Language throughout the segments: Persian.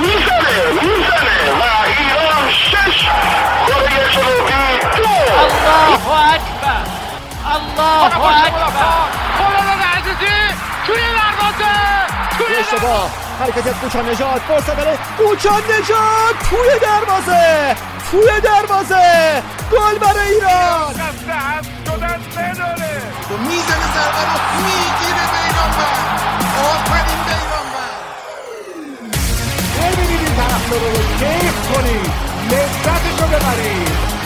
می‌زنه می‌زنه و ایران شش کره جنوبی دو الله اکبر الله اکبر خالد عزیزی توی دروازه حرکت نجات فرصت برای کوچان نجات توی دروازه توی دروازه گل برای ایران بداره می‌زنه ضربه رو می‌گیره بیرانوند آفرین بیرانوند ببینید این طرفدار رو کیف کنید لذتش رو ببرید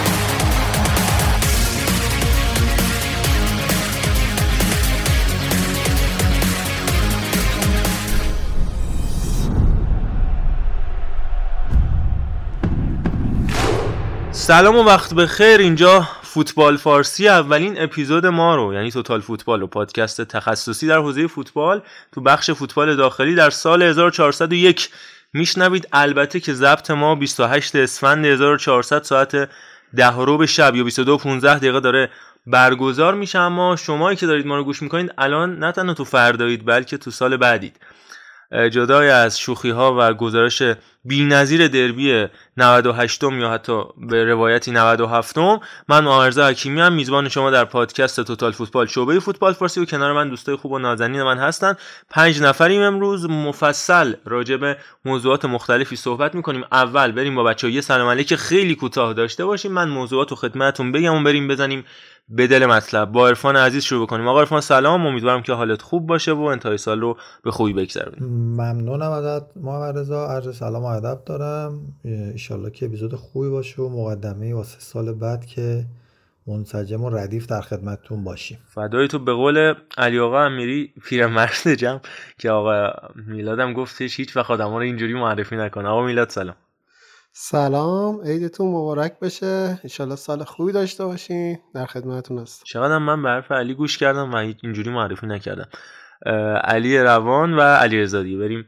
سلام و وقت بخیر اینجا. فوتبال فارسی اولین اپیزود ما رو یعنی توتال فوتبال و پادکست تخصصی در حوزه فوتبال تو بخش فوتبال داخلی در سال 1401 میشنوید. البته که ضبط ما 28 اسفند 1400 ساعت ده رو شب یا 22 15 دقیقه داره برگزار میشه. اما شمایی که دارید ما رو گوش می‌کنید الان نه تنها تو فردایید بلکه تو سال بعدید. جدای از شوخی ها و گزارش بی‌نظیر دربی 98 م یا حتی به روایتی 97 م من معارضه حکیمی هم میزبان شما در پادکست توتال فوتبال شعبه فوتبال فارسی و کنار من دوستای خوب و نازنین من هستن. پنج نفریم امروز. مفصل راجع به موضوعات مختلفی صحبت می‌کنیم. اول بریم با بچه یه سلام علیک خیلی کوتاه داشته باشیم. من موضوعات رو خدمتتون بگم و بریم بزنیم به دل مطلب. با عرفان عزیز شروع کنیم. آقا عرفان سلام. امیدوارم که حالت خوب باشه و انتهای سال رو به خوبی بگذرونیم. ممنونم ازت محمد رضا. عرض سلام و ادب دارم. ایشالله که اپیزود خوبی باشه و مقدمه واسه سال بعد که منسجم و ردیف در خدمتتون باشیم. فدای تو به قول علی آقا امیری پیرمرد جمع که آقا میلادم گفتش هیچ وقت رو اینجوری معرفی نکنه. آقا میلاد سلام. سلام عیدتون مبارک بشه. انشالله سال خوبی داشته باشین. در خدمتتون هستم. چقدر من به حرف علی گوش کردم و اینجوری معرفی نکردم. علی روان و علی رضا بریم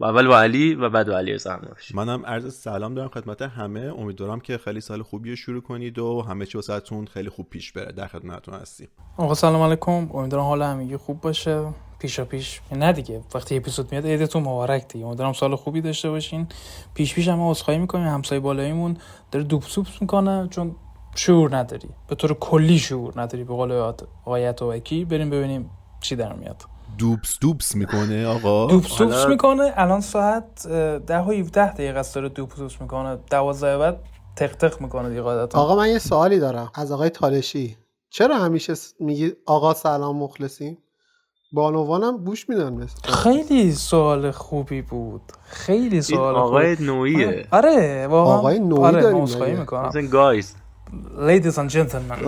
و اول با علی و بعد با علی رضا هم منم عرض سلام دارم خدمت همه. امیدوارم که خیلی سال خوبی رو شروع کنید و همه چی واسهتون خیلی خوب پیش بره. در خدمتتون هستیم. آقا سلام علیکم. امیدوارم حال همگی خوب باشه. پیشا پیش. نه دیگه وقتی اپیزود میاد عیدتون مبارک دیگه. امیدوارم سال خوبی داشته باشین. پیش پیش هم عذرخواهی می‌کنیم همسایه بالاییمون. داره دوب سوپس می‌کنه چون شعور نداری. به طور کلی شعور نداری به قول آقای وکی بریم ببینیم چی در میاد. دوبس دوبس می‌کنه آقا. دوبس دوبس می‌کنه. الان ساعت ده و 17 دقیقه است داره دوبس دوبس می‌کنه. 12 بعد تق تق می‌کنه دیگه قاعدتا. آقا من یه سوالی دارم. از آقای تالشی. چرا همیشه میگی آقا سلام مخلصیم؟ بانوانم گوش میدن مثل خیلی سوال خوبی بود. خیلی سوال آقای نوعیه. آره واقعا. آقای نوعی آره داریم می‌کنم. مثلا guys ladies and gentlemen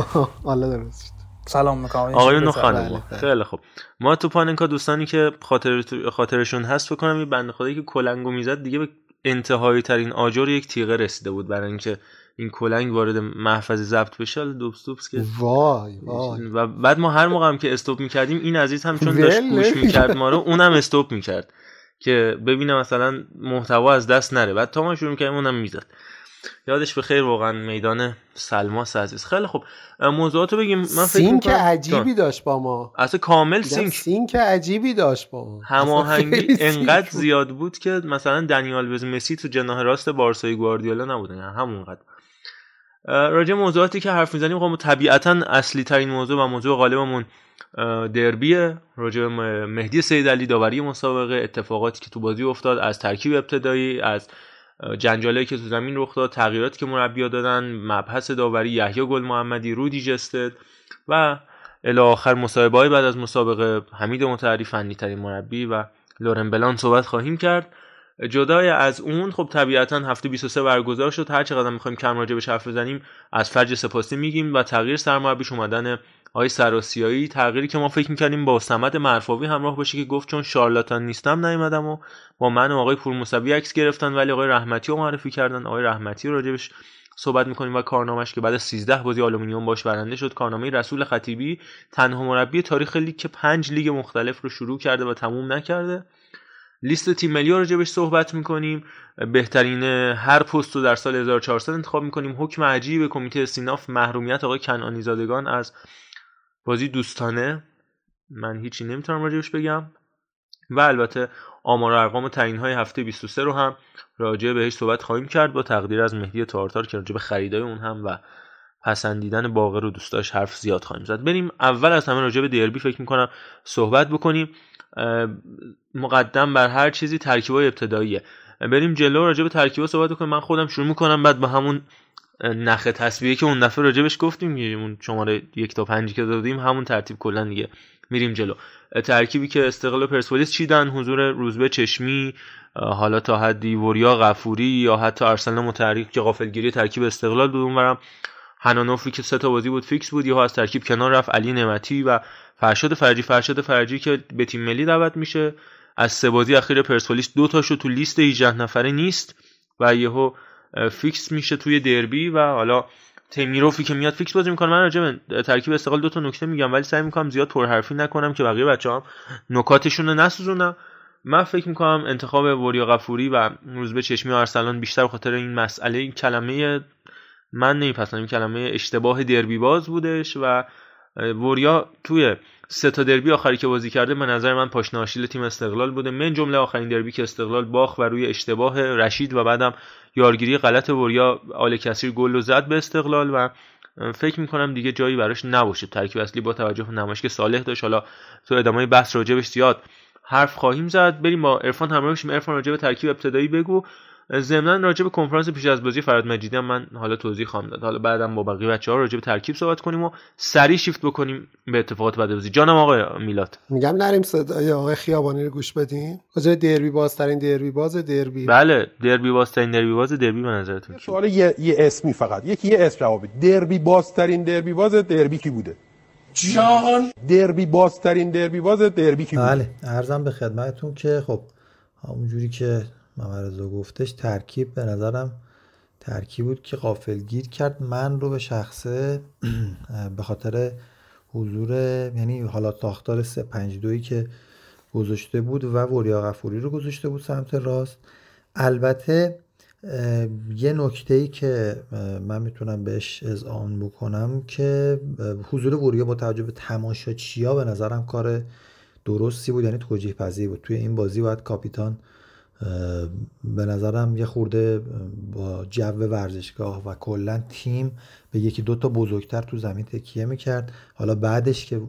الله درست سلام می‌کنم. آقایون و خانم خیلی خوب. ما تو پاننکا دوستانی که خاطر خاطرشون هست بکنم یه بنده خدایی که کلنگو می‌زد دیگه به انتهایی ترین آجر یک تیغه رسیده بود برای اینکه این کلنگ وارد محفظه ضبط بشه دوبس دوبس که وای وای. و بعد ما هر موقع هم که stop می‌کردیم این عزیز هم چون داشت گوش می‌کرد ما رو اونم stop می‌کرد که ببینه مثلا محتوا از دست نره. بعد تا ما شروع می‌کردیم اونم می‌زد. یادش به خیر واقعا میدان سلماس عزیز. خیلی خوب. موضوعاتو بگیم. من فکر sync عجیبی داشت با ما. اصلا کامل sync. sync عجیبی داشت با ما. هماهنگی انقدر زیاد بود که مثلا دنیال وز مسی تو جناح راست بارسای گواردیولا نبودن. یعنی همونقدر. راجع موضوعاتی که حرف می‌زنیم خب طبیعتا اصلی ترین موضوع و موضوع غالبمون دربیه. راجع مهدی سید علی داوری مسابقه اتفاقاتی که تو بازی افتاد از ترکیب ابتدایی از جنجالایی که تو زمین رخ داد تغییراتی که مربی‌ها دادن مبحث داوری یحیی گل محمدی رودی جستد و الی آخر مصاحبه بعد از مسابقه حمید متعری فنی ترین مربی و لورن بلان صحبت خواهیم کرد. جدای از اون خب طبیعتا هفته 23 برگزار شد. هر چقدر می‌خوایم کم راجع به حرف بزنیم از فجر سپاسی میگیم و تغییر سرمربیش اومدن آقای سرآسیابی. تغییری که ما فکر می‌کردیم با سمت مرفاوی همراه باشه که گفت چون شارلاتان نیستم نیومدم و با من و آقای پور موسوی عکس گرفتن ولی آقای رحمتی رو معرفی کردن. آقای رحمتی راجبش صحبت می‌کنیم و کارنامه‌ش که بعد از 13 بازی آلومینیوم باش برنده شد. کارنامه رسول خطیبی تنها مربی تاریخ لیگ که پنج لیگ مختلف رو شروع کرده و تموم نکرده. لیست تیم ملی راجبش صحبت می‌کنیم. بهترین هر پست رو در سال 1400 انتخاب می‌کنیم. حکم عجیب کمیته استیناف محرومیت آقای کنعانی زادگان از بازی دوستانه. من هیچی نمی‌تونم راجبش بگم. و البته آمار و ارقام و تعیین های هفته 23 رو هم راجع بهش صحبت خواهیم کرد. با تقدیر از مهدی تارتار که راجع به خریدای اون هم و پسندیدن باقر رو دوست داشت حرف زیاد خواهیم زد. بریم اول از همه راجع به دربی فکر می‌کنم صحبت بکنیم. مقدم بر هر چیزی ترکیبای ابتداییه. بریم جلو راجع به ترکیبا صحبت کنیم. من خودم شروع می‌کنم بعد با همون نخ تسبیحی که اون دفعه راجبش گفتیم اون شماره یک تا پنجی که دادیم همون ترتیب کلا دیگه میریم جلو. ترکیبی که استقلال پرسپولیس چیدن حضور روزبه چشمی حالا تا حدی وریا غفوری یا حتی ارسلان متحرک که غافلگیری ترکیب استقلال بود اونورم هنانوفی که سه تا بازی بود فیکس بود یا از ترکیب کنار رفت علی نعمتی و فرشاد فرجی. فرشاد فرجی که به تیم ملی دعوت میشه. از سه بازی اخیر پرسپولیس دو تاشو تو لیست 18 نفره نیست و یهو فیکس میشه توی دربی و حالا تمیروفی که میاد فیکس بازی می‌کنه. من راجع ترکیب استقلال دو تا نکته میگم ولی سعی می‌کنم زیاد پرحرفی نکنم که بقیه بچه هم نکاتشون رو نسوزونم. من فکر می‌کنم انتخاب وریا غفوری و روزبه چشمی و ارسلان بیشتر خاطر این مسئله این کلمه من نمیپسندم. این کلمه اشتباه دربی باز بودش و وریا توی سه تا دربی آخری که بازی کرده به نظر من پاشنه تیم استقلال بوده. من جمله آخرین دربی که استقلال باخ و روی اشتباه رشید و بعدم یارگیری غلط وریا آل کثیر گل زد به استقلال و فکر می‌کنم دیگه جایی براش نباشه. ترکیب اصلی با توجه به نمایش که صالح داشت. حالا تو ادامه بحث راجبش زیاد حرف خواهیم زد. بریم با عرفان همراه بشیم. عرفان راجع به ترکیب ابتدایی بگو. ضمنا راجع به کنفرانس پیش از بازی فراد مجیدی هم من حالا توضیح خواهم داد. حالا بعدم با بقیه بچه‌ها راجع به ترکیب صحبت کنیم و سریع شیفت بکنیم به اتفاقات بعد بازی. جانم آقای میلاد. میگم نریم صدای آقای خیابانی رو گوش بدیم راجع دربی بازترین دربی باز دربی. بله دربی بازترین دربی باز دربی به نظرتون. سوال یه, یه اسمی فقط. یکی یه اسم جواب دربی بازترین دربی باز دربی کی بوده؟ جان. دربی بازترین دربی باز دربی کی بوده؟ بله ارزم به خدمتتون که خب همونجوری که ممرزا گفتش ترکیب به نظرم ترکیب بود که گیر کرد. من رو به شخصه به خاطر حضور یعنی حالا تاختار 3 5 2 که گذاشته بود و وریا غفوری رو گذاشته بود سمت راست. البته یه نکته ای که من می‌تونم بهش اذعان بکنم که حضور وریا با توجه به تماشاچیا به نظرم کار درستی بود یعنی توجیه پذیر بود. توی این بازی باید کاپیتان به نظرم یه خورده با جو ورزشگاه و کلا تیم به یکی دو تا بزرگتر تو زمین تکیه می‌کرد. حالا بعدش که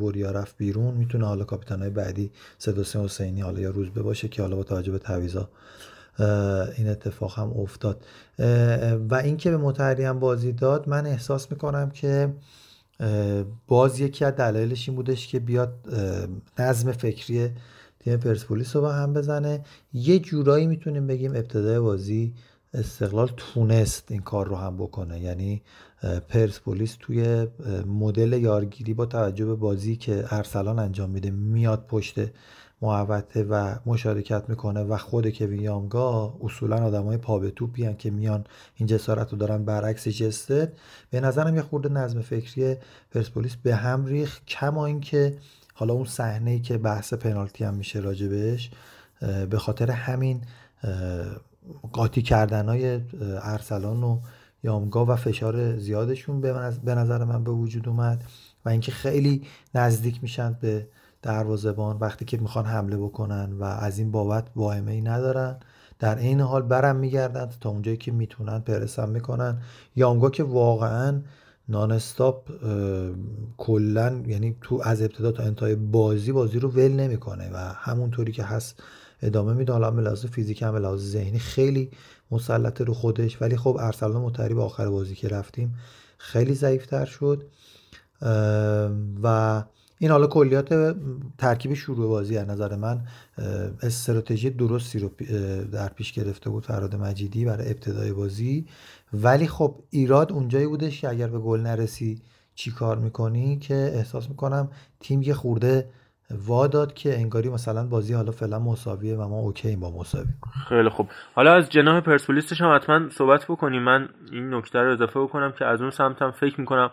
وریا رفت بیرون می‌تونه حالا های بعدی سدوسه حسینی حالا یا روزبه باشه که حالا با توجه به تعویضا این اتفاق هم افتاد. و اینکه به متحری هم بازی داد من احساس می‌کنم که باز یکی از دلایلش این بودش که بیاد نظم فکری تیم پرسپولیس رو با هم بزنه. یه جورایی می‌تونیم بگیم ابتدای بازی استقلال تونست این کار رو هم بکنه. یعنی پرسپولیس توی مدل یارگیری با توجه به بازی که ارسلان انجام میده میاد پشت محوطه و مشارکت می‌کنه و خود که یامگا اصولا آدمای پا به توپی که میان این جسارت رو دارن برعکس جسته به نظرم یه خورده نظم فکری پرسپولیس به هم ریخ کما اینکه حالا اون صحنه که بحث پنالتی هم میشه راجبش به خاطر همین قاطی کردن های ارسلان و یامگا و فشار زیادشون به نظر من به وجود اومد و اینکه خیلی نزدیک میشن به دروازه‌بان وقتی که می‌خوان حمله بکنن و از این بابت واهمه ای ندارن. در این حال برم میگردن تا اونجایی که می‌تونن پرسم می‌کنن. یامگا که واقعا نانستاپ کلا یعنی تو از ابتدا تا انتهای بازی بازی رو ول نمی‌کنه و همونطوری که هست ادامه میده. حالا به لحاظ فیزیک هم لحاظ ذهنی خیلی مسلطه رو خودش ولی خب ارسلان متحری به آخر بازی که رفتیم خیلی ضعیفتر شد. و این حالا کلیات ترکیب شروع بازی از نظر من استراتژی درستی رو در پیش گرفته بود فراد مجیدی برای ابتدای بازی. ولی خب ایراد اونجایی بودش که اگر به گل نرسی چی کار می‌کنی؟ که احساس می‌کنم تیم یه خورده وا داد که انگاری مثلا بازی حالا فعلا مساویه و ما اوکی با مساوی. خیلی خوب. حالا از جناح پرسپولیسش هم حتما صحبت بکنیم. من این نکته رو اضافه بکنم که از اون سمتم فکر می‌کنم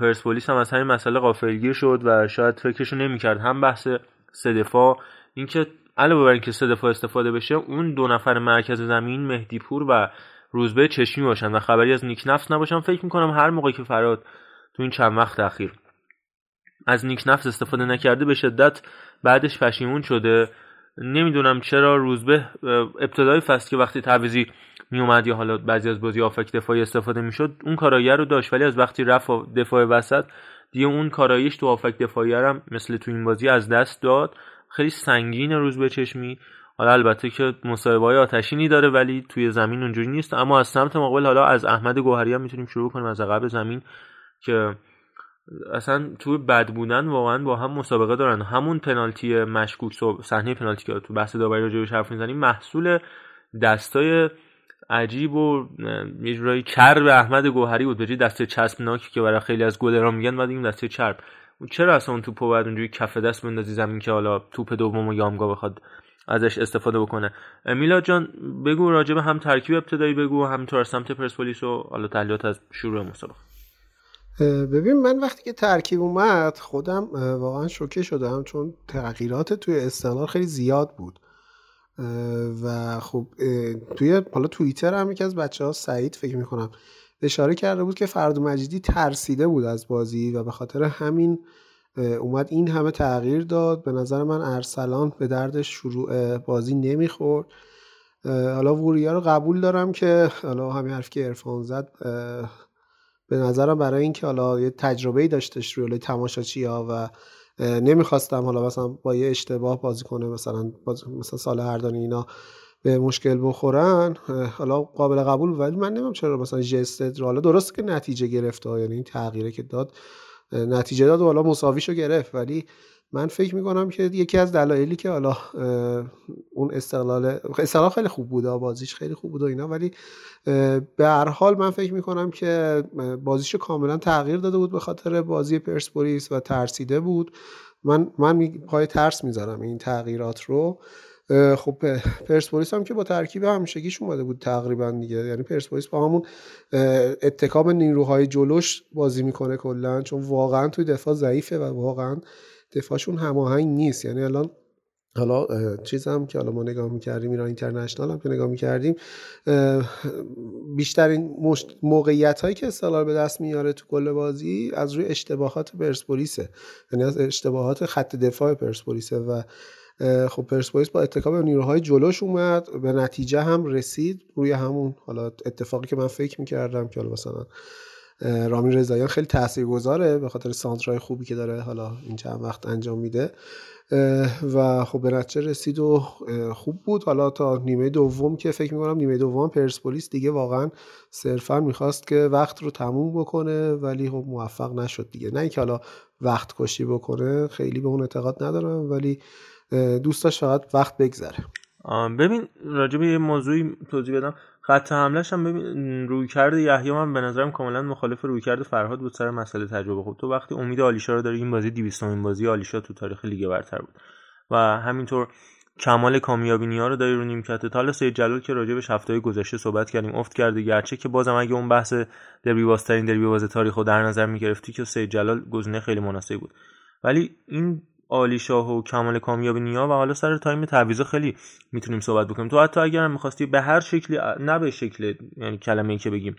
پرسپولیس هم از همین مسئله غافلگیر شد و شاید فکرشو نمی‌کرد. هم بحث سه دفاع اینکه علاوه بر اینکه سه دفاع استفاده بشه اون دو نفر مرکز زمین مهدی پور و روزبه چشمی باشن و خبری از نیک نفس نباشن فکر می‌کنم هر موقعی که فراد تو این چند وقت اخیر از نیک نفس استفاده نکرده به شدت بعدش پشیمون شده. نمی‌دونم چرا روزبه ابتدای فصل که وقتی تعویزی میومد یا حالا بعضی از بازی آفک دفاعی استفاده می‌شد اون کارایی رو داشت. ولی از وقتی رفت دفاع وسط دیگه اون کاراییش تو آفک دفاعی هم مثل تو این بازی از دست داد. خیلی سنگین روز چشمی. حالا البته که مصاحبه های آتشینی داره ولی توی زمین اونجوری نیست. اما از سمت مقابل حالا از احمد گوهری هم می‌تونیم شروع کنیم از عقب زمین که اصلا توی بد بودن واقعا با هم مسابقه دارن. همون پنالتی مشکوک صحنه پنالتی که تو بحث داوری راجعش حرف می‌زنیم محصول دستای عجیب و یه جورایی چرب احمد گوهری بود. بجای دسته چسبناکی که برای خیلی از گلران میگن بعد این دسته چرب. چرا اصلا اون توپو باید اونجوری کف دست بندازی زمین که حالا توپ دوم و یامگا بخواد؟ ازش استفاده بکنه. میلاد جان بگو راجب هم ترکیب ابتدایی بگو همینطور سمت پرسپولیس و حالا تحلیلات از شروع مسابقه ببین من وقتی که ترکیب اومد خودم واقعا شوکه شدم چون تغییرات توی استقلال خیلی زیاد بود. و خب توی حالا توییتر هم یکی از بچه ها سعید فکر می‌کنم اشاره کرده بود که فرد مجیدی ترسیده بود از بازی و به خاطر همین اومد این همه تغییر داد. به نظر من ارسلان به دردش شروع بازی نمی‌خورد. حالا وریا رو قبول دارم که حالا همین حرف که ارفان زد به نظرم برای اینکه حالا یه تجربه ای داشتش روی تماشاچی ها و نمی‌خواستم حالا مثلا با یه اشتباه بازی کنه مثلا مثلا سال هردانی اینا به مشکل بخورن. حالا قابل قبول ولی من نمیم چرا مثلا جست حالا درست که نتیجه گرفته یعنی این تغییره که داد. نتیجه داد و حالا مساویشو گرفت. ولی من فکر می‌کنم که یکی از دلایلی که حالا اون استقلال استقلال خیلی خوب بوده بازیش خیلی خوب بوده اینا ولی به هر حال من فکر می‌کنم که بازیشو کاملا تغییر داده بود به خاطر بازی پرسپولیس و ترسیده بود. من من پای ترس می‌ذارم این تغییرات رو. خب پرسپولیس هم که با ترکیب همیشگیش اومده بود تقریبا دیگه. یعنی پرسپولیس با همون اتکاب نیروهای جلوش بازی می‌کنه کلا چون واقعا توی دفاع ضعیفه و واقعا دفاعشون هماهنگ نیست. یعنی الان حالا چیزم که حالا ما نگاه می‌کردیم ایران اینترنشنال هم که نگاه می‌کردیم بیشترین موقعیت هایی که استقلال به دست میاره تو کل بازی از روی اشتباهات پرسپولیسه یعنی از اشتباهات خط دفاع پرسپولیسه و خب پرسپولیس با اتکاب نیروهای جلوش اومد به نتیجه هم رسید روی همون حالا اتفاقی که من فکر می‌کردم که حالا مثلا رامین رضاییان خیلی تاثیرگذاره به خاطر سانترهای خوبی که داره حالا این چند وقت انجام میده. و خب به نتیجه رسید و خوب بود. حالا تا نیمه دوم که فکر می‌کنم نیمه دوم پرسپولیس دیگه واقعا صرفا می‌خواست که وقت رو تموم بکنه ولی خب موفق نشد دیگه. نه اینکه حالا وقت کشی بکنه خیلی به اون اعتقاد ندارم ولی دوست داشت فقط وقت بگذره. ببین راجع به یه موضوعی توضیح بدم. خط حملهش هم ببین روی کرده یحیی من به نظرم کاملا مخالف روی کرده فرهاد بود سر مسئله تجربه. خوب تو وقتی امید آلیشا رو داری این بازی 200 بازی آلیشا تو تاریخ لیگ برتر بود. و همینطور کمال کامیابی نیا رو داری رو نیمکت تا حالا جلال که راجع به هفته گذشته صحبت کردیم افت کرده گرچه که بازم اگه اون بحث دربی بازترین دربی باز تاریخ رو در نظر می‌گرفتی که سید جلال گزینه خیلی مناسبی بود. ولی این عالی شاه و کمال کامیابی نیا و حالا سر تایم تعویض خیلی می‌تونیم صحبت بکنیم. تو حتی اگر می‌خواستی به هر شکلی نه به شکل یعنی کلمه ای که بگیم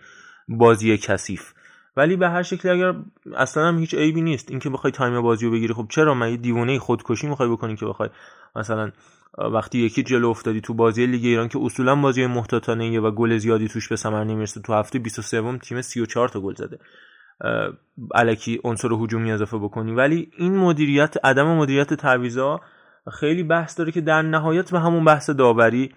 بازی کثیف ولی به هر شکلی اگر اصلا هم هیچ عیبی نیست اینکه بخوای time بازی رو بگیری. خب چرا؟ من دیوونه خودکشی می‌خوای بکنی که بخوای مثلا وقتی یکی جلو افتادی تو بازی لیگ ایران که اصولا بازی محتاطانه و گل زیادی توش به ثمر نمی‌رسه تو هفته 23 تیم 34 تا گل زده. الکی عنصر هجومی اضافه بکنی. ولی این مدیریت عدم مدیریت تعویضا خیلی بحث داره که در نهایت به همون بحث داوری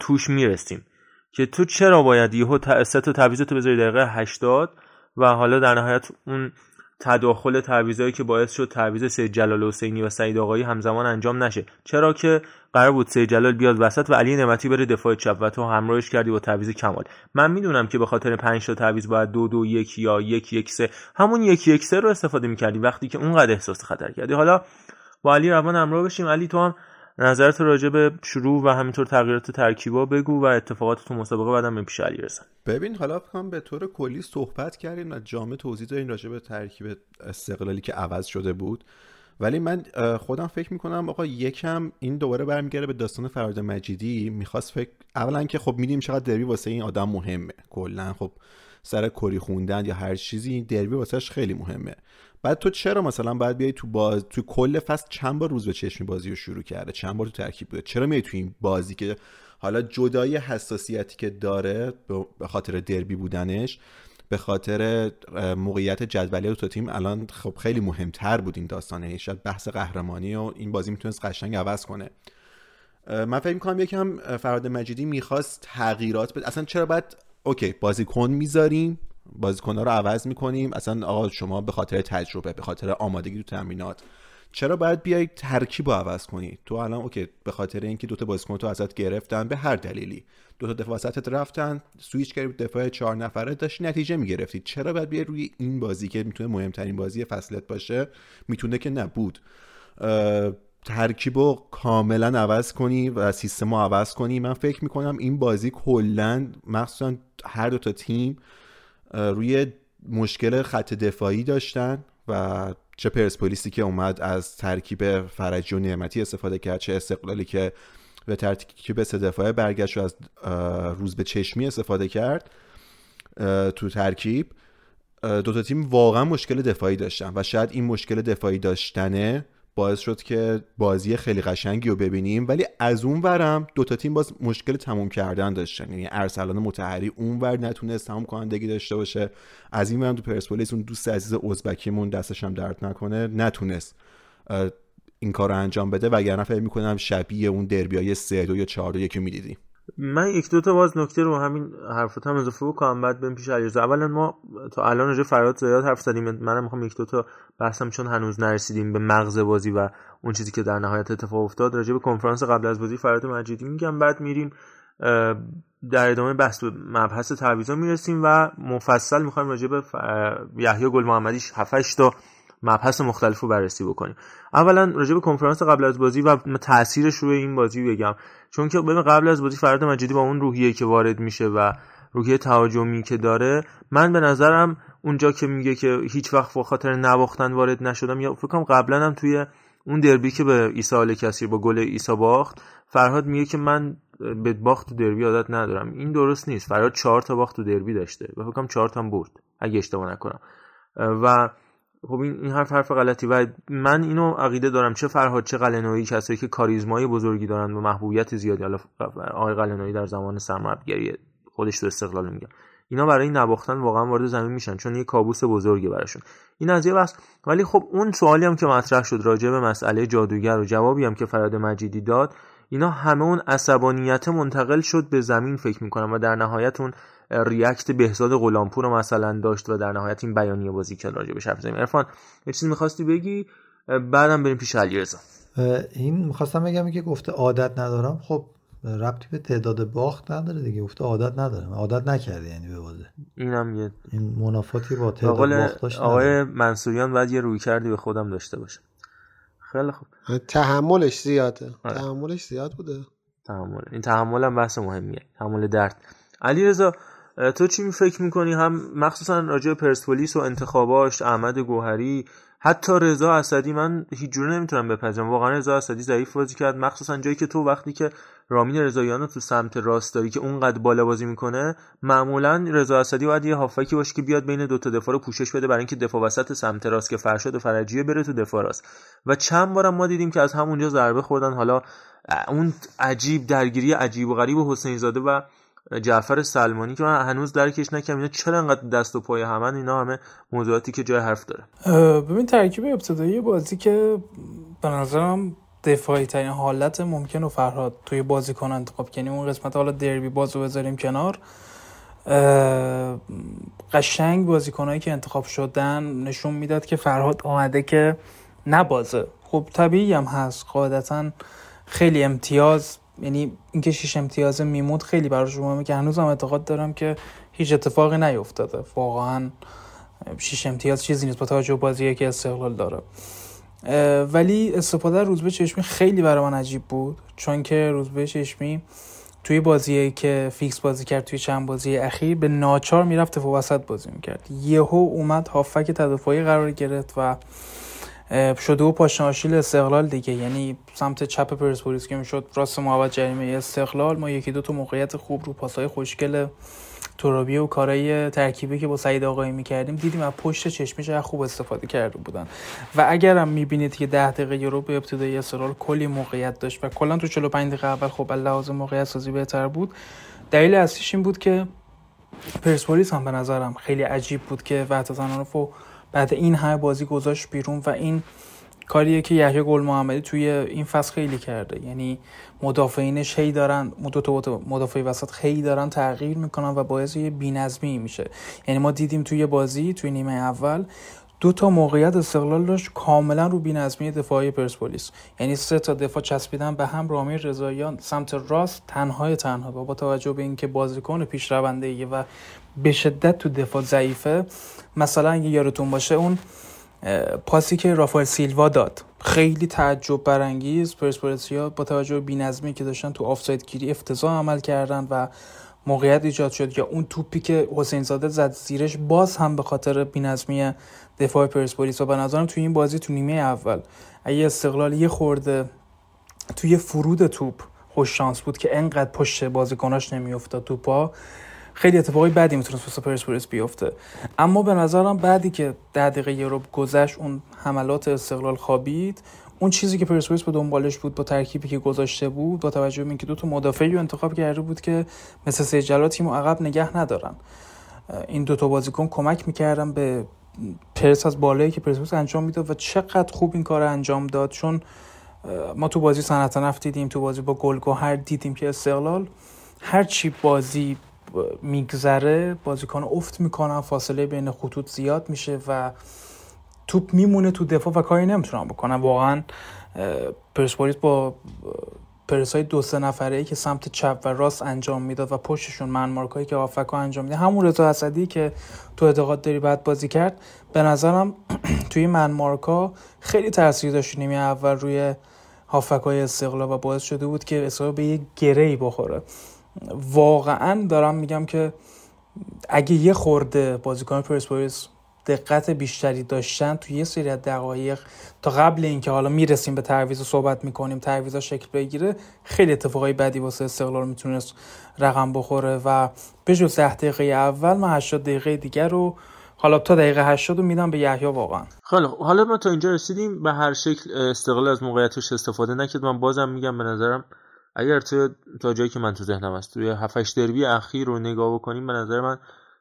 توش می‌رسیم. که تو چرا باید یهو سه تا تعویض تو بذاری دقیقه 80 و حالا در نهایت اون تداخل تعویضایی که باعث شد تعویض سید جلال حسینی و سعید آقایی همزمان انجام نشه. چرا که قرار بود سید جلال بیاد وسط و علی نعمتی بره دفاع چپ و تو همراهش کردی با تعویض کمال. من می‌دونم که به خاطر 5 تا تعویض باید دو دو یک یا یک یک سه. همون یک یک سه رو استفاده می‌کردی وقتی که اونقدر احساس خطر کردی. حالا با علی روان همراه بشیم. علی تو هم نظرت راجع به شروع و همینطور تغییرات ترکیبا بگو و اتفاقات تو مسابقه بعدم به پیش علی رسن ببین حالا هم به طور کلی صحبت کردیم و جامع توضیح دادیم راجع به ترکیب استقلالی که عوض شده بود. ولی من خودم فکر می‌کنم آقا یکم این دوباره برمیگرده به داستان فراد مجیدی. می‌خواست فکر اولا که خب میدیم چقدر دربی واسه این آدم مهمه. کلا خب سر کری خوندن یا هر چیزی این دربی واسش خیلی مهمه. بعد تو چرا مثلا باید بیای تو باز تو کل فصل چند بار روز به چشمی بازی رو شروع کرده؟ چند بار تو ترکیب بوده؟ چرا میای تو این بازی که حالا جدای حساسیتی که داره به خاطر دربی بودنش به خاطر موقعیت جدولی دو تیم الان خب خیلی مهمتر بود این داستانه. شاید بحث قهرمانی و این بازی می‌تونست قشنگ عوض کنه. من فکر می‌کنم یکم فراد مجیدی می‌خواست تغییرات بده. اصلا چرا باید اوکی بازیکن می‌ذاریم بازیکن رو عوض می‌کنیم. اصلا آقا شما به خاطر تجربه به خاطر آمادگی تو تمرینات چرا باید بیای ترکیب رو عوض کنی؟ تو الان اوکی به خاطر اینکه دوتا بازیکن تو ازت گرفتن به هر دلیلی. دوتا دفاع وسطت رفتن سویچ کردی دفاع چهار نفره داشتی نتیجه می‌گرفتی. چرا باید بیای روی این بازی که می‌تونه مهمترین بازی فصلت باشه؟ می‌تونه که نبود ترکیب رو کاملا عوض کنی و سیستم رو عوض کنی. من فکر می‌کنم این بازی کلا مخصوصا هر دو تا تیم روی مشکل خط دفاعی داشتن و چه پرسپولیسی که اومد از ترکیب فرجی و نعمتی استفاده کرد چه استقلالی که به ترکیب سه دفاعه برگشت و از روز به چشمی استفاده کرد تو ترکیب. دوتا تیم واقعا مشکل دفاعی داشتن و شاید این مشکل دفاعی داشتنه باعث شد که بازی خیلی قشنگی رو ببینیم. ولی از اون ورم دوتا تیم باز مشکل تموم کردن داشتن. یعنی ارسلان متحری اون ور نتونست تموم کنندگی داشته باشه. از این ورم تو پرسپولیس اون دوست عزیز ازبکیمون دستش هم درد نکنه نتونست این کار رو انجام بده. وگرنه فکر می‌کنم شبیه اون دربیای دو یا چهار دو یکی می‌دیدیم. من یک دو تا باز نکته رو همین حرفات هم اضافه بکنم بعد بریم پیش علیرضا. اولا ما تا الان راجع فراد زیاد حرف زدیم. منم می‌خوام یک دو تا بحثم چون هنوز نرسیدیم به مغز بازی و اون چیزی که در نهایت اتفاق افتاد. راجع به کنفرانس قبل از بازی فراد مجیدی میگم. بعد میریم در ادامه بحث به مبحث تعویضا می‌رسیم و مفصل می‌خوایم راجع به یحیی گل محمدی 7 تا مبحث مختلف رو بررسی بکنیم. اولا راجع به کنفرانس قبل از بازی و تاثیرش روی این بازی بگم. چون که ببین قبل از بازی فراد مجیدی با اون روحیه که وارد میشه و روحیه تهاجمی که داره من به نظرم اونجا که میگه که هیچ وقت به خاطر نباختن وارد نشدم یا فکر کنم قبلا هم توی اون دربی که به عیسی آل کثیر با گل عیسی باخت فرهاد میگه که من به باخت تو دربی عادت ندارم. این درست نیست. فرهاد چهار تا باخت تو دربی داشته و فکر کنم چهار تا برد اگه اشتباه نکنم. و خب این این حرف حرف غلطی. و من اینو عقیده دارم چه فرهاد چه قلنویی کسایی که کاریزمای بزرگی دارن و محبوبیت زیادی. حالا آقای قلنویی در زمان سرمربیگری خودش تو استقلال میگم اینا برای نباختن واقعا وارد زمین میشن چون یه کابوس بزرگی براشون. این از یه بس ولی خب اون سوالی هم که مطرح شد راجع به مسئله جادوگر و جوابی هم که فراد مجیدی داد اینا همه اون عصبانیت منتقل شد به زمین فکر می‌کنم و در نهایت اون ریاکت بهزاد غلامپور رو مثلا داشت و در نهایت این بیانیه بازی کرد راجع به حرف زمین. عرفان یه چیزی می‌خواستی بگی؟ بعدم بریم پیش علیرضا این می‌خواستم بگم که گفته عادت ندارم. خب ربطی به تعداد باخت نداره دیگه. گفته عادت ندارم. عادت نکرده یعنی به بازه اینم یه این منافاتی با تعداد باخت داشت آقای منصوریان باید یه روی کردی به خودم داشته باشه خیلی خوب. تحملش زیاده. تحملش زیاد بوده. تحمل. این تحمل هم بحث مهمیه. تحمل درد. علی رضا تو چی فکر می‌کنی؟ هم مخصوصا راجع پرسپولیس و انتخاباش احمد گوهری حتی رضا اسدی من هیچ جوره نمی‌تونم بپذیرم. واقعا رضا اسدی ضعیف بازی کرد. مخصوصا جایی که تو وقتی که رامین رضاییان تو سمت راست داری که اونقدر بالا بازی می‌کنه معمولا رضا اسدی باید یه هافکی باشه که بیاد بین دو تا دفاع رو پوشش بده برای اینکه دفاع وسط سمت راست که فرشاد و فرجیه بره تو دفاع راست. و چند بارم ما دیدیم که از همونجا ضربه خوردن. حالا اون عجیب درگیری عجیب و غریب حسین زاده و جعفر سلمانی که من هنوز درکش نکردم اینا چرا انقدر دست و پای همن؟ اینا همه موضوعاتی که جای حرف داره. ببین ترکیب ابتدایی بازی که به نظرم دفاعی ترین حالت ممکن و فرهاد توی بازیکن انتخاب کنیم اون قسمت حالا دربی بازو بذاریم کنار قشنگ بازیکنهایی که انتخاب شدن نشون می‌داد که فرهاد آمده که نبازه. خب طبیعی هم هست. قاعدتا خیلی امتیاز یعنی اینکه شیش امتیاز میمود خیلی براش مهمه که هنوزم اعتقاد دارم که هیچ اتفاقی نیفتاده. واقعا شیش امتیاز چیزی نیست با توجه بازی که استقلال داره. ولی استفاده روزبه چشمی خیلی برای من عجیب بود. چون که روزبه چشمی توی بازی که فیکس بازی کرد توی چند بازی اخیر به ناچار می‌رفت و وسط بازی می‌کرد. یهو اومد هافک تدافعی قرار گرفت و شده و پاشناشیل استقلال دیگه. یعنی سمت چپ پرسپولیس که می‌شد راست محبت جریمه استقلال ما یکی دو تا موقعیت خوب رو پاسهای خوشگل ترابی و کارهای ترکیبی که با سعید آقایی می‌کردیم دیدیم از پشت چشمی چقدر خوب استفاده کرده بودن. و اگرم می‌بینید که ده دقیقه رو به ابتدای استقلال کلی موقعیت داشت و کلا تو 45 دقیقه اول خب لحاظ موقعیت سازی بهتر بود دلیل اصلیش این بود که پرسپولیس هم به نظرم خیلی عجیب بود که وحدت انانوف بعد این همه بازی گذاشت بیرون و این کاریه که یحیی گل محمدی توی این فصل خیلی کرده. یعنی مدافعینش هی دارن دو مدافع وسط خیلی دارن تغییر می‌کنن و باعث یه بی‌نظمی میشه. یعنی ما دیدیم توی بازی توی نیمه اول دو تا موقعیت استقلال داشت کاملا رو بی‌نظمی دفاعی پرسپولیس. یعنی سه تا دفاع چسبیدن به هم رامیر رضاییان سمت راست تنهای تنها. با توجه به اینکه بازیکن پیشرونده و به شدت تو دفاع ضعیفه مثلا اگه یارتون باشه اون پاسی که رافائل سیلوا داد. خیلی تعجب برانگیز پرسپولیسیا با توجه به بی‌نظمی که داشتن تو آفساید گیری افتضاح عمل کردن و موقعیت ایجاد شد یا اون توپی که حسین زاده زد زیرش باز هم به خاطر بی‌نظمی دفاع پرسپولیس و به نظرم توی این بازی تو نیمه اول اگه استقلال یه خورده توی فرود توپ خوش شانس بود که انقدر پشت بازیکناش نمیافتاد توپا خیلی اتفاقی بدی می‌تونست واسه پرسپولیس بیفته. اما به نظرم بعدی که ده دقیقه یورو گذشت اون حملات استقلال خوابید اون چیزی که پرسپولیس به دنبالش بود با ترکیبی که گذاشته بود با توجه به اینکه دو تا مدافعی رو انتخاب کرده بود که مثل سجلا تیم عقب نگه ندارن. این دو تا بازیکن کمک می‌کردن به پرس از بالایی که پرسپولیس انجام می‌داد و چقدر خوب این کار انجام داد. چون ما تو بازی صنعت نفت دیدیم تو بازی با گلگهر دیدیم که استقلال هر چی بازی میگذره بازیکن افت می‌کنن فاصله بین خطوط زیاد میشه و توپ میمونه تو دفاع و کاری نمی‌تونن بکنن. واقعا پرسپولیس با پرس های دو سه نفره ای که سمت چپ و راست انجام می‌داد و پشتشون من هایی که آفکا انجام میده همون رضا اسدی که تو اعتقاد داری بعد بازی کرد به نظرم توی من خیلی تاثیر داشت نیمه اول روی هافکای استقلال و باعث شده بود که استقلال به یه گری بخوره. واقعا دارم میگم که اگه یه خورده بازیکن پرسپولیس دقت بیشتری داشتن توی یه سری از دقایق تا قبل اینکه حالا می‌رسیم به تعویض صحبت می‌کنیم تعویض شکل بگیره خیلی اتفاقای بدی واسه استقلال می‌تونست رقم بخوره. و به جز ده دقیقه اول من 80 دقیقه دیگر رو حالا تا دقیقه 80 رو میدم به یحیی واقعا. خیلی حالا ما تا اینجا رسیدیم. به هر شکل استقلال از موقعیتش استفاده نکرد. من بازم میگم به نظرم اگر تو تا جایی که من تو ذهنم هست توی 7 دربی اخیر رو نگاه بکنیم به نظر من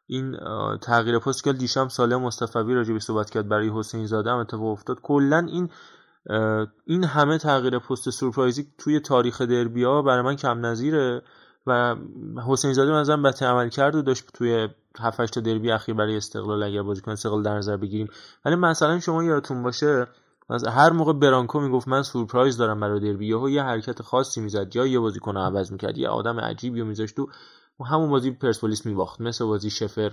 این تغییر پست که دیشب ساله مصطفی راجع به صحبت کرد برای حسین زاده هم اتفاق افتاد. کلا این این همه تغییر پست سورپرایزی توی تاریخ دربی ها برای من کم نظیره و حسین زاده مثلا بهتر عمل کرد و داشت توی 7 تا دربی اخیر برای استقلال اگر بازیکن استقلال در نظر بگیریم. ولی مثلا شما یادتون باشه مثلا هر موقع برانکو می‌گفت من سورپرایز دارم برای دربی یهو یه حرکت خاصی می‌زد. یا یه بازیکن عوض می‌کرد یه آدم عجیبی میذاشت تو همون بازی پرسپولیس میباخت مثل بازی شفر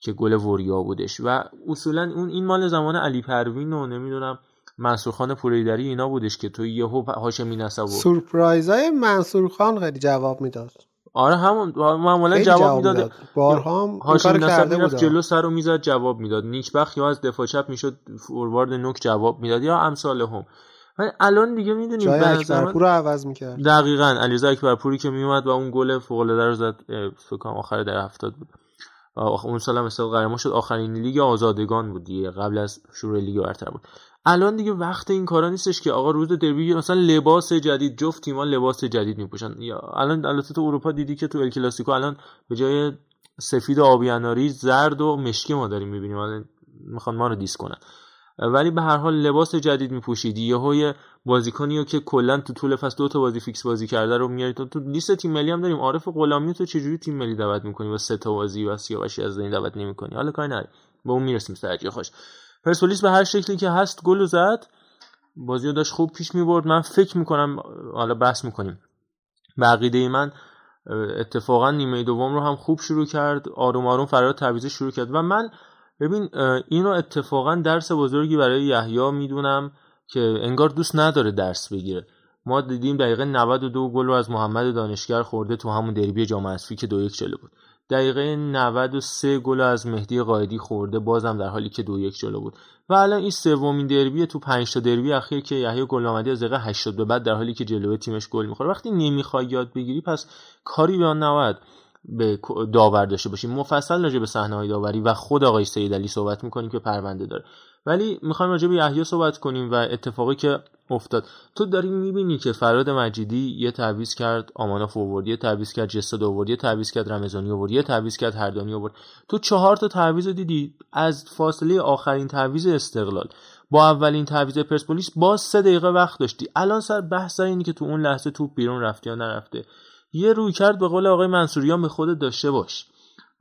که گل وریا بودش. و اصولا اون این مال زمان علی پروین و نمی‌دونم منصور خان پوریدری اینا بودش که تو یهو هاشمی نسب سورپرایزای منصور خان خیلی جواب می‌داد. آره همون معمولا جواب می‌داد. بارها هاشمی نسب می‌رفت جلو سر رو می‌زد جواب می‌داد. نیکبخت یا از دفاع چپ می‌شد فوروارد نوک جواب می‌داد یا امثال هم. ولی الان دیگه می‌دونیم جای اکبرپور رو عوض می‌کرد. دقیقا علیرضا اکبرپوری که میومد و اون گل فوق العاده رو زد فکر آخر در هفتاد بود. اون سال هم مثلا قهرمان شد. آخرین لیگ آزادگان بود دیگه قبل از شروع لیگ برتر بود. الان دیگه وقت این کارا نیستش که آقا روز دربی مثلا لباس جدید جفت تیمان لباس جدید میپوشن. یا الان البته تو اروپا دیدی که تو ال کلاسیکو الان به جای سفید و آبی اناری زرد و مشکی ما داریم می‌بینیم. الان می‌خوان ما رو diss کنن. ولی به هر حال لباس جدید میپوشید. یهو بازیکنی که کلا تو طول فصل دو تا بازی فیکس بازی کرده رو میاری تو, لیست تیم ملی هم داریم. عارف غلامی تو چجوری تیم ملی دعوت می‌کنی؟ و سه تا بازی و سیاوشی از این دعوت نمی‌کنی. حالا کاری نداری به اون می‌رسیم سرجی خوش پرسپولیس به هر شکلی که هست گل زد. بازی داشت خوب پیش می‌برد من فکر می‌کنم حالا بحث می‌کنیم بقیده من اتفاقا نیمه دوم رو هم خوب شروع کرد. آروم آروم فرار تعویض شروع کرد. و من ببین اینو اتفاقا درس بزرگی برای یحیی می‌دونم که انگار دوست نداره درس بگیره. ما دیدیم دقیقه 92 گل رو از محمد دانشگر خورده تو همون دربی جام که دو یک جلو بود. دقیقه 93 گل از مهدی قائدی خورده بازم در حالی که دو یک جلو بود. و الان این سومین دربی تو 5 تا دربی اخیر که یحیی گل آمدی از دقیقه 80 به بعد در حالی که جلوی تیمش گل می‌خوره. وقتی نمی‌خوای یاد بگیری پس کاری به آن نباید به داور داشته باشیم مفصل راجع به صحنه های داوری و خود آقای سید علی صحبت می‌کنیم که پرونده داره. ولی می‌خوایم راجع به یحیی صحبت کنیم و اتفاقی که افتاد. تو داری می‌بینی که فراد مجیدی یه تعویض کرد آماناف آورد یه تعویض کرد جسد آورد یه تعویض کرد رمضانی آورد یه تعویض کرد هردانی آورد. تو چهار تا تعویض دیدی. از فاصله آخرین تعویض استقلال. با اولین تعویض پرسپولیس باز سه دقیقه وقت داشتی. الان سر بحث سر که تو اون لحظه توپ بیرون رفته یا نرفته. یه روی کرد به قول آقای منصوریان به خودت داشته باش.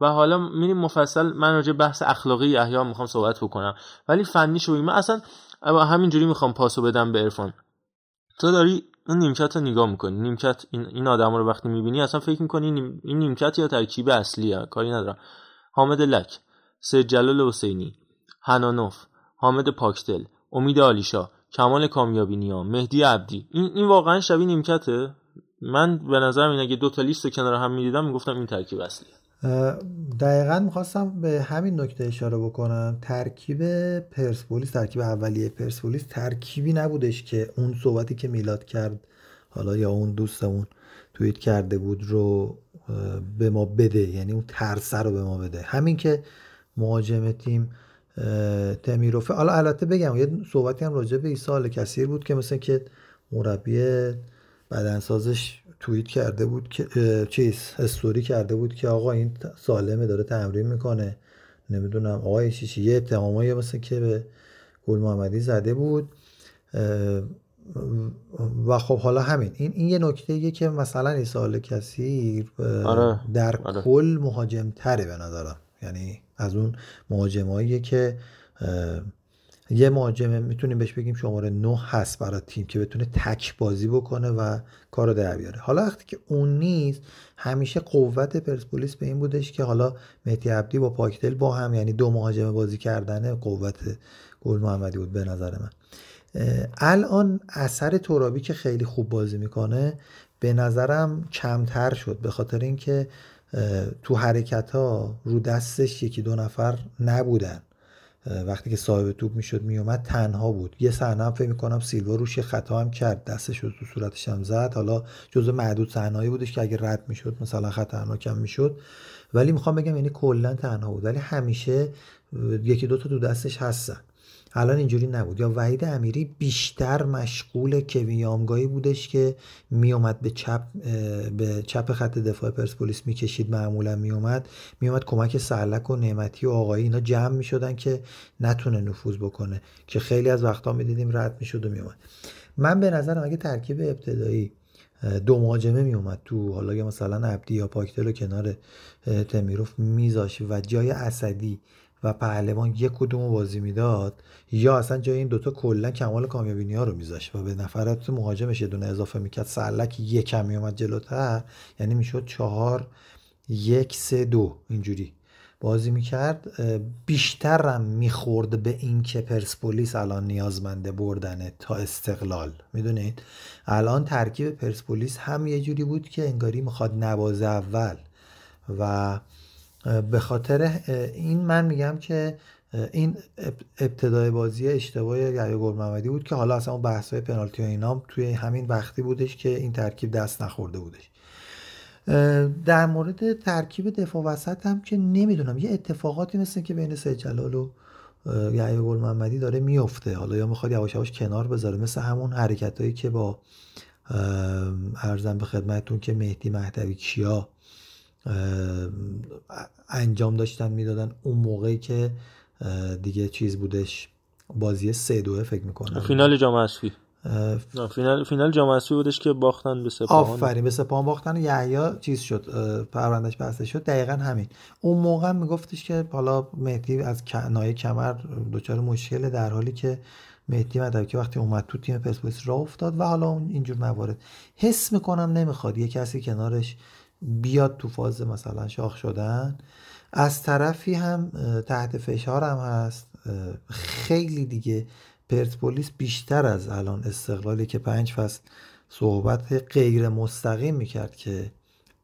و حالا میریم مفصل. من راجع بحث اخلاقی یحیی می‌خوام صحبت بکنم. ولی فنی شوی من اصلا همینجوری می‌خوام پاسو بدم به عرفان. تو داری این نیمکت رو نگاه می‌کنی. نیمکت این, این آدم رو وقتی می‌بینی اصلا فکر می‌کنی این نیمکت یا ترکیب اصلیه کاری ندارم. حامد لک سید جلال حسینی هنانوف حامد پاکدل امید آلیشا کمال کامیابی نیا مهدی عبدی. این این واقعا شبیه نیمکته. من به نظرم این اگه دو تا لیست کنار هم می‌دیدم می‌گفتم این ترکیب اصلیه. دقیقا می‌خواستم به همین نکته اشاره بکنم. ترکیب پرسپولیس ترکیب اولیه پرسپولیس ترکیبی نبودش که اون صحبتی که میلاد کرد حالا یا اون دوستمون توییت کرده بود رو به ما بده. یعنی اون ترسه رو به ما بده. همین که مهاجم تیم تمیروفه. حالا البته بگم یه صحبتی هم راجع به ایسال کثیر بود که مثل که مربی بدنسازش توییت کرده بود که چیز استوری کرده بود که آقا این سالمه داره تمرین می‌کنه نمی‌دونم آقای شیشی یه اتهامایی مثل که به گل محمدی زده بود و خب حالا همین این این یه نکته که مثلا این سال کسی آره. در آره. کل مهاجم تره به نظرم یعنی از اون مهاجمایی که یه مهاجم می‌تونیم بهش بگیم شماره 9 هست برای تیم که بتونه تک بازی بکنه و کارو در بیاره. حالا وقتی که اون نیست همیشه قوت پرسپولیس به این بودش که حالا مهدی عبدی با پاکتل با هم یعنی دو مهاجم بازی کردنه قوت گل محمدی بود به نظر من. الان اثر ترابی که خیلی خوب بازی می‌کنه به نظرم کمتر شد به خاطر اینکه تو حرکت ها رو دستش یکی دو نفر نبودن. وقتی که صاحب توپ می‌شد میومد تنها بود. یه صحنه هم فکر می‌کنم سیلوا روش خطا هم کرد. دستش رو تو صورتش هم زد. حالا جزء معدود صحنه‌ای بودش که اگه رد می‌شد مثلا خطرناک هم می‌شد. ولی می‌خوام بگم یعنی کلا تنها بود. ولی همیشه یکی دو تا تو دستش هستن. الان اینجوری نبود. یا وحید امیری بیشتر مشغول کوین یامگایی بودش که میومد به چپ به چپ خط دفاع پرسپولیس می‌کشید. معمولا میومد میومد کمک سرلک و نعمتی و آقایی اینا جمع می‌شدن که نتونه نفوذ بکنه که خیلی از وقتا می‌دیدیم رد می‌شد و میومد من به نظرم اگه ترکیب ابتدایی دو مهاجمه می اومد تو حالا یا مثلا عبدی یا پاکتل کنار تمیروف میذاش و جای اسدی و پهلوان یک کدوم بازی می‌داد یا اصلا جای این دوتا کلا کمال کامیابینی ها رو میذاشت و به نفرات مهاجمش یه دونه اضافه می‌کرد. سرلک یکم میومد جلوتر یعنی می‌شد چهار یک سه دو اینجوری بازی می‌کرد. بیشترم می‌خورد به این که پرسپولیس الان نیازمنده بردنه تا استقلال. می‌دونید؟ الان ترکیب پرسپولیس هم یه جوری بود که انگاری می‌خواد نوازه اول و به خاطر این من میگم که این ابتدای بازی اشتباه یحیی گل محمدی بود که حالا اصلا بحث های پنالتی و اینام توی همین وقتی بودش که این ترکیب دست نخورده بودش. در مورد ترکیب دفاع وسط هم که نمی‌دونم یه اتفاقاتی مثل که بین سید جلال و یحیی گل محمدی داره میفته حالا یا می‌خواد یواش یواش کنار بذاره مثل همون حرکت هایی که با ارزم به خدمتتون که مهدی مهدوی کیا انجام داشتن می‌دادن. اون موقعی که دیگه چیز بودش بازی سه دوه فکر می‌کنم. فینال جام حذفی فینال فینال جام حذفی بودش که باختن به سپاهان. آفرین به سپاهان باختن. یحیی چیز شد پروندهش بسته شد. دقیقا همین. اون موقع میگفتش که حالا مهدی از نای کمر دچار مشکل در حالی که مهدی مدوی که وقتی اومد تو تیم پرسپولیس راه افتاد و حالا اینجور موارد. حس می‌کنم نمی‌خواد یه کسی کنارش بیاد تو فاز مثلا شاخ شدن. از طرفی هم تحت فشار هم هست خیلی دیگه پرسپولیس بیشتر از الان استقلالی که پنج فصل صحبت غیر مستقیم می‌کرد که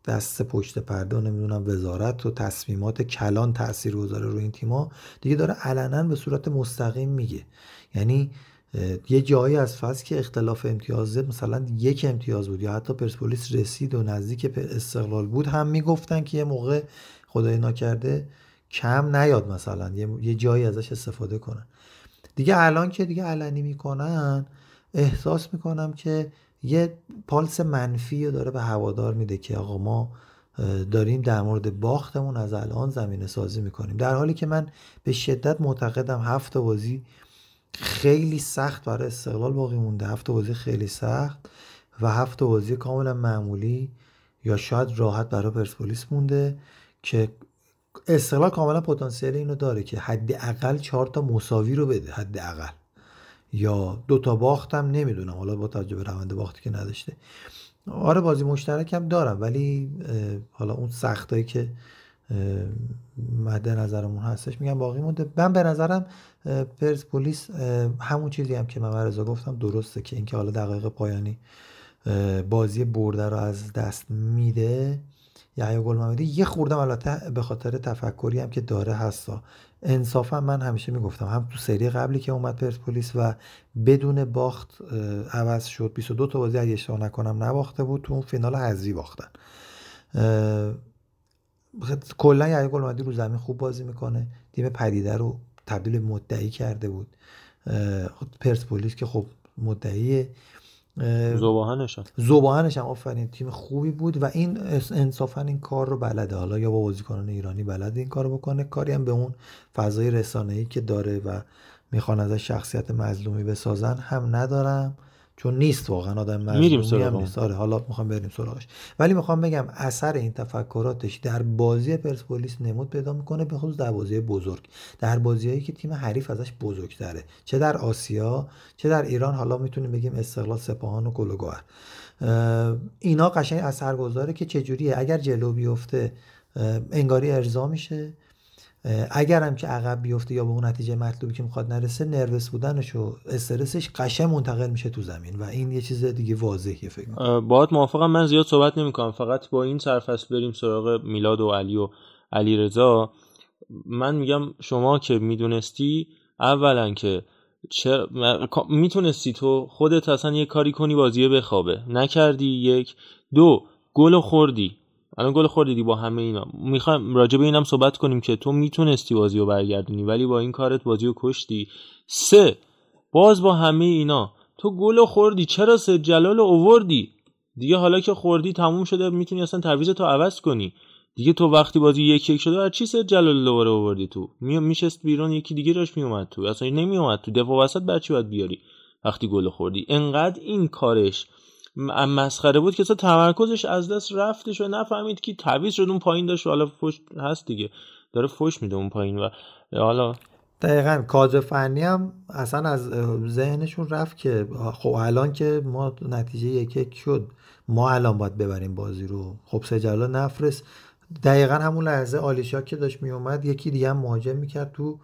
دست پشت پرده و نمی‌دونم وزارت و تصمیمات کلان تاثیر گذاره روی این تیما دیگه داره علنا به صورت مستقیم میگه. یعنی یه جایی از فصل که اختلاف امتیازه مثلا یک امتیاز بود یا حتی پرسپولیس رسید و نزدیک استقلال بود هم می‌گفتن که یه موقع خدای ناکرده کم نیاد مثلا یه جایی ازش استفاده کنن. دیگه الان که دیگه علنی می‌کنن احساس می‌کنم که یه پالس منفی رو داره به هوادار میده که آقا ما داریم در مورد باختمون از الان زمینه سازی می‌کنیم. در حالی که من به شدت معتقدم هفت بازی خیلی سخت برای استقلال باقی مونده. هفت بازی خیلی سخت و هفت بازی کاملا معمولی یا شاید راحت برای پرسپولیس مونده که استقلال کاملا پتانسیل اینو داره که حداقل چهار تا مساوی رو بده حداقل. یا دو تا باختم نمی‌دونم. حالا با توجه به روند باختی که نداشته. آره بازی مشترک هم دارم ولی حالا اون سختایی که مد نظرمون هستش. میگم باقی مونده. من به نظرم پرسپولیس همون چیزی هم که من رضا گفتم درسته که اینکه حالا دقایق پایانی بازی برده رو از دست میده. یحیی گل یه خوردم البته به خاطر تفکری هم که داره هستا. انصافا من همیشه می‌گفتم هم تو سری قبلی که اومد پرسپولیس و بدون باخت عوض شد. 22 تا بازی اگه اشتباه نکنم نباخته بود تو اون فینال حذفی باختن. کلا گل محمدی رو زمین خوب بازی می‌کنه. تیم پدیده رو تبدیل مدعی کرده بود. پرسپولیس که خب مدعیه. زباهنش زباهنش هم آفرین تیم خوبی بود و این انصافا این کار رو بلده. حالا یا با بازیکنان ایرانی بلد این کار رو بکنه کاری هم به اون فضای رسانه‌ای که داره و می‌خوان ازش شخصیت مظلومی بسازن هم ندارم. چون نیست واقعا آدم هم نیست. آره حالا می‌خوام بریم سراغش. ولی می‌خوام بگم اثر این تفکراتش در بازی پرسپولیس نمود پیدا می‌کنه به خصوص در بازی بزرگ. در بازیهایی که تیم حریف ازش بزرگتره. چه در آسیا چه در ایران حالا می‌تونیم بگیم استقلال سپاهان و گلوگوهر. اینا قشنگ اثرگذاره که چجوریه. اگر جلو بیفته انگاری ارضا میشه. اگرم که عقب بیفته یا به اون نتیجه مطلوبی که می‌خواد نرسه نروس بودنش و استرسش قشنگ منتقل میشه تو زمین و این یه چیز دیگه واضحیه فکر کنم باید موافقم. من زیاد صحبت نمی‌کنم. فقط با این سرفصل بریم سراغ میلاد و علی و علی رضا من میگم شما که می‌دونستی اولا که چه می‌تونستی تو خودت اصلا یه کاری کنی بازیه بخوابه. نکردی یک. دو گل خوردی. الان گل خوردیدی با همه اینا. می‌خوایم راجع به اینم صحبت کنیم که تو می‌تونستی بازی رو برگردونی ولی با این کارت بازی رو کشتی. سه باز با همه اینا. تو گل خوردی چرا سه؟ جلال اووردی. دیگه حالا که خوردی تموم شده می‌تونی اصلا تعویض تو عوض کنی. دیگه تو وقتی بازی یک یک شده از چی سه جلال دوباره اووردی تو؟ می میشست بیرون یکی دیگه راش میومد تو. اصلا نمیومد تو. دفاع وسط بر چی باید بیاری. وقتی گل خوردی انقدر این کارش مسخره بود که اصلا تمرکزش از دست رفتش و نفهمید که تعویض شد اون پایین داشت و حالا فش هست دیگه. داره فش میده اون پایین و حالا دقیقا کادر فنی هم اصلا از ذهنشون رفت که خب الان که ما نتیجه یک یک شد ما الان باید ببریم بازی رو. خب سجلا نفرست. دقیقا همون لحظه آلیشا که داشت میومد یکی دیگه هم مهاجم می‌کرد تو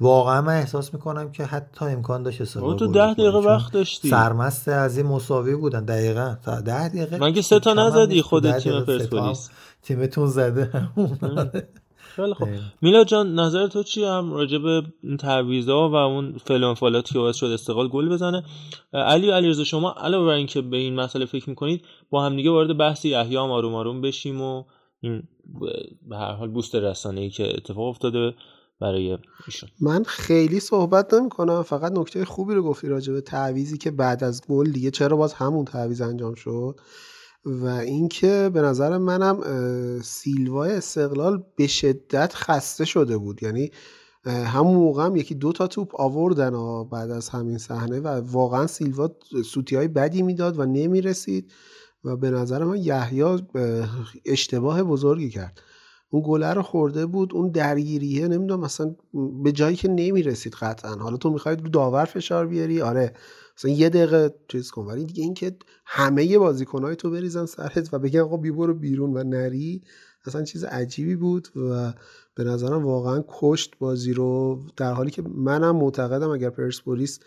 واقعا من احساس می‌کنم که حتی امکان داشت استقلال تو ده دقیقه وقت داشتی. سرمست از این مساوی بودن دقیقا. ده دقیقه من که سه تا نزدی خود تیم پرسپولیس؟ تیمتون زده خیلی خب میلا جان نظر تو چی هم راجع به تعویضا و اون فلان فالاتی که باعث شد استقلال گل بزنه؟ علی علیرضا شما علاوه بر اینکه به این مسئله فکر می‌کنید با هم دیگه وارد بحث یحیی آروم آروم بشیم و این به هر حال بوست رسانه‌ای که اتفاق افتاده. برای ایشون. من خیلی صحبت نمی کنم فقط نکته خوبی رو گفتی راجع به تعویزی که بعد از گل دیگه چرا باز همون تعویز انجام شد؟ و اینکه به نظر منم سیلوای استقلال به شدت خسته شده بود. یعنی همون موقع هم یکی دو تا توپ آوردن بعد از همین صحنه و واقعا سیلوا سوتی های بدی می‌داد و نمی‌رسید و به نظر من یحیی اشتباه بزرگی کرد. اون گله رو خورده بود اون درگیریه نمی‌دونم مثلا به جایی که نمی‌رسید قطعا. حالا تو می‌خواید رو داور فشار بیاری؟ آره. مثلا یه دقیقه چیز کن. ولی دیگه اینکه همه بازیکنهای تو بریزن سرت و بگن آقا بی برو بیرون و نری اصلا چیز عجیبی بود و به نظرم واقعا کشت بازی رو در حالی که منم معتقدم اگر پرسپولیس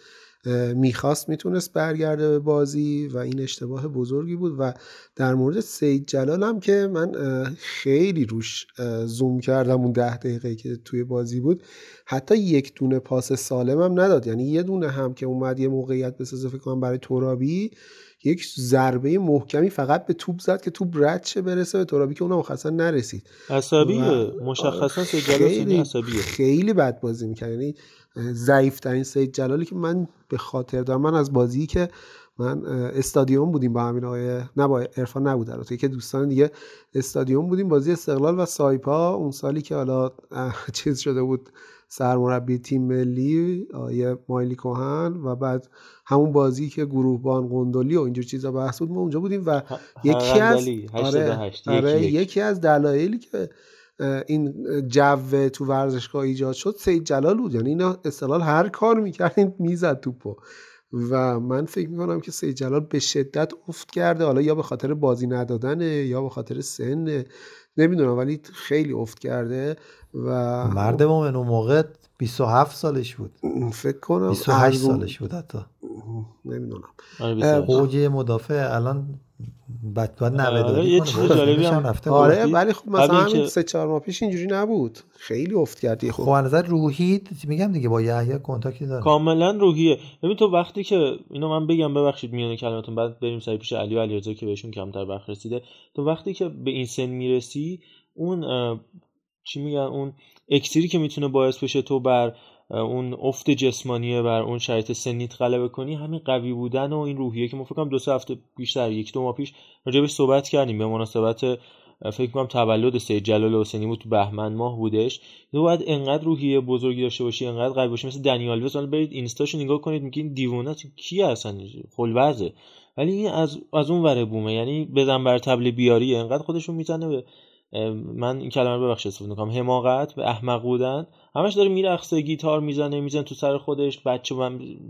می‌خواست می‌تونست برگرده به بازی و این اشتباه بزرگی بود و در مورد سید جلال هم که من خیلی روش زوم کردم اون ده دقیقه که توی بازی بود. حتی یک دونه پاس سالم هم نداد. یعنی یه دونه هم که اومد یه موقعیت بسازه فکر کنم برای ترابی. یک ضربه محکمی فقط به توپ زد که توپ رد شه برسه به ترابی که اونم مخصوصا نرسید. عصبیه. مشخصا سید خیلی عصبیه. خیلی بد بازی می‌کرد. یعنی ضعیف ترین سید جلالی که من به خاطر دارم من از بازی که من استادیوم بودیم با همین آقای نه با عرفان نبود البته که دوستان دیگه استادیوم بودیم بازی استقلال و سایپا اون سالی که حالا چیز شده بود. سرمربی تیم ملی آیه مایلی کوهن و بعد همون بازی که گروهبان قندلی و اینجور چیزا بحث بود ما اونجا بودیم و یکی از آره, آره یکی از دلایلی که این جو تو ورزشگاه ایجاد شد سید جلال بود. یعنی اینا استقلال هر کار می‌کرد این می‌زد توپو. و من فکر می‌کنم که سید جلال به شدت افت کرده. حالا یا به خاطر بازی ندادنه یا به خاطر سن نمی‌دونم ولی خیلی افت کرده و مرد مومن اون موقع 27 سالش بود. فکر کنم 28 سالش بود حتی. نمی‌دونم. اوج مدافع الان بعد باید آره یه چیز جالبی هم. رفته آره ولی خب مثلا همین سه چهار ماه پیش اینجوری نبود. خیلی افت کردی خب. خب نظر روحی میگم دیگه با یحیی کنتاکتی داره. کاملا روحیه. ببین تو وقتی که اینو من بگم ببخشید میونه کلماتون بعد بریم سری پیش علی و علیرضا که بهشون کمتر وقت رسیده تو وقتی که به این سن می‌رسی اون چی میگن اون اکسیری که می‌تونه باعث بشه تو بر اون افت جسمانیه بر اون شرایط سنیت غلبه کنی همین قوی بودن و این روحیه که ما فکر کنم دو سه هفته بیشتر یک دو ماه پیش راجبش صحبت کردیم به مناسبت فکر کنم تولد سید جلال حسینی بود تو بهمن ماه بودش. تو باید انقدر روحیه بزرگی داشته باشی انقدر قوی باشی مثل دنیال ویس برید اینستاشو نگاه کنید میگین دیوونه کی هستن خلوزه ولی این از از اون وره بومه یعنی بزن بر تبل بیاری انقدر خودشون می‌زنه به من این کلمه رو ببخشید استفاده می‌کنم حماقت به احمق بودن. همش داره میرقصه گیتار می‌زنه می‌زنه تو سر خودش. بچه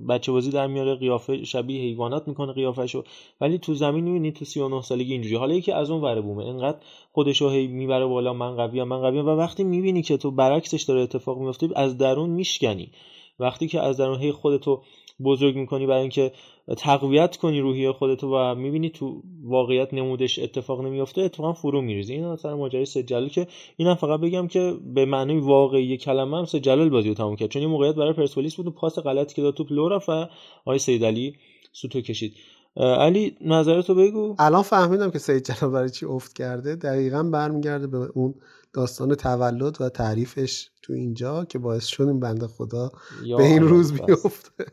بچه بازی در میاره قیافه شبیه حیوانات می‌کنه قیافشو ولی تو زمین می‌بینی تو 39 سالگی اینجوری حالا یکی از اون وره بومه. انقدر خودشو هی می‌بره بالا من قویم من قویم. و وقتی می‌بینی که تو برعکسش داره اتفاق میفته از درون میشکنی. وقتی که از درون هی خودتو بزرگ می‌کنی برای اینکه تقویت کنی روحیه خودتو و می‌بینی تو واقعیت نمودش اتفاق نمیفته اتفاقا فرو میریزی. این اصلا ماجرای سجلال که اینم فقط بگم که به معنی واقعی کلمه هم سجلال بازی رو تموم کرد. چون یه موقعیت برای پرسپولیس بود و پاس غلطی که داد توپ لو رفت و آقای سید علی سوتو کشید. علی نظرتو بگو. الان فهمیدم که سید جلال برای چی افت کرده. دقیقا برمیگرده به اون داستان تولد و تعریفش تو اینجا که باعث شد این بنده خدا به این روز بیفته.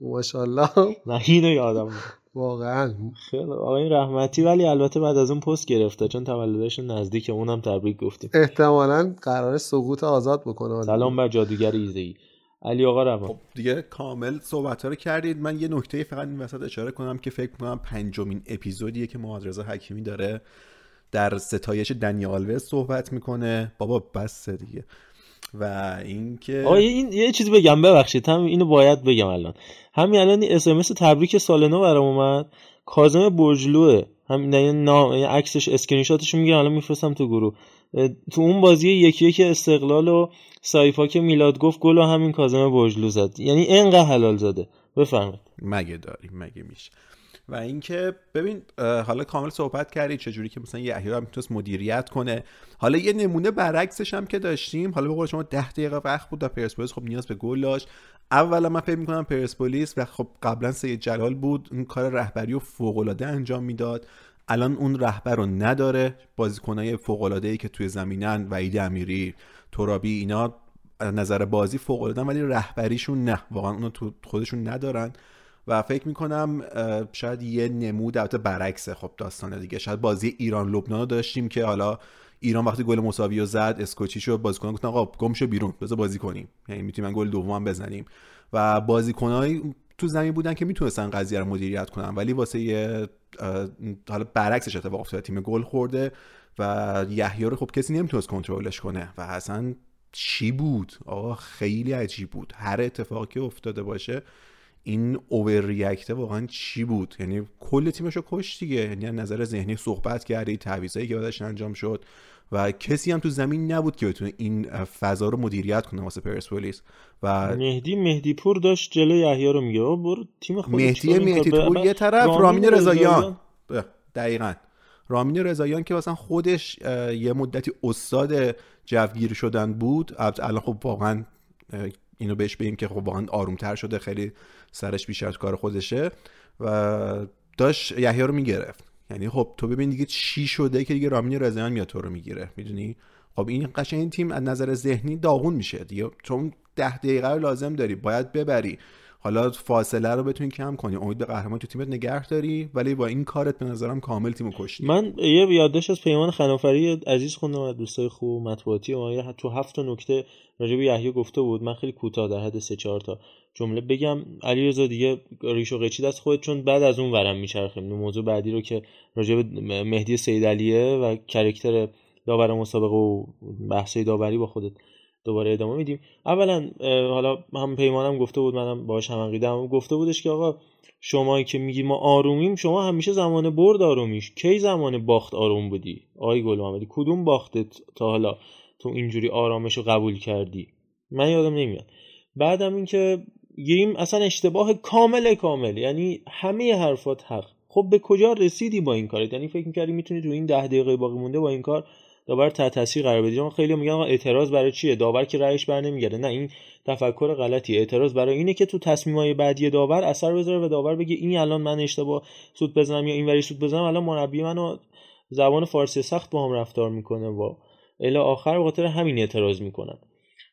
ماشاءالله. نه اینو یادم. واقعا. خیلی آقای رحمتی ولی البته بعد از اون پست گرفته چون تولدش نزدیک اونم تبریک گفتیم. احتمالا قرار سقوط آزاد بکنه. سلام بر جادوگر ایزی علی آقا رحمان. خب دیگه کامل صحبت رو کردید. من یه نکته فقط این وسط اشاره کنم که فکر کنم پنجمین اپیزودیه که محمد رضا حکیمی داره در ستایش دنی آلوز صحبت می‌کنه. بابا بس دیگه. و اینکه آقا این یه چیزی بگم ببخشید. هم اینو باید بگم الان. همین الان اس ام اس تبریک سال نو برام اومد. کاظم برجلوه همین نام عکسش اسکرین شاتش میگه الان میفرستم تو گروه. تو اون بازی یکی یکی استقلال و سایفا که میلاد گفت گل و همین کاظم برجلو زد. یعنی انقدر حلال زده بفرمایید. مگه داریم؟ مگه میشه؟ و اینکه ببین حالا کامل صحبت کردی چجوری که مثلا یحیی هم می‌تونست مدیریت کنه. حالا یه نمونه برعکسش هم که داشتیم حالا به شما 10 دقیقه وقت بود و پرسپولیس خب نیاز به گل داشت. اولا من فکر می‌کنم پرسپولیس و خب قبلا سید جلال بود اون کار رهبری و فوق العاده انجام می‌داد. الان اون رهبر رو نداره. بازیکنای فوق که توی زمینن وحید امیری ترابی اینا نظر بازی فوق ولی رهبریشون نه. واقعا اونو تو خودشون ندارن. و فکر می‌کنم شاید یه نمود البته برعکسه. خب داستان دیگه شاید بازی ایران لبنان رو داشتیم که حالا ایران وقتی گل مساوی رو زد اسکوچی شو بازیکن گفتن آقا گم شو بیرون بذار بازی کنیم. یعنی می‌تونیم گل دوم بزنیم. و بازیکنای تو زمین بودن که می‌تونستن قضیه رو مدیریت کنن ولی واسه یه حالا برعکسش اتفاق افتاده. تیم گل خورده و یحیی رو خب کسی نمی‌تونست کنترلش کنه. و اصلا چی بود؟ آقا خیلی عجیب بود. هر اتفاقی افتاده باشه این اوور ریاکته واقعا چی بود؟ یعنی کل تیمشو کش دیگه. یعنی نظر ذهنی صحبت کردی تعویضایی که بعدش انجام شد و کسی هم تو زمین نبود که بتونه این فضا رو مدیریت کنه واسه پرسپولیس و مهدی مهدی پور داشت جلو یحیی رو میگه برو تیم خودت مهدی مهدی پور یه طرف رامین رضاییان دقیقاً. رامین رضاییان که مثلا خودش یه مدتی استاد جوگیر شدن بود. الان خب واقعا اینو بهش بگیم که خب واقعا آرومتر شده خیلی سرش بیشتر کار خودشه و داشت یحیی رو می‌گرفت. یعنی خب تو ببین دیگه چی شده که دیگه رامین رضاییان میاد تو رو می‌گیره. می‌دونی؟ خب این قشنگ این تیم از نظر ذهنی داغون میشه دیگه. چون ده دقیقه رو لازم داری باید ببری. حالا فاصله رو بتونی کم کنی. امید به قهرمان تو تیمت نگه داری ولی با این کارت به نظرم کامل تیمو کشتی. من یه یادداشت از پیمان خنافری عزیز خوندم از دوستای خوب مطبوعاتی ما تو هفت نکته راجع به یحیی گفته بود. من خیلی کوتاه در حد سه چهار تا. جمله بگم علی رضا دیگه ریشو قچید از خودت چون بعد از اون ورم میچرخیم موضوع بعدی رو که راجع به مهدی سیدعلیه و character داور مسابقه و بحث داوری با خودت دوباره ادامه میدیم. اولا حالا هم پیمانم گفته بود منم باهاش هم عقیدم گفته بودش که آقا شما که میگی ما آرومیم شما همیشه زمان برد آرومیش. کی زمان باخت آروم بودی؟ آی گل محمدی کدوم باختت تا حالا تو اینجوری آرامش رو قبول کردی؟ من یادم نمیاد. بعدم اینکه گیریم اصلا اشتباه کامل کامل. یعنی همه حرفات حق. خب به کجا رسیدی با این کارت یعنی فکر می‌کردی می‌تونی تو این ده دقیقه باقی مونده با این کار داور تحت تاثیر قرار بدی. خیلی میگن اعتراض برای چیه؟ داور که رأیش بر نمیگرده. نه این تفکر غلطی اعتراض برای اینه که تو تصمیمای بعدی داور اثر بذاره و داور بگه این الان من اشتباه سود بزنم یا اینوری سود بزنم الان مربی منو زبان فارسی سخت با هم رفتار می‌کنه. و الی آخر به خاطر همین اعتراض می‌کنن.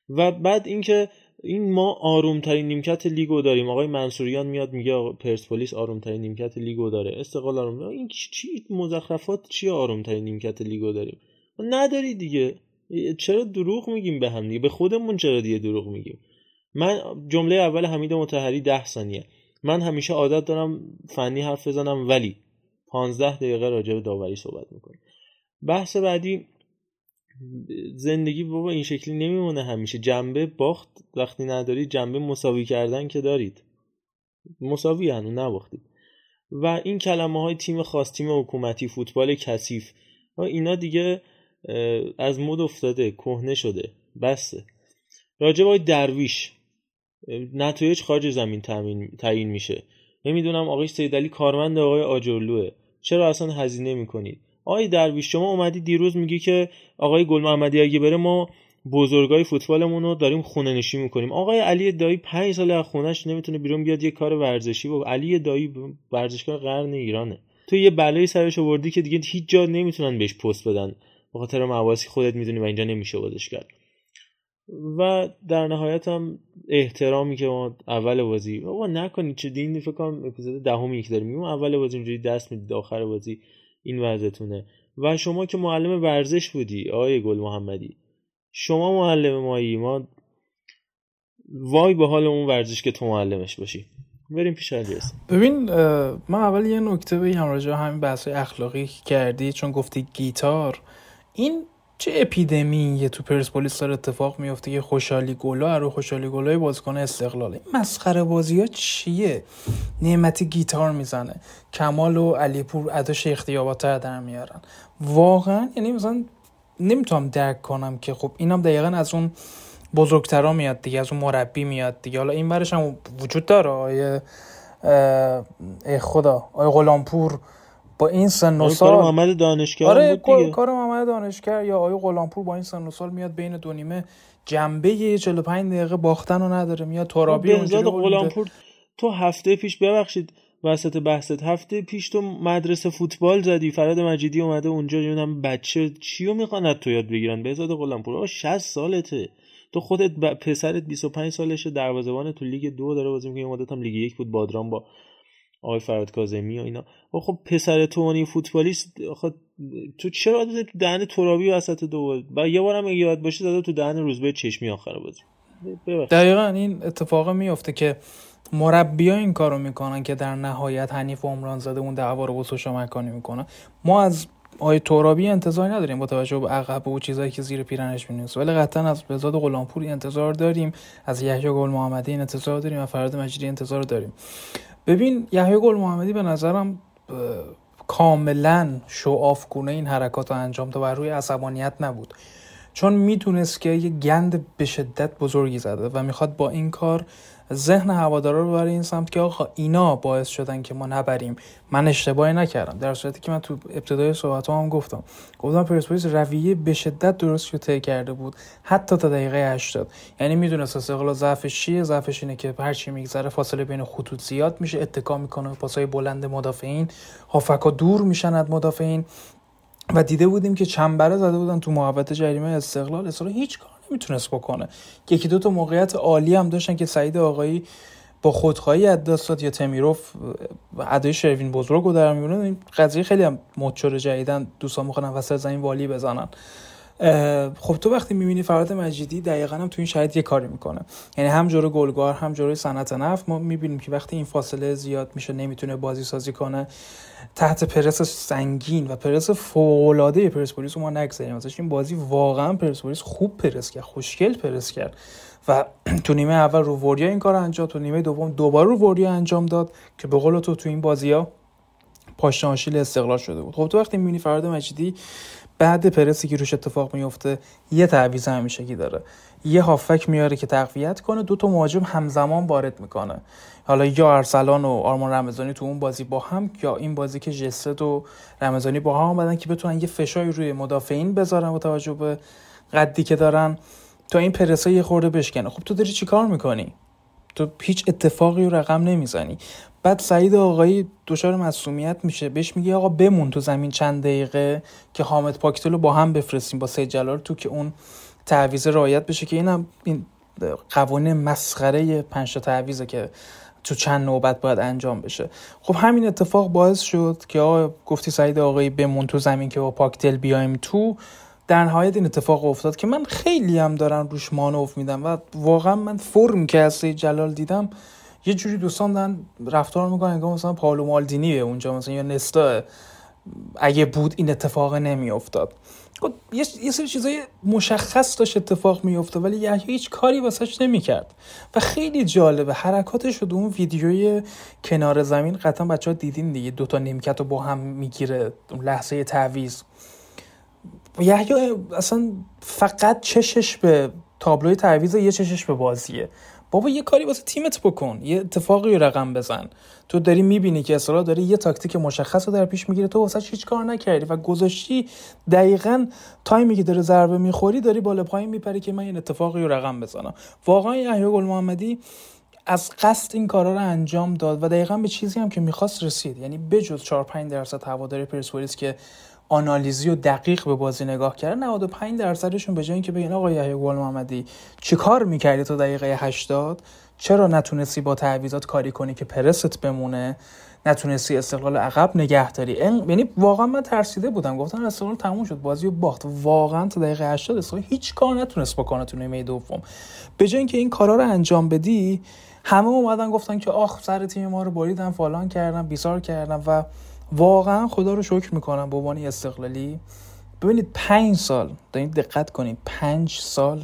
و بعد اینکه این ما آرومترین نیمکت لیگو داریم. آقای منصوریان میاد میگه پرسپولیس آرومترین نیمکت لیگو داره. استقلال آروم این چی مزخرفات چی آرومترین نیمکت لیگو داریم؟ نداری دیگه. چرا دروغ میگیم به هم دیگه؟ به خودمون چرا دیگه دروغ میگیم؟ من جمله اول حمید متحری ده ثانیه. من همیشه عادت دارم فنی حرف بزنم ولی پانزده دقیقه راجع به داوری صحبت می‌کنم. بحث بعدی زندگی بابا این شکلی نمیمونه همیشه. جنبه باخت وقتی نداری جنبه مساوی کردن که دارید. مساوی هنو نباختید. و این کلمه های تیم خاص تیم حکومتی فوتبال کثیف اینا دیگه از مد افتاده کهنه شده بسته راجع به درویش نتایج خارج زمین تعیین میشه. نمی‌دونم آقای سیدلی کارمند آقای آجرلوه. چرا اصلا هزینه می‌کنید؟ آقای درویش شما اومدی دیروز میگی که آقای گل محمدی اگه بره ما بزرگای فوتبالمون رو داریم خونه نشی می‌کنیم. آقای علی دایی پنج سال از خونش نمی‌تونه بیرون بیاد یه کار ورزشی و علی دایی ورزشکار قرن ایرانه. تو یه بلایی سرش آوردی که دیگه هیچ جا نمی‌تونن بهش پست بدن. به خاطر مواسی خودت می‌دونی و اینجا نمیشه بازش کرد. و در نهایت هم احترامی که ما اول بازی بابا نکنید چه دین فکر کنم اپیزود دهمی یک داریم. اول بازی اینجوری دست می‌دید آخر بازی این وضعتونه. و شما که معلم ورزش بودی آقای گل محمدی. شما معلم مایی ما وای به حال اون ورزش که تو معلمش باشی. بریم پیش ببین من اول یه نکته بگم راجع همین بحث اخلاقی کردی چون گفتی گیتار. این چه اپیدمی تو پرسپولیس داره اتفاق میفته؟ که خوشحالی گلا رو خوشحالی گلای بازیکن استقلال. این مسخره بازی ها چیه؟ نعمتی گیتار می‌زنه. کمال و علیپور ادا شیخ دیاباتر در میارن. واقعا یعنی مثلا نمی‌تونم درک کنم که خب اینم دقیقا از اون بزرگترا میاد دیگه از اون مربی میاد دیگه. حالا این برش هم وجود داره. آیه خدا آیه غلامپور با این سن و سال کار محمد دانشگر آره بود کار محمد دانشگر یا آیه غلامپور با این سن و سال میاد بین دو نیمه جنبه 45 دقیقه باختن رو نداره میاد ترابی اونجا غلامپور تو هفته پیش ببخشید وسط بحثت هفته پیش تو مدرسه فوتبال زدی فراد مجیدی اومده اونجا نمی‌دونم بچه چیو می‌خواند تو یاد بگیرن؟ بهزاد غلامپور 60 سالته. تو خودت ب... پسرت 25 سالشه دروازه‌بان تو لیگ دو داره بازی می‌کنه مدت هم لیگ یک بود بادرام با آقای فراد کاظمی و اینا. و خب پسر تو اونی فوتبالیست خب تو چرا تو دهن ترابی وسط دو و یه بارم یاد باشه داده تو دهن روزبه چشمی آخر بازی. دقیقا این اتفاق میفته که مربیا این کارو می‌کنن که در نهایت حنیف عمران زاده اون دعوا رو با مکانی می‌کنن. ما از آقای ترابی انتظار نداریم با توجه به عقب و چیزایی که زیر پیرنش می‌نویسه. ولی قطعا از بزاد غلامپوری انتظار داریم از یحیی گل محمدی انتظار داریم و فراد مجیدی انتظار داریم. ببین یحیی گل محمدی به نظرم کاملا شعاف گونه این حرکات رو انجام داد و روی عصبانیت نبود. چون می‌تونست که یه گند به شدت بزرگی زده و می‌خواد با این کار ذهن هوادارا رو برای این سمت که آقا اینا باعث شدن که ما نبریم. من اشتباهی نکردم. در صورتی که من تو ابتدای صحبت هم گفتم. گفتم پرسپولیس رویه به شدت درست رو کرده بود. حتی تا دقیقه 80 یعنی می‌دونست استقلال ضعفش چیه ضعفش اینه که هر چی میگذره فاصله بین خطوط زیاد میشه. اتکا می‌کنه پاسای بلند مدافعین. هافکا دور میشن از مدافعین. و دیده بودیم که چنبره زده بودن تو محوطه جریمه استقلال. استقلال هیچ کار نمی‌تونست بکنه. یکی دو تا موقعیت عالی هم داشتن که سعید آقایی با خودخواهی از یا تمیروف ادای شروین بزرگو در میونه قضیه خیلی هم مدچور جدیدن. دوستان می‌خوان وسط زمین والی بزنن. خب تو وقتی می‌بینی فراد مجیدی دقیقا هم تو این شاید یه کاری می‌کنه. یعنی هم جلو گلگار هم جلوی صنعت نفت ما می‌بینیم که وقتی این فاصله زیاد میشه نمی‌تونه بازی سازی کنه. تحت پرس سنگین و پرس فوق‌العاده پرسپولیس ما نگذاریم. ازش این بازی واقعا پرسپولیس خوب پرس کرد خوشگل پرس کرد. و تو نیمه اول رو وریا این کار انجام تو نیمه دوم دوباره رو وریا انجام داد که به قول تو تو این بازی ها پاشناشیل استقلال شده بود. خب تو وقتی می‌بینی فراد مجیدی بعد پرسی که روش اتفاق میفته یه تعویض همیشگی داره. یه هافک میاره که تقویت کنه دو تا مهاجم همزمان وارد می‌کنه. حالا یا ارسلان و آرمان رمضانی تو اون بازی با هم یا این بازی که جسد و رمضانی با هم آمدن که بتونن یه فشاری روی مدافعین بذارن با توجه به قدی که دارن. تا این پرسه یه خورده بشکنه. خب تو داری چیکار می‌کنی؟ تو هیچ اتفاقی رو رقم نمی‌زنی. بعد سعید آقایی دچار مسئولیت میشه. بهش میگه آقا بمون تو زمین چند دقیقه که حامد پاکتل رو با هم بفرستیم با سید جلال تو که اون تعویض رعایت بشه که اینم این قوانین مسخره پنج تا تعویضه که تو چند نوبت باید انجام بشه. خب همین اتفاق باعث شد که آقا گفتی سعید آقایی بمون تو زمین که با پاکتل بیایم تو. در نهایت این اتفاق افتاد که من خیلی هم دارن روش مانوف میدم و واقعا من فرم که از سید جلال دیدم یه جوری دوستان دارن رفتار می‌کنن انگار مثلا پاولو مالدینیه اونجا مثلا یا نستا. اگه بود این اتفاق نمیافتاد. خب یه سری چیزای مشخص داشت اتفاق میفته ولی یحیی هیچ کاری واسش نمی‌کرد. و خیلی جالبه حرکاتش رو اون ویدیوی کنار زمین قطعا بچه ها دیدین دیگه. دوتا نیمکت رو با هم می‌گیره لحظه تعویز یحیی اصلا فقط چشش به تابلوی تعویز یه چشش به بازیه. بابا یه کاری واسه تیمت بکن یه اتفاقی رقم بزن. تو داری می‌بینی که اصلا داری یه تاکتیک مشخص رو در پیش می‌گیره تو واسه هیچ کار نکردی؟ و گذاشتی دقیقا تایمی که داره ضربه می‌خوری داری بالا پایین میپری که من این اتفاقی رو رقم بزنم. واقعا یحیی گل محمدی از قصد این کارا رو انجام داد و دقیقا به چیزی هم که می‌خواست رسید. یعنی بجز 4 5 درصد هواداری پرسپولیس که آنالیزی و دقیق به بازی نگاه کرده 95 درصدشون به جای اینکه بگن آقا یحیی گل محمدی چیکار می‌کردی تو دقیقه 80 چرا نتونستی با تعویضات کاری کنی که پرست بمونه؟ نتونستی استقلال عقب نگه داری؟ یعنی واقعا من ترسیده بودم. گفتم استقلال تموم شد. بازی و باخت. واقعا تا دقیقه 80 استقلال هیچ کار نتونست بکنه تو نیمه دوم. به جای اینکه این کارا رو انجام بدی همه اومدن گفتن که آخ سر تیم ما رو بریدن فلان کردن بیزار کردن و واقعا خدا رو شکر می‌کنم به عنوان استقلالی. ببینید پنج سال دارین دقت کنید پنج سال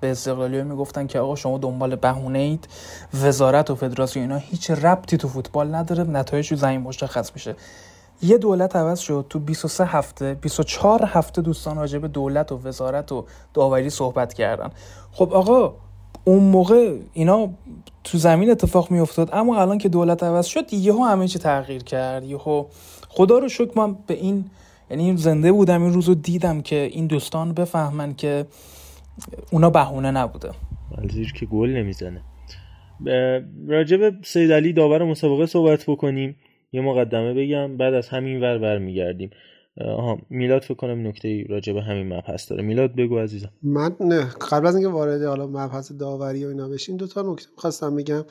به استقلالی می‌گفتن که آقا شما دنبال بهونه اید وزارت و فدراسیون اینا هیچ ربطی تو فوتبال نداره نتایج زمین مشخص میشه. یه دولت عوض شد تو 23 هفته 24 هفته دوستان راجع به دولت و وزارت و داوری صحبت کردن. خب آقا اون موقع اینا تو زمین اتفاق می افتاد اما الان که دولت عوض شد یهو همه چی تغییر کرد. یهو خدا رو شکر من به این یعنی زنده بودم این روزو دیدم که این دوستان بفهمن که اونا بهونه نبوده. زیر که گل نمی‌زنه. راجع به سید علی داور مسابقه صحبت بکنیم. یه مقدمه بگم بعد از همین ور برمیگردیم. آها میلاد فکر کنم نکته راجع به همین مبحث داره. میلاد بگو عزیزم. من قبل از اینکه وارد حالا مبحث داوری و اینا بشین دو تا نکته می‌خواستم بگم.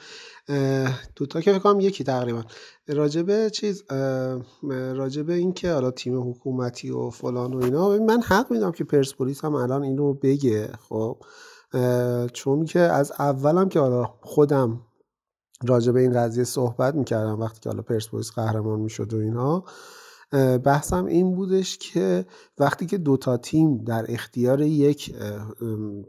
دو تا که فکر کنم یکی تقریبا. راجع به چیز راجع به اینکه حالا تیم حکومتی و فلان و اینا من حق میدم که پرسپولیس هم الان اینو بگه خب. چون که از اولم که حالا خودم راجع به این قضیه صحبت می‌کردم وقتی که حالا پرسپولیس قهرمان می‌شد و اینا بحثم این بودش که وقتی که دوتا تیم در اختیار یک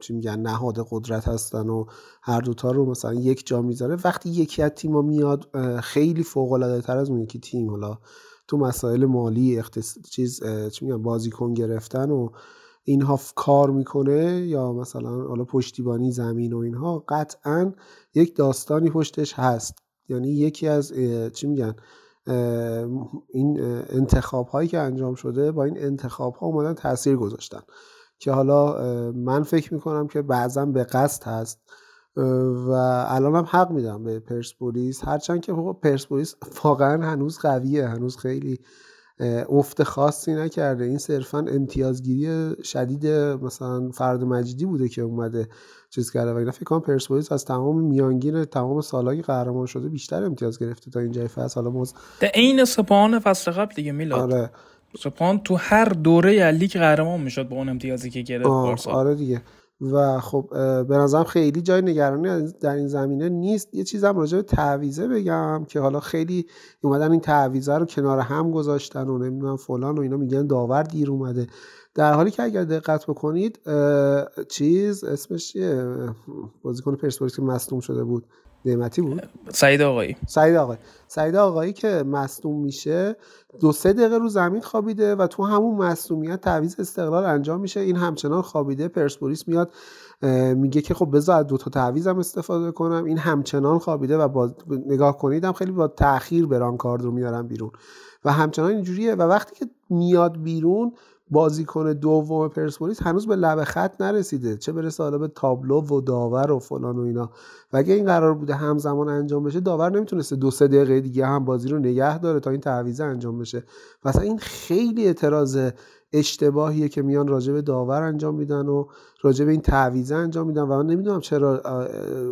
چی میگن نهاد قدرت هستن و هر دوتا رو مثلا یک جا می‌ذاره وقتی یکی از تیما میاد خیلی فوق العاده تر از اون یکی تیم. حالا تو مسائل مالی اختص... چیز چی میگن بازیکن گرفتن و اینها کار می‌کنه یا مثلا حالا پشتیبانی زمین و اینها قطعا یک داستانی پشتش هست. یعنی یکی از چی میگن این انتخاب هایی که انجام شده با این انتخاب ها اومدن تاثیر گذاشتن. که حالا من فکر می‌کنم که بعضا به قصد هست. و الان هم حق میدم به پرسپولیس. هرچند که پرسپولیس واقعا هنوز قویه هنوز خیلی افت خاصی نکرده. این صرفا امتیازگیری شدید مثلا فرد مجیدی بوده که اومده چیز کرده. و اینا فکر کنم پرسپولیس از تمام میانگین تمام سالهای قهرمان شده بیشتر امتیاز گرفته تا اینجای فصل. حالا موز ده عین سپاهان فصل قبل دیگه میلاد. آره. سپاهان تو هر دوره لیگ قهرمان می‌شد با اون امتیازی که گرفت آره دیگه. و خب به نظرم خیلی جای نگرانی در این زمینه نیست. یه چیزم راجع به تعویزه بگم که حالا خیلی اومدن این تعویزه رو کنار هم گذاشتن و نمی‌دونم فلان و اینا میگن داور دیر اومده. در حالی که اگر دقت بکنید چیز اسمش چیه؟ بازیکن پرسپولیس که مصدوم شده بود. نعمتی بود؟ سعید آقایی. سعید آقایی. سعید آقایی که مصدوم میشه دو سه دقیقه رو زمین خوابیده و تو همون مصدومیت تعویض استقلال انجام میشه. این همچنان خوابیده. پرسپولیس میاد میگه که خب بذار دو تا تعویضم استفاده کنم. این همچنان خوابیده و با نگاه کنیدم خیلی با تاخیر برانکارد رو میارم بیرون. و همچنان اینجوریه. و وقتی که میاد بیرون بازیکن دوم پرسپولیس هنوز به لب خط نرسیده. چه برسه حالا به تابلو و داور و فلان و اینا. و اگه این قرار بوده همزمان انجام بشه داور نمی‌تونسته دو سه دقیقه دیگه هم بازی رو نگه داره تا این تعویض انجام بشه. مثلا این خیلی اعتراض اشتباهیه که میان راجع به داور انجام میدن و راجع به این تعویضه انجام میدن. و من نمی‌دونم چرا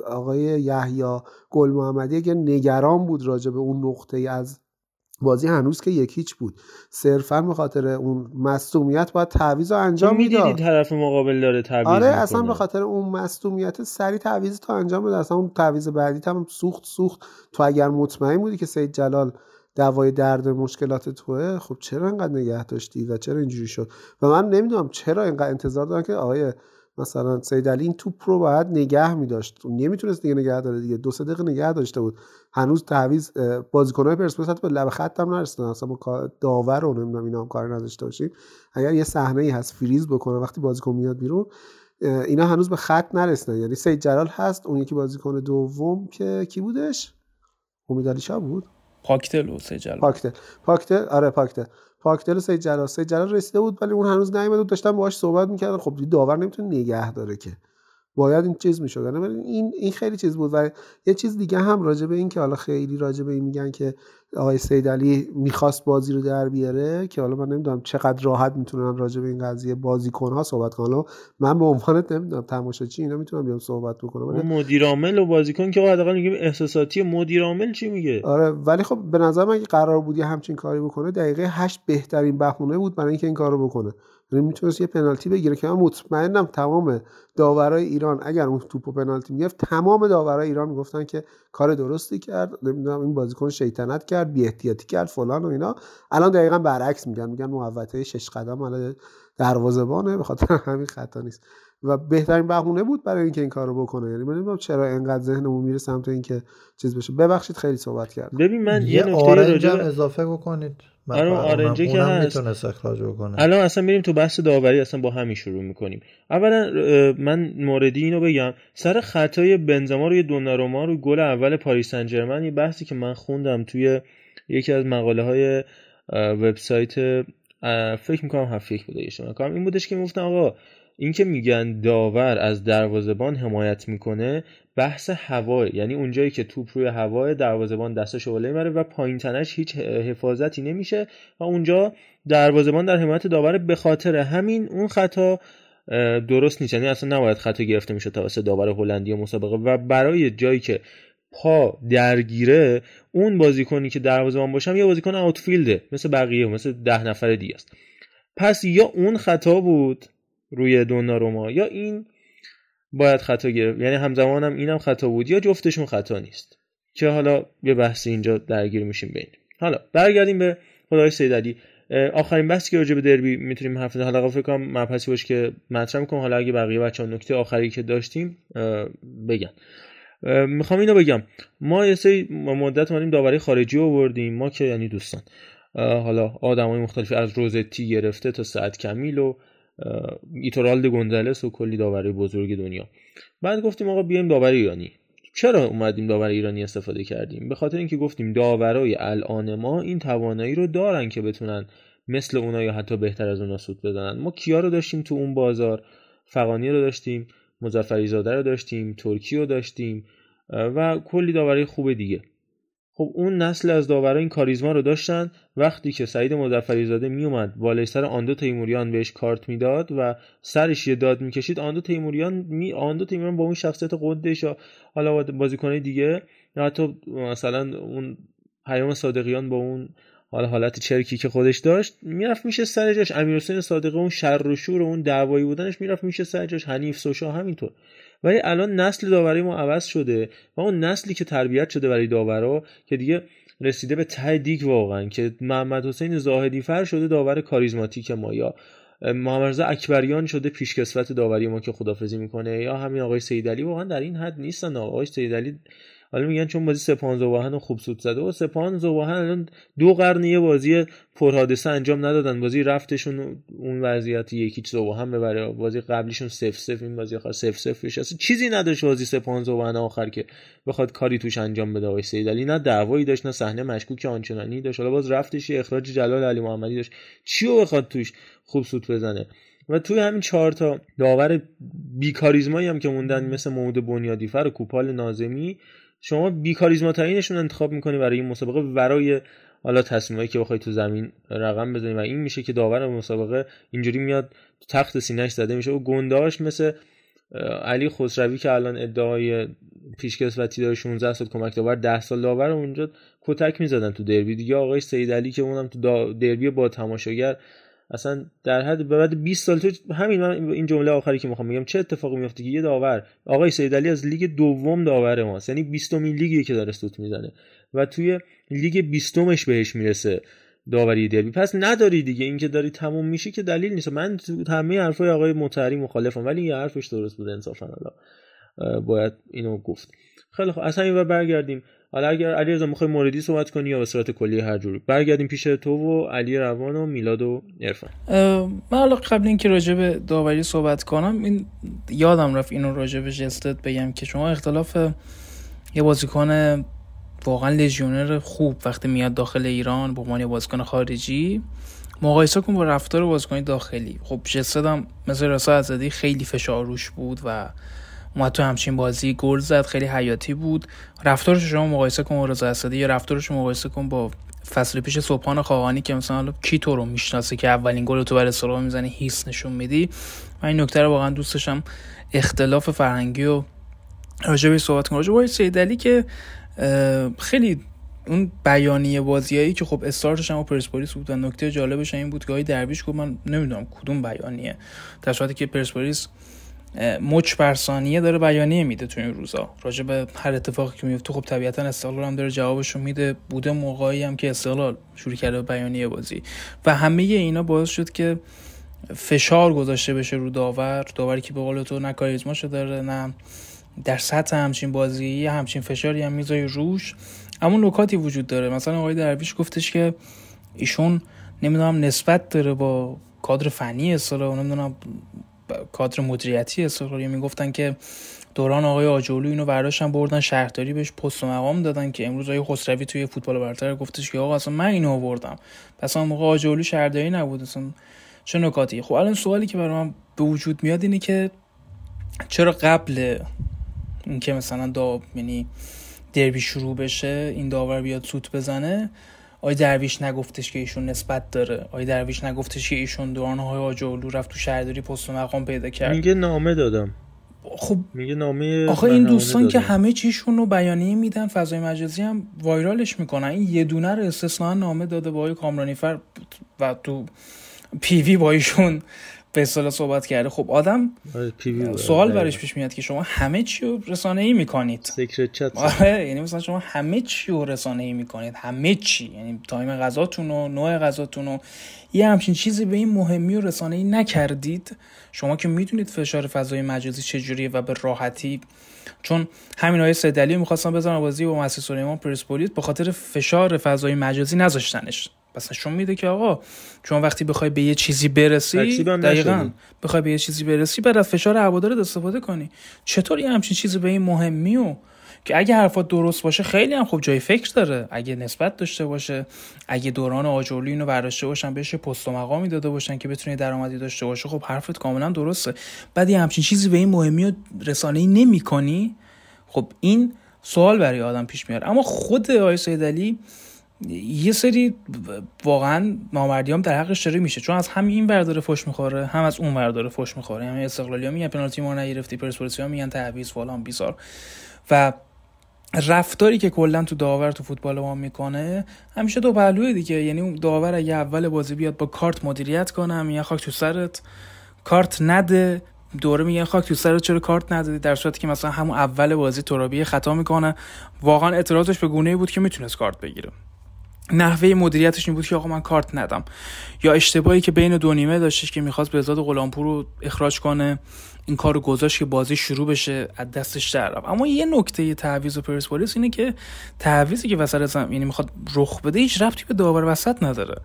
آقای یحیی گل محمدی اگه نگران بود راجع به اون نقطه از بازی هنوز که یکیچ بود. صرفا به خاطر اون مصومیت باید تعویض رو انجام می‌داد. طرف مقابل داره تعویض آره اصلا به خاطر اون مصومیت سری تعویض تا انجام بده. اصلا اون تعویض بعدی هم سوخت سوخت. تو اگر مطمئن بودی که سید جلال دوای درد مشکلات توه خب چرا انقدر نگه داشتی و چرا اینجوری شد؟ و من نمی‌دونم چرا اینقدر انتظار دارم که آقای مثلا سید علی این توپ رو باید نگه میداشت. نمی‌تونست دیگه نگه داره دیگه. دو سه دقیقه نگه داشته بود. هنوز تعویض بازیکن‌های پرسپولیس حتی به لب خط هم نرسیدن. اصلا با داور رو نمی‌دونم اینا هم کار نداشته باشیم. اگر یه صحنه ای هست فریز بکنه وقتی بازیکن میاد بیرون اینا هنوز به خط نرسیدن. یعنی سید جلال هست اون یکی بازیکن دوم که کی بودش؟ امید علی شاه بود؟ پاکتل و سید جلال. پاکتل. پاکتل؟ آره پاکتل. پاکتل و سید جلال. سید جلال رسیده بود ولی اون هنوز نیومد بود داشتن باهاش صحبت می‌کردن. خب داور نمی‌تونه نگه داره که. باید این چیز می‌شد. یعنی این این خیلی چیز بود و یه چیز دیگه هم راجع به این که حالا خیلی راجع به این میگن که آقای سید علی می‌خواست بازی رو در بیاره که حالا من نمی‌دونم چقدر راحت می‌تونن راجع به این قضیه بازیکن ها صحبت کنن من به عنوان نمی‌دونم تماشاچی اینا می‌تونم بیام صحبت بکنم. اون مدیر عامل و بازیکن که حداقل میگیم احساساتی مدیر عامل چی میگه؟ آره ولی خب به نظر من اگه قرار بود همچین کاری بکنه دقیقه 8 بهترین بهونه بود برای اینکه این کارو بکنه. می‌تونست یه پنالتی بگیره که من مطمئنم تمام داورای ایران اگر اون توپو پنالتی می‌گرفت تمام داورای ایران می‌گفتن که کار درستی کرد نمی‌دونم این بازیکن شیطنت کرد بی احتیاطی کرد فلان و اینا. الان دقیقا برعکس میگن میگن محوطه شش قدم حالا دروازه‌بانه به همین خطا نیست. و بهترین بهونه بود برای اینکه این کارو بکنه. یعنی من نمی‌دونم چرا اینقدر ذهنمون میره سمت اینکه چیز بشه. ببخشید خیلی صحبت کردم. ببین من یه, یه نکته آرنج راجع اضافه بکنید. آره آرنجه که هست. می‌تونست اخراج بکنه. الان اصلا میریم تو بحث داوری اصلا با همین شروع می‌کنیم. اولا من موردی اینو بگم. سر خطای بنزما روی دوناروما رو گل اول پاریس سن ژرمن یه بحثی که من خوندم توی یکی از مقاله های وبسایت فکر می‌کنم هفت یک بوده اشتباه این بودش که می‌گفتن آقا این که میگن داور از دروازبان حمایت می‌کنه بحث هواه. یعنی اونجایی که توپ روی هوای دروازبان دستش بالا می‌بره و پایین تنش هیچ حفاظتی نمیشه و اونجا دروازبان در حمایت داور به خاطر همین اون خطا درست نیست. یعنی اصلا نباید خطا گرفته میشه توسط داور هلندی مسابقه. و برای جایی که پا درگیره اون بازیکنی که دروازه‌بان باشم یه بازیکن آوتفیلده مثل بقیه مثل ده نفر دیگه است. پس یا اون خطا بود روی دوناروما. یا این باید خطا گرفت. یعنی همزمان هم اینم خطا بود. یا جفتشون خطا نیست. که حالا یه بحثی اینجا درگیر میشیم بین. حالا برگردیم به خدای سید علی. آخرین بحثی که راجع به دربی می‌تونیم حرف بزنیم حالا فکر کنم مبحثی باشه که مطرح می‌کنم. حالا اگه بقیه بچه‌ها نکته آخری که داشتیم بگن می‌خوام اینو بگم. ما یه سری مدت اومدیم داوری خارجی آوردیم. ما که یعنی دوستان. حالا آدمای مختلفی از روزتی گرفته تا سعد کمیل و ایتورالد گونزالس و کلی داوری بزرگ دنیا. بعد گفتیم آقا بیایم داور ایرانی. چرا اومدیم داور ایرانی استفاده کردیم؟ به خاطر اینکه گفتیم داورای الان ما این توانایی رو دارن که بتونن مثل اونا یا حتی بهتر از اونا سود بزنن ما کیا رو داشتیم تو اون بازار؟ فقانی رو داشتیم مزفری زاده رو داشتیم ترکی رو داشتیم و کلی داوری خوب دیگه. خب اون نسل از داورا این کاریزما رو داشتن وقتی که سعید مظفری زاده میومد بالای سر آندو تیموریان بهش کارت می‌داد و سرش یه داد می‌کشید آندو تیموریان می آندو تیموریان با اون شخصیت قدش یا حالا بازیکنای دیگه یا حتی مثلا اون پیام صادقیان با اون حالا حالت چرکی که خودش داشت می‌رفت میشه سر جاش. امیر حسین صادقی اون شر و شور و اون دعوایی بودنش می‌رفت میشه سر جاش. حنیف سوشا همینطور. ولی الان نسل داوری ما عوض شده و اون نسلی که تربیت شده برای داورا که دیگه رسیده به ته دیگ واقعا که محمد حسین زاهدی فر شده داور کاریزماتیک ما یا محمد اکبریان شده پیشکسوت داوری ما که خدافزی می‌کنه یا همین آقای سیدعلی واقعا در این حد نیستن. آقای سیدعلی حالا میگن چون بازی سپاهان زوباهن خوب سود زده. و سپاهان زوباهن الان دو قرن یه بازی پرحادثه انجام ندادن. بازی رفتشون اون وضعیت یکی زوباهن ببره. بازی قبلیشون سف سف این بازی آخر سف سف بشه. اصلا چیزی نداشت بازی سپاهان زوباهن آخر که بخواد کاری توش انجام بده آقای سیدعلی. نه دعوایی داشت نه صحنه مشکوک آنچنانی داشت. حالا باز رفتش اخراج جلال علی محمدی داشت. چیو بخواد توش خوب سود بزنه؟ و توی همین چهار تا داور بیکاریزمایی هم که موندن مثل محمود بنیادیفر و کوپال نازمی شما بیکاریزماترینشون انتخاب می‌کنی برای این مسابقه ورای حالا تصمیمایی که بخوای تو زمین رقم بزنی و این میشه که داور مسابقه اینجوری میاد تخت سینهش زده میشه. و گنداش مثل علی خسروی که الان ادعای پیشکسوتی داره 16 سال کمک داور 10 سال داور اونجا کتک می‌زدن تو دربی. دیگه آقای سید علی که اونم تو دربی با تماشاگر اصلا در حد بعد 20 سال تو همین من این جمله آخری که می‌خوام بگم چه اتفاقی میفته که یه داور آقای سید علی از لیگ دوم داور ماست یعنی 20 مین لیگی که داره سوت می‌زنه و توی لیگ 20 بهش می‌رسه داوری دربی. پس نداری دیگه اینکه داری تموم میشه که دلیل نیست. من همه حرفای آقای متحری مخالفم ولی یه حرفش درست بود انصافا. باید اینو گفت. خیلی خب از همین برگردیم. حالا اگر علی رضا می‌خوای موردی صحبت کنی یا به صورت کلی هر جوری. برگردیم پیش تو و علی روان و میلاد و عرفان. من حالا قبل اینکه راجع به داوری صحبت کنم این یادم رفت اینو راجع به جستت بگم که شما اختلاف یه بازیکن واقعا لژیونر خوب وقتی میاد داخل ایران به عنوان بازیکن خارجی مقایسه کن با رفتار بازیکن داخلی. خب جستت هم مثل رسا ازدی خیلی فشار روش بود و اومد تو همچین بازی گل زد خیلی حیاتی بود. رفتارش شما مقایسه کن با رضا اسدی یا رفتارش مقایسه کن با فصل پیش صبحان خواهانی که مثلا کی تو رو می‌شناسه که اولین گل تو برای سلام می‌زنی هیس نشون میدی. من این نکته رو واقعا دوست داشتم اختلاف فرهنگی و راجع صحبت کنم. راجع به سیدعلی که خیلی اون بیانیه بازیایی که خب استارتش هم پرسپولیس بود و نکته جالبش این بود که درویش گفت من نمی‌دونم کدوم بیانیه. در که پرسپولیس مچ برسانیه داره بیانیه میده تو این روزا. راجع به هر اتفاقی که میفته خب طبیعتا استقلال هم داره جوابشو میده. بوده موقعی هم که استقلال شروع کرده بیانیه بازی. و همه اینا باعث شد که فشار گذاشته بشه رو داور. داوری که به قول تو نه کاریزماشو داره نه در سطح همچین بازی همچین فشاری هم می‌ذاری روش. اما نکاتی وجود داره. مثلا آقای درویش گفتش که ایشون نمی‌دونم نسبت داره با کادر فنی اصطلاح نمی‌دونم کادر مدیریتی استقلالی می‌گفتن که دوران آقای آجولو اینو برداشتن بردن شهرداری بهش پست و مقام دادن که امروز آقای خسروی توی فوتبال برتر گفتش که آقا اصلا من اینو آوردم. پس اون موقع آجولو شهرداری نبود. اصلا چه نکاتی؟ خب الان سوالی که برای من به وجود میاد اینه که چرا قبل اینکه مثلا دا یعنی دربی شروع بشه این داور بیاد سوت بزنه آی درویش نگفتش که ایشون نسبت داره. آی درویش نگفتش که ایشون دوران های آجولو رفت تو شهرداری پست و مقام پیدا کرد. میگه نامه دادم. خب میگه نامه آخه این دوستان که همه چیشون رو بیانیه میدن فضای مجازی هم وایرالش می‌کنن. این یه دونه رو استثنا نامه داده با آقای کامرانیفر و تو PV با ایشون. به اصطلاح صحبت کرده. خب آدم آره، بود. سوال. برش پیش میاد که شما همه چی رو رسانه ای می‌کنید. secret chat آره یعنی مثلا شما همه چی رو رسانه ای می‌کنید. همه چی. یعنی time غذاتون و نوع غذاتون و یه همچین چیزی به این مهمی و رسانه ای نکردید. شما که می‌دونید فشار فضای مجازی چجوریه و به راحتی. چون همین آقای سیدعلی می‌خواستن بزنن بازی با مسجد سلیمان پرسپولیس به خاطر فشار فضای مجازی نذاشتنش. پس نشون میده که آقا چون وقتی بخوای به یه چیزی برسی دقیقا. بخوای به یه چیزی برسی بعد از فشار هوادارت استفاده کنی. چطور یه همچین چیزی به این مهمی و که اگه حرفات درست باشه خیلی هم خوب جای فکر داره. اگه نسبت داشته باشه اگه دوران آجرلو اینو برداشته باشن بهش پست و مقامی داده باشن که بتونه درآمدی داشته باشه خب حرفت کاملا درسته. بعد یه همچین چیزی به این مهمی و رسانه ای نمی خب این سوال برای آدم پیش میاد. اما خود آقای سیدعلی یه سری واقعا نامردیام در حقش داره میشه چون از هم این ور داره فوش می‌خوره هم از اون ور داره فوش می‌خوره. همه استقلالی ها میگن پنالتی ما نگرفتی پرسپولیسی ها میگن تعویض فلان بیزار و رفتاری که کلا تو داور تو فوتبال ما می‌کنه همیشه دو پهلوه دیگه. یعنی اون داور اگه اول بازی بیاد با کارت مدیریت کنه میگن خاک تو سرت کارت نده. دوره میگن خاک تو سرت چرا کارت ندادی در صورتی که مثلا همون اول بازی ترابی خطا می‌کنه. واقعا اعتراضش به گونه بود که می‌تونست کارت بگیره. نحوه مدیریتش این بود که آقا من کارت ندم. یا اشتباهی که بین دو نیمه داشتش که می‌خواست بهزاد غلامپور رو اخراج کنه این کار رو گذاشت که بازی شروع بشه از دستش در رفت. اما یه نکته تعویض پرسپولیس اینه که تعویضی که وسط زمین یعنی می‌خواد رخ بده هیچ ربطی به داور وسط نداره.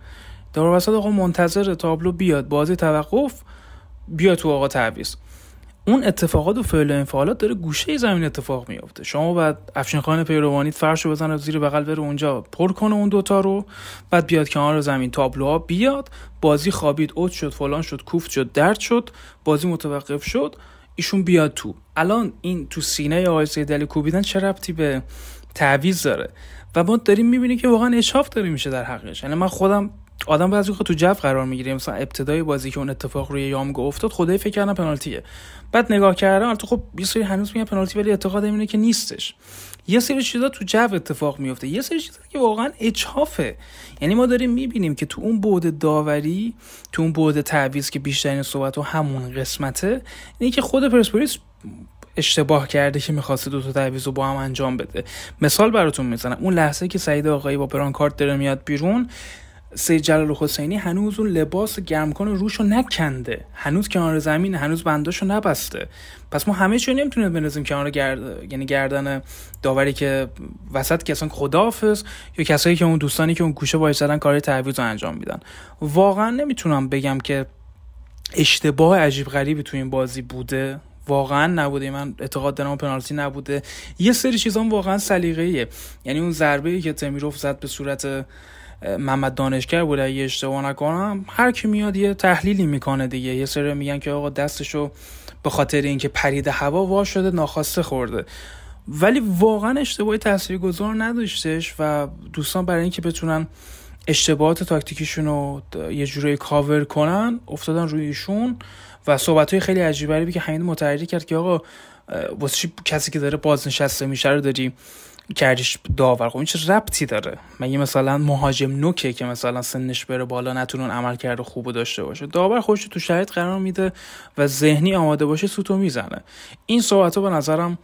داور وسط آقا منتظر تابلو بیاد بازی توقف بیا تو آقا تعویض. اون اتفاقات و فعل و انفعالات داره گوشه زمین اتفاق میفته شما بعد افشین خان پیروانیت فرشو بزنه زیر بغل بره اونجا پر کنه اون دوتا رو بعد بیاد کنار زمین تابلوها بیاد بازی خوابید اوت شد فلان شد کوفت شد درد شد بازی متوقف شد ایشون بیاد تو. الان این تو سینه آقای سیدعلی کوبیدن چه ربطی به تعویض داره؟ و ما داریم می‌بینیم که واقعا اشاف داره میشه در حقش یعنی من خودم آدم بعضی وقت تو جو قرار می‌گیره مثلا ابتدای بازی که اون اتفاق روی یامگو افتاد خدای فکر کردم پنالتیه. بعد نگاه کردم البته خب یه سری هنوز میگن پنالتی ولی اعتقاد اینه که نیستش. یه سری چیزا تو جو اتفاق میفته. یه سری چیزا که واقعا اجحافه یعنی ما داریم می‌بینیم که تو اون بعد داوری تو اون بعد تعویض که بیشترین صحبت و همون قسمته اینه که خود پرسپولیس اشتباه کرده که می‌خواسته دو تا تعویض رو با هم انجام بده. مثال براتون می‌زنم. اون لحظه که سعید آقایی با برانکارد داره میاد بیرون سید جلال حسینی هنوز اون لباس گرمکن روشو نکنده. هنوز کنار زمین هنوز بنداشو نبسته. پس ما همه چیو نمی‌تونیم بنازیم کنار گرد... یعنی گردن داوری که وسط که اصلا خداحافظ یا کسایی که اون دوستانی که اون گوشه وایسادن کار تعویض رو انجام میدن. واقعا نمی‌تونم بگم که اشتباه عجیب غریبی تو این بازی بوده. واقعا نبوده. من اعتقاد دارم پنالتی نبوده. یه سری چیزام واقعا سلیقه‌ایه. یعنی اون ضربه ای که تمیروف زد به صورت محمد دانشگر بود اگه اشتباه نکنم هر کی میاد یه تحلیلی می‌کنه دیگه. یه سری میگن که آقا دستشو به خاطر اینکه پرید هوا وا شده ناخواسته خورده. ولی واقعا اشتباهی تاثیرگذار نداشتش و دوستان برای اینکه بتونن اشتباهات تاکتیکیشون رو یه جوری کاور کنن افتادن روی ایشون و صحبت های خیلی عجیب غریبی که حمید متحری کرد که آقا واسه کسی که داره بازنشسته میشه رو داری کردیش داور خب این چه ربطی داره؟ مگه مثلا مهاجم نوکه که مثلا سنش بره بالا نتونن عمل کرده خوب داشته باشه. داور خودش تو شرایط قرار میده و ذهنی آماده باشه سوتو می‌زنه. این صحبت به نظرم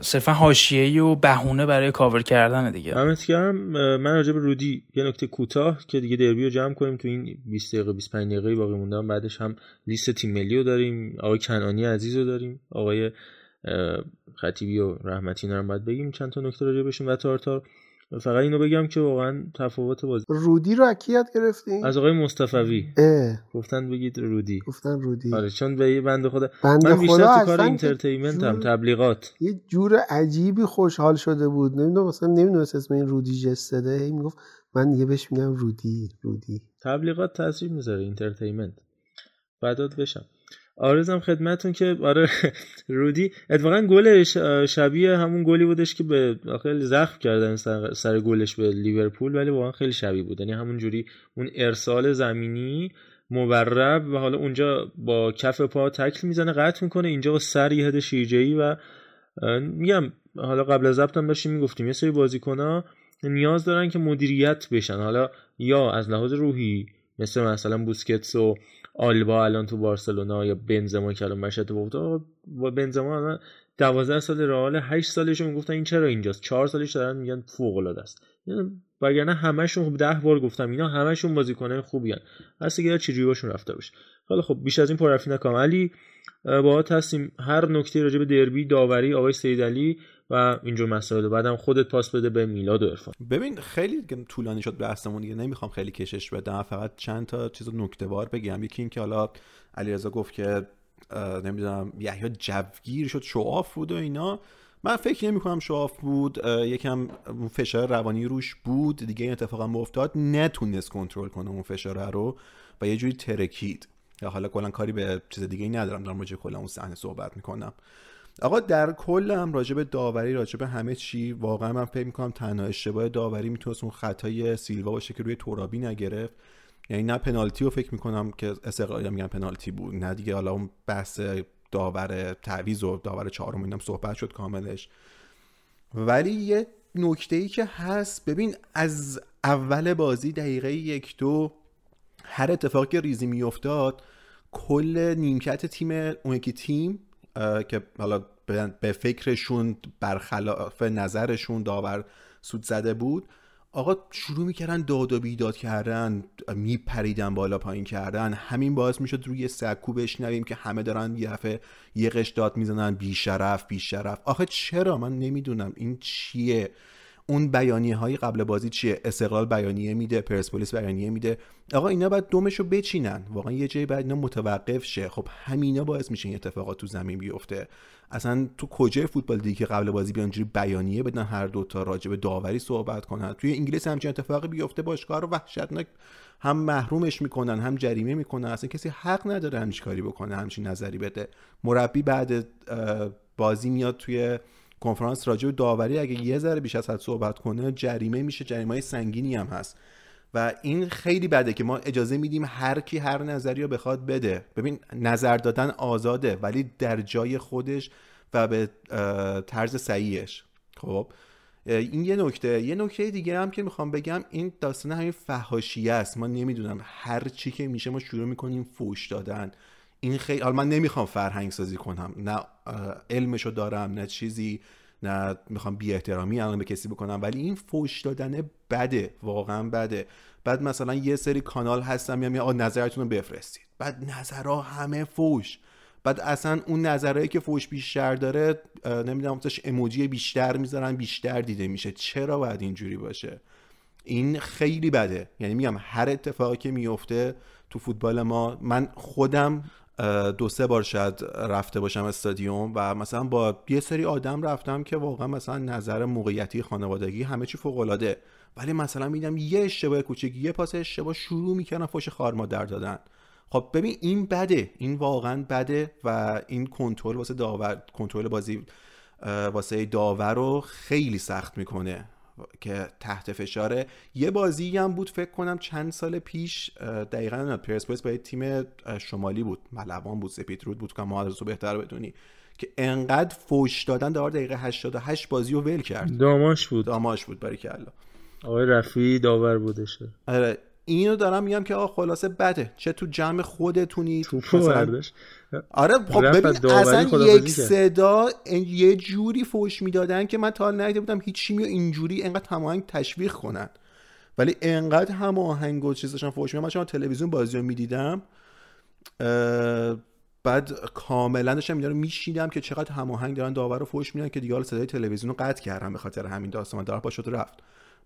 صرفا حاشیه‌ای و بهونه برای کاور کردن دیگه. دمت گرم من راجع به رودی یه نکته کوتاه که دیگه دربی رو جمع کنیم تو این 20 دقیقه 25 دقیقه باقی مونده بعدش هم لیست تیم ملی رو داریم آقای کنانی عزیز رو داریم آقای خطیبی و رحمتی رو باید بگیم. چند تا نکته راجع بهشون و تارتار فقط اینو بگم که واقعا تفاوت بازی رودی رو کی یاد گرفتین از آقای مصطفی. گفتن بگید رودی. گفتن رودی. آره چون به یه بنده خدا بنده من بیشتر تو کار entertainment هم جور- تبلیغات. یه جور عجیبی خوشحال شده بود. نمی‌دونم مثلا نمی‌دونست اسم این رودی جستده هی می‌گفت من دیگه بهش میگم رودی رودی. تبلیغات تاثیر می‌ذاره اینترتینمنت بعدات بشم. آرزم خدمتون که آره رودی اتفاقا گل ش- شبیه همون گلی بودش که به خیلی زخم کردن سر, گلش به لیورپول ولی واقعا خیلی شبیه بود. یعنی همون جوری اون ارسال زمینی مورب و حالا اونجا با کف پا تکل می‌زنه قطع می‌کنه اینجا با سر یه هد و میگم حالا قبل از ضبط هم داشتیم می‌گفتیم یه سری بازیکن‌ها نیاز دارن که مدیریت بشن. حالا یا از لحاظ روحی مثل مثلا بوسکتس و آلبا الان تو بارسلونا یا بنزما که الان مشهد با بنزما الان 12 سال رئال 8 سالشون می‌گفتن این چرا اینجاست؟ 4 سالش دارن میگن فوق العاده است وگرنه همشون خب 10 بار گفتم اینا همشون بازیکنان خوبی ان هست دیگه چجوری باشون رفته باشه. حالا خب بیش از این پررفی نکنم علی باهات هستیم. هر نکته راجع به دربی داوری آقای سیدعلی و اینجور مسائل. بعدم خودت پاس بده به میلاد و عرفان. ببین خیلی طولانی شد بحثمون دیگه. نمی‌خوام خیلی کشش بدم. فقط چند تا چیز نکته وار بگم. یکی اینکه حالا علیرضا گفت که نمی‌دونم یحیی جوگیر شد شعاف بود و اینا. من فکر نمی کنم شعاف بود. یکم فشار روانی روش بود. دیگه این اتفاقا افتاد. نتونست کنترل کنه اون فشار رو و یه جوری ترکید. حالا کلا کاری به چیز دیگه ای ندارم. در مورد کلا اون صحنه صحبت می‌کنم. آقا در کل هم راجع به داوری راجع به همه چی واقعا من فکر می‌کنم تنها اشتباه داوری می‌تونست اون خطای سیلوا باشه که روی تورابی نگرفت. یعنی نه پنالتی رو فکر می‌کنم که استقلالی میگن پنالتی بود نه دیگه حالا اون بحث داور تعویض و داور چهارم اینم صحبت شد کاملش. ولی یه نکته ای که هست ببین از اول بازی دقیقه یک دو هر اتفاقی ریزی میافتاد کل نیمکت تیم اون یکی تیم که حالا به فکرشون برخلاف نظرشون داور سود زده بود. آقا شروع می‌کردن داد و بیداد کردن میپریدن بالا پایین کردن. همین باعث می‌شد روی سکو بشنویم که همه دارن یه دفعه یه قش داد می‌زنن. بیشرف بیشرف. آخه چرا؟ من نمی‌دونم. این چیه؟ اون بیانیه های قبل بازی چیه؟ استقلال بیانیه میده پرسپولیس بیانیه میده. آقا اینا باید دومش رو بچینن. واقعا یه جایی بعد اینا متوقف شه. خب همینا باعث میشه این اتفاقات تو زمین بیفته. اصلا تو کجای فوتبال دیگه که قبل بازی بیان بیانیه بدن هر دوتا راجع به داوری صحبت کنن؟ توی انگلیس همچین اتفاقی بیفته. باشگاه رو وحشتناک. هم محرومش می‌کنن هم جریمه می‌کنن. اصلا کسی حق نداره همچین کاری بکنه همچین نظری بده. مربی بعد بازی میاد توی کنفرانس راجع به داوری اگه یه ذره بیش از حد صحبت کنه جریمه میشه جریمه سنگینی هم هست. و این خیلی بده که ما اجازه میدیم هر کی هر نظری رو بخواد بده. ببین نظر دادن آزاده ولی در جای خودش و به طرز صحیحش. خب؟ این یه نکته. یه نکته دیگه هم که می‌خوام بگم این داستان همین فهاشیه است. ما نمی‌دونم هر چی که میشه ما شروع می‌کنیم فوش دادن. این خیلی حالا من نمی‌خوام فرهنگ سازی کنم. نه علمشو دارم نه چیزی نه می‌خوام بی احترامی الان به کسی بکنم ولی این فوش دادن بده واقعا بده. بعد مثلا یه سری کانال هستم میام آقا نظرتون رو بفرستید. بعد نظرها همه فوش. بعد اصلا اون نظرهایی که فوش بیشتر داره نمی‌دونم توش اموجی بیشتر می‌ذارن بیشتر دیده میشه. چرا باید اینجوری باشه؟ این خیلی بده. یعنی میگم هر اتفاقی که میفته تو فوتبال ما من خودم دو سه بار شاید رفته باشم استادیوم و مثلا با یه سری آدم رفتم که واقعا مثلا نظر موقعیتی خانوادگی همه چی فوق العاده ولی مثلا میدم یه اشتباه کوچیک یه پاس اشتباه شروع می‌کنن فوش خار مادر دادن. خب ببین این بده. این واقعا بده و این کنترل واسه داور کنترل بازی واسه داور رو خیلی سخت می‌کنه. که تحت فشاره. یه بازی هم بود فکر کنم چند سال پیش دقیقا پرسپولیس با تیم شمالی بود ملوان بود سپید رود بود که ما رو بهتر بدونی که انقدر فوش دادن دار دقیقه 88 بازی رو ول کرد. داماش بود. داماش بود برای کلا آقای رفی داور بودشه آره اینو دارم میگم که آقا خلاصه بده. چه تو جمع خودتونی توپو برداشت. آره خب ببین اصلا یک صدا یه جوری فوش می‌دادن که من تا حال بودم هیچ چیمی اینجوری انقدر هماهنگ تشویق کنن. ولی انقدر هماهنگ و چیزشون فوش میدن من تلویزیون بازی رو می‌دیدم بعد کاملا داشتم اینا رو میشیدم که چقدر هماهنگ دارن داور رو فوش میدن که دیگه حالا صدای تلویزیون رو قطع کردم به خاطر همین داستان. دار پاشو رفت.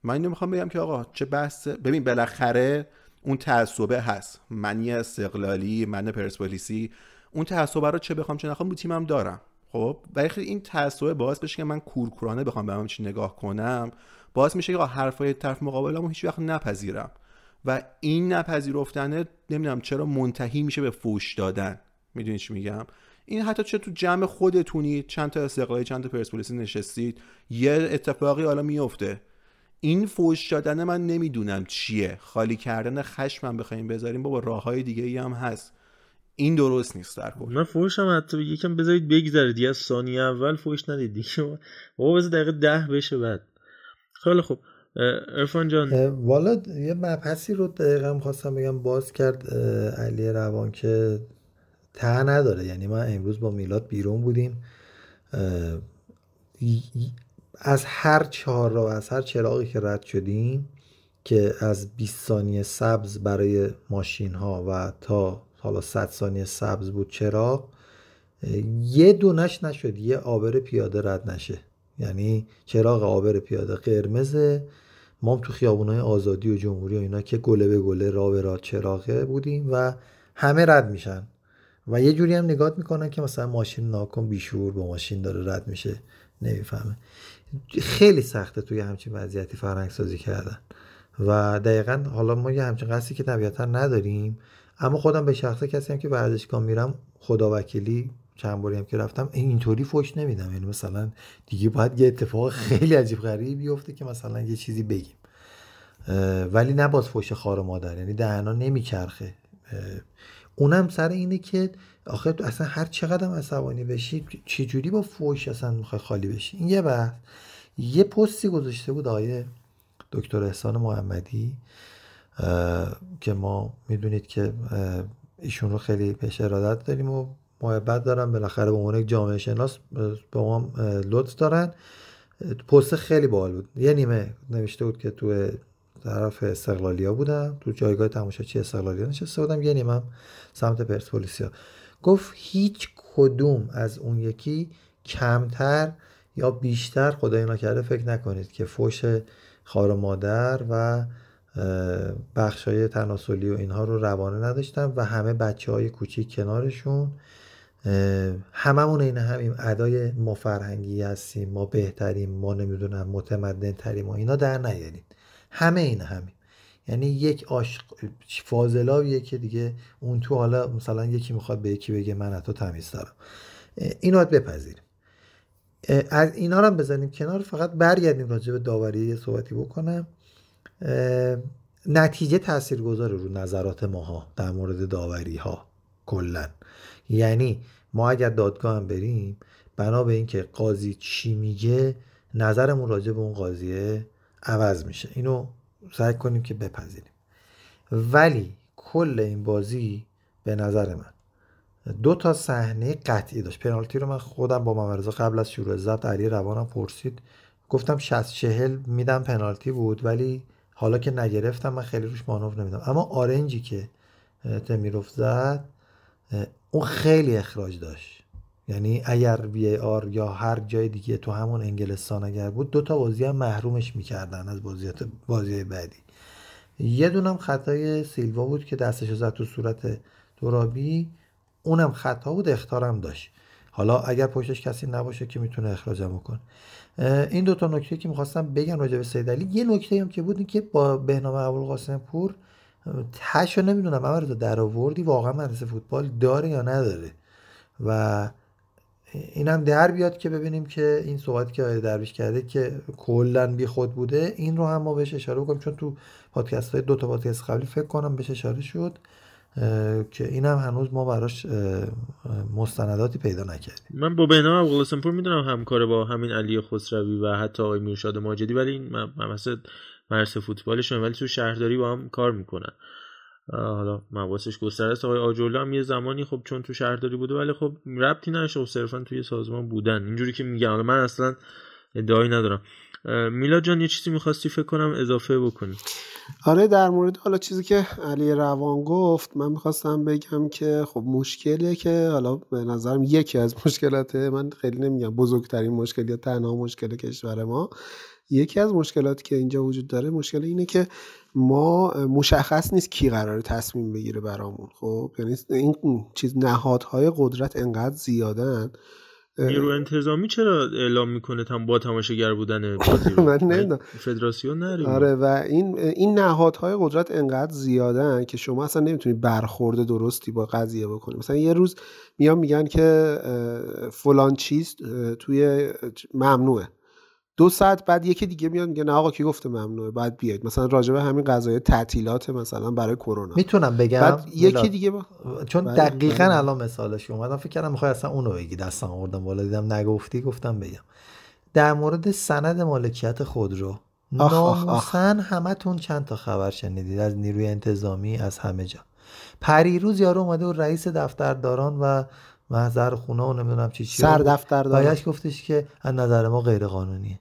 من اینو می‌خوام بگم که آقا چه بحث ببین بالاخره اون تعصبه هست. منی استقلالی من پرسپولیسی اون تعصبه رو چه بخوام چه نخوام رو تیمم دارم. خب؟ ولی این تعصبه باعث بشه که من کورکورانه بخوام به همین چی نگاه کنم. باعث میشه که حرفای طرف مقابلمو هیچ وقت نپذیرم. و این نپذیرفتنه نمی‌دونم چرا منتهی میشه به فوش دادن. می‌دونی چی میگم؟ این حتی چه تو جمع خودتونی چند تا استقلالی چند تا پرسپولیسی نشستید یه اتفاقی حالا میفته این فوش دادن من نمی‌دونم چیه. خالی کردن خشمم بخوایم بذاریم. بابا راه های دیگه ای هم هست. این درست نیست در کل. من فوش هم حتی یکم بذارید بگذره. دیگه از ثانیه اول فوش ندید دیگه. بابا بذار دقیقه ده بشه بعد. خیلی خوب. ارفان جان. والا یه مبحثی رو دقیقا خواستم بگم. باز کرد علی روان که ته نداره. یعنی من امروز با میلاد بیرون بودیم. از هر چهار را از هر چراغی که رد شدیم که از 20 ثانیه سبز برای ماشین ها و تا حالا 100 ثانیه سبز بود چراغ. یه دونش نشد یه آبر پیاده رد نشه. یعنی چراغ آبر پیاده قرمزه. ما تو خیابونای آزادی و جمهوری و اینا که گله به گله را به را چراغه بودیم و همه رد میشن. و یه جوری هم نگاه می‌کنن که مثلا ماشین ناکن بیشور با ماشین داره رد میشه. نمی‌فهمه. خیلی سخته توی همچین وضعیتی فرهنگ سازی کردن. و دقیقا حالا ما یه همچین قصدی که طبیعتا نداریم اما خودم به شخصه کسی هم که ورزشگاه میرم خدا وکیلی چند باری هم که رفتم اینطوری فوش نمیدم. یعنی مثلا دیگه باید یه اتفاق خیلی عجیب غریبی بیفته که مثلا یه چیزی بگیم. ولی نه باز فوش خار مادر یعنی دهنا نمیچرخه. اونم سر اینه که آخه اصلا هر چقدر عصبانی بشی چجوری با فوش اصلا می‌خوای خالی بشی؟ این یه بحث. یه پستی گذاشته بود آیه دکتر احسان محمدی. که ما می‌دونید که ایشون رو خیلی بهش ارادت داریم و محبت دارم. بالاخره به عنوان یک جامعه شناس به ما لطف دارن. پست خیلی باحال بود. یه نیمه نوشته بود که تو طرف استقلالیا بودم. تو جایگاه تماشاچی استقلالیا نشسته بودم. یه نیمه سمت پرسپولیسیا. گفت هیچ کدوم از اون یکی کمتر یا بیشتر خدای نکرده فکر نکنید که فوش خار مادر و بخش های تناسلی و اینها رو روانه نداشتن و همه بچه های کوچیک کنارشون. هممون این همیم ادای ما فرهنگی هستیم ما بهتریم ما نمی‌دونم متمدن تریم و اینا در نیاریم همه این همیم یعنی یک عاشق فاضلاییه که دیگه اون تو حالا مثلا یکی می‌خواد به یکی بگه من تو تمیز دارم اینو باید بپذیریم. از اینا رو بزنیم کنار فقط برگردیم راجع به داوری یه صحبتی بکنم. نتیجه تأثیر گذاره رو نظرات ماها در مورد داوری ها کلا. یعنی ما اگر دادگاه هم بریم بنا به اینکه قاضی چی میگه نظرمون راجع به اون قاضیه عوض میشه. اینو سعی کنیم که بپذیریم. ولی کل این بازی به نظر من دو تا صحنه قطعی داشت. پنالتی رو من خودم با ممرزا قبل از شروع ضبط علی روانم پرسید. گفتم 60 40 میدم پنالتی بود ولی حالا که نگرفتم من خیلی روش مانور نمیدم اما آرنجی که تمیروف زد اون خیلی اخراج داشت. یعنی اگر وی آر یا هر جای دیگه تو همون انگلستان اگر بود دو تا بازی هم محرومش می‌کردن از بازیات بازی بعدی. یه دونم خطای سیلوا بود که دستش زد تو صورت دورابی اونم خطا بود اختارم داشت. حالا اگر پشتش کسی نباشه که می‌تونه اخراجم بکن این دو تا نکته که می‌خواستم بگم راجع به سید علی یه نکته هم که بود این که با بهنام ابوالقاسم پور تشو نمی‌دونم اما در آوردی واقعا مدرسه فوتبال داره یا نداره. و اینم در بیاد که ببینیم که این صحبتی که آقای درویش کرده که کلا بی خود بوده این رو هم ما بهش اشاره بکنیم. چون تو پادکست های دو تا پادکست قبلی فکر کنم بهش اشاره شد. که این هم هنوز ما براش مستنداتی پیدا نکردیم. من با بهنام ابوالقاسمپور می‌دونم همکاره با همین علی خسروی و حتی آقای میرشاد ماجدی ولی این مثلا مرس فوتبالشون ولی تو شهرداری با هم کار می‌کنن. حالا مواسش گسترده است. آقای آجولا هم یه زمانی خب چون تو شهرداری بوده ولی خب ربطی نداشته و صرفا توی سازمان بودن. اینجوری که میگم من اصلا ادعایی ندارم. میلا جان یه چیزی می‌خواستی فکر کنم اضافه بکنی. آره در مورد حالا چیزی که علی روان گفت من می‌خواستم بگم که خب مشکلیه که حالا به نظرم یکی از مشکلات من خیلی نمیگم بزرگترین مشکل یا تنها مشکل کشور ما. یکی از مشکلاتی که اینجا وجود داره مشکل اینه که ما مشخص نیست کی قراره تصمیم بگیره برامون. خب یعنی این چیز نهادهای قدرت انقدر زیادن نیرو انتظامی چرا اعلام می‌کنه تم با تماشاگر بودن من نمی‌دونم. فدراسیون نریم. آره و این این نهادهای قدرت انقدر زیادن که شما اصلا نمی‌تونی برخورد درستی با قضیه بکنی. مثلا یه روز میان میگن که فلان چیز توی ممنوعه. دو ساعت بعد یکی دیگه میاد میگه نه آقا کی گفته ممنوعه؟ بعد بیاید. مثلا راجع به همین قضایای تعطیلات مثلا برای کرونا. می‌تونم بگم؟ بعد یکی دیگه با... چون دقیقا الان مثالش اومدم. فکر کردم می‌خوای اصلا اونو بگی. دستم آوردم بالا دیدم نگفتی گفتم بگم. در مورد سند مالکیت خودرو. ناموسن همتون چند تا خبر شنیدید؟ از نیروی انتظامی از همه جا. پریروز یارو اومده و رئیس دفترداران و محضر خونه و نمی‌دونم چی چی سردفتردار بایش گفتش که از نظر ما غیر قانونیه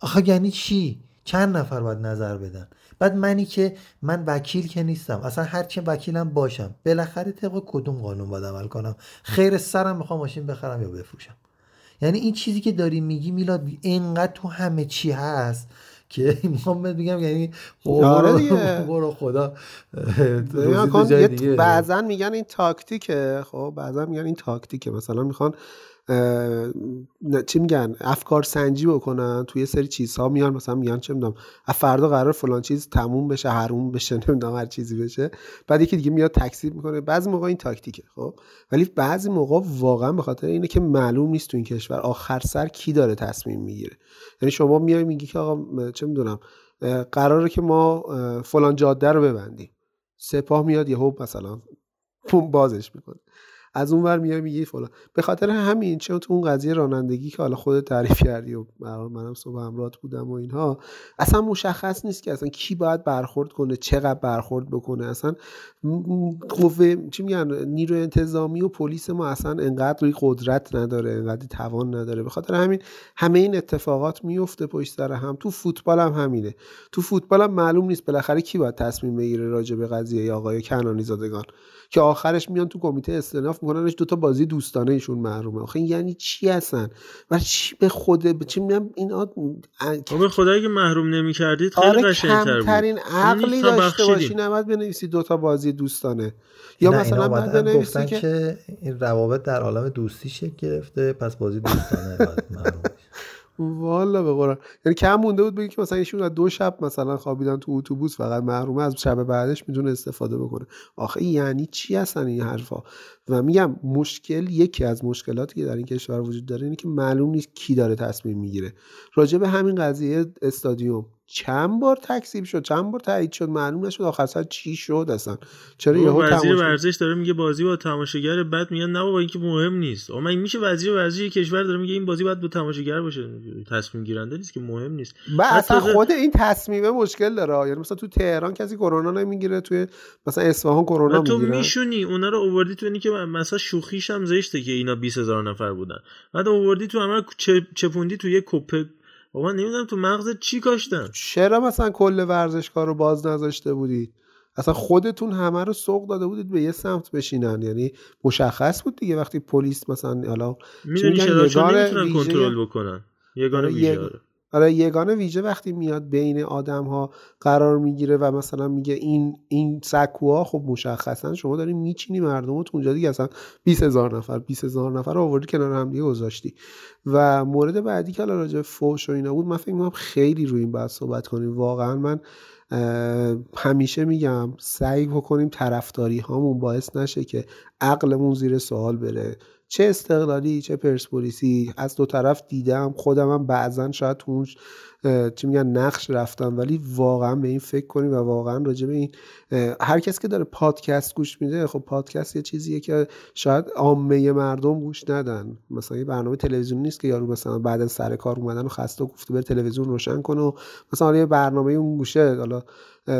آخه یعنی چی؟ چند نفر باید نظر بدن؟ بعد منی که من وکیل که نیستم. اصلا هر چه وکیلم باشم. بالاخره طبق کدوم قانون باید عمل کنم؟ خیر سرم می‌خوام ماشین بخرم یا بفروشم؟ یعنی این چیزی که داری میگی میلاد اینقدر تو همه چی هست که می‌خوام بگم یعنی آره. برو خدا یه- دیگه. بعضا میگن این تاکتیکه. خب بعضا میگن این تاکتیکه. مثلا می‌خوان چی میگن؟ افکار سنجی بکنن توی سری چیزها میان مثلا میگن چه می‌دونم فردا قرار فلان چیز تموم بشه حروم بشه نمی‌دونم هر چیزی بشه. بعد یکی دیگه میاد تکذیب می‌کنه. بعضی موقع این تاکتیکه خب؟ ولی بعضی موقع واقعا به خاطر اینه که معلوم نیست تو این کشور آخر سر کی داره تصمیم می‌گیره. یعنی شما میای میگی که آقا چه می‌دونم قراره که ما فلان جاده رو ببندیم. سپاه میاد یهو مثلا بازش می‌کنه. از اون ور میای میگی فلان. به خاطر همین چون تو اون قضیه رانندگی که حالا خودت تعریف کردی و منم صبح همراهت بودم و اینها اصلا مشخص نیست که اصلا کی باید برخورد کنه چقدر برخورد بکنه. اصلا قوه چی میگن؟ نیروی انتظامی و پلیس ما اصلا انقدر قدرت نداره انقدر توان نداره. به خاطر همین همه این اتفاقات میفته پشت سر هم. تو فوتبال هم همینه. تو فوتبال هم معلوم نیست بالاخره کی باید تصمیم بگیره راجع به قضیه آقای کنانی زادگان. که آخرش میان تو کمیته استناف میکننش دوتا بازی دوستانه ایشون محرومه. آخه این یعنی چی هستن و چی به خود به چی میگم؟ این ما به خدایی که محروم نمی‌کردید خیلی آره قشنگتر بود. کمترین عقلی یعنی داشته. باشی نباید بنویسی دوتا بازی دوستانه. یا نه، مثلا اینا باید بنویسی که که... این روابط در عالم دوستی شکل گرفته پس بازی دوستانه باید محروم. والا به قرآن. یعنی کم مونده بود بگی که مثلا ایشون از دو شب مثلا خوابیدن تو اتوبوس فقط محرومه از شب بعدش می‌تونه استفاده بکنه. آخه یعنی چی هستن این حرفا؟ و میگم مشکل یکی از مشکلاتی که در این کشور وجود داره اینه که معلوم نیست کی داره تصمیم می‌گیره. راجع به همین قضیه استادیوم. چند بار تکذیب شد؟ چند بار تایید شد؟ معلوم نشد آخر سر چی شد اصلا؟ چرا یهو وزیر تماشا ورزش داره میگه بازی با تماشاگر بعد میگن نه بابا این که مهم نیست. آقا من میشه وزیر ورزش کشور داره میگه این بازی باید با تماشاگر باشه. تصمیم گیرنده نیست که مهم نیست. بعد اصلا تازه- خود این تصمیمه مشکل داره. یعنی مثلا تو تهران کسی کرونا نمی‌گیره توی مثلا اصفهان کرونا و تو می‌گیره. میشونی اونا رو اووردی تو اینی که مثلا شوخیش هم زشته که اینا 20 هزار نفر بودن. بعد اووردی تو همه چپوندی تو یه کپه بابا نمی‌دونم تو مغزت چی کاشتن چرا مثلا کل ورزشگاه رو باز نذاشته بودید؟ اصلا خودتون همه رو سوق داده بودید به یه سمت بشینن. یعنی مشخص بود دیگه وقتی پلیس مثلا حالا می‌دونی؟ چرا؟ چون نمی‌تونن کنترل بکنن. یگانه آره، ویژه یگ- آره. یگانه ویژه وقتی میاد بین آدم ها قرار می‌گیره و مثلا میگه این این سکوها خب مشخصا شما داری میچینی مردم تو اونجا دیگه اصلا 20 هزار نفر 20 هزار نفر رو آوردی کنار هم دیگه گذاشتی و مورد بعدی که حالا راجع فوش و اینا بود من فکر می‌کنم خیلی روی این باید صحبت کنیم واقعا من همیشه میگم سعی بکنیم طرفداری هامون باعث نشه که عقلمون زیر سوال بره چه استقلالی چه پرسپولیسی. از دو طرف دیدم خودم هم بعضا شاید تو اون چی میگن نقش رفتم ولی واقعا به این فکر کنیم و واقعا راجع به این هر کس که داره پادکست گوش میده خب پادکست یه چیزیه که شاید عامه مردم گوش ندن. مثلا یه برنامه تلویزیونی نیست که یارو مثلا بعد از سر کار اومدن و خسته و گفته بره تلویزیون روشن کنه و مثلا یه برنامه اون گوشه حالا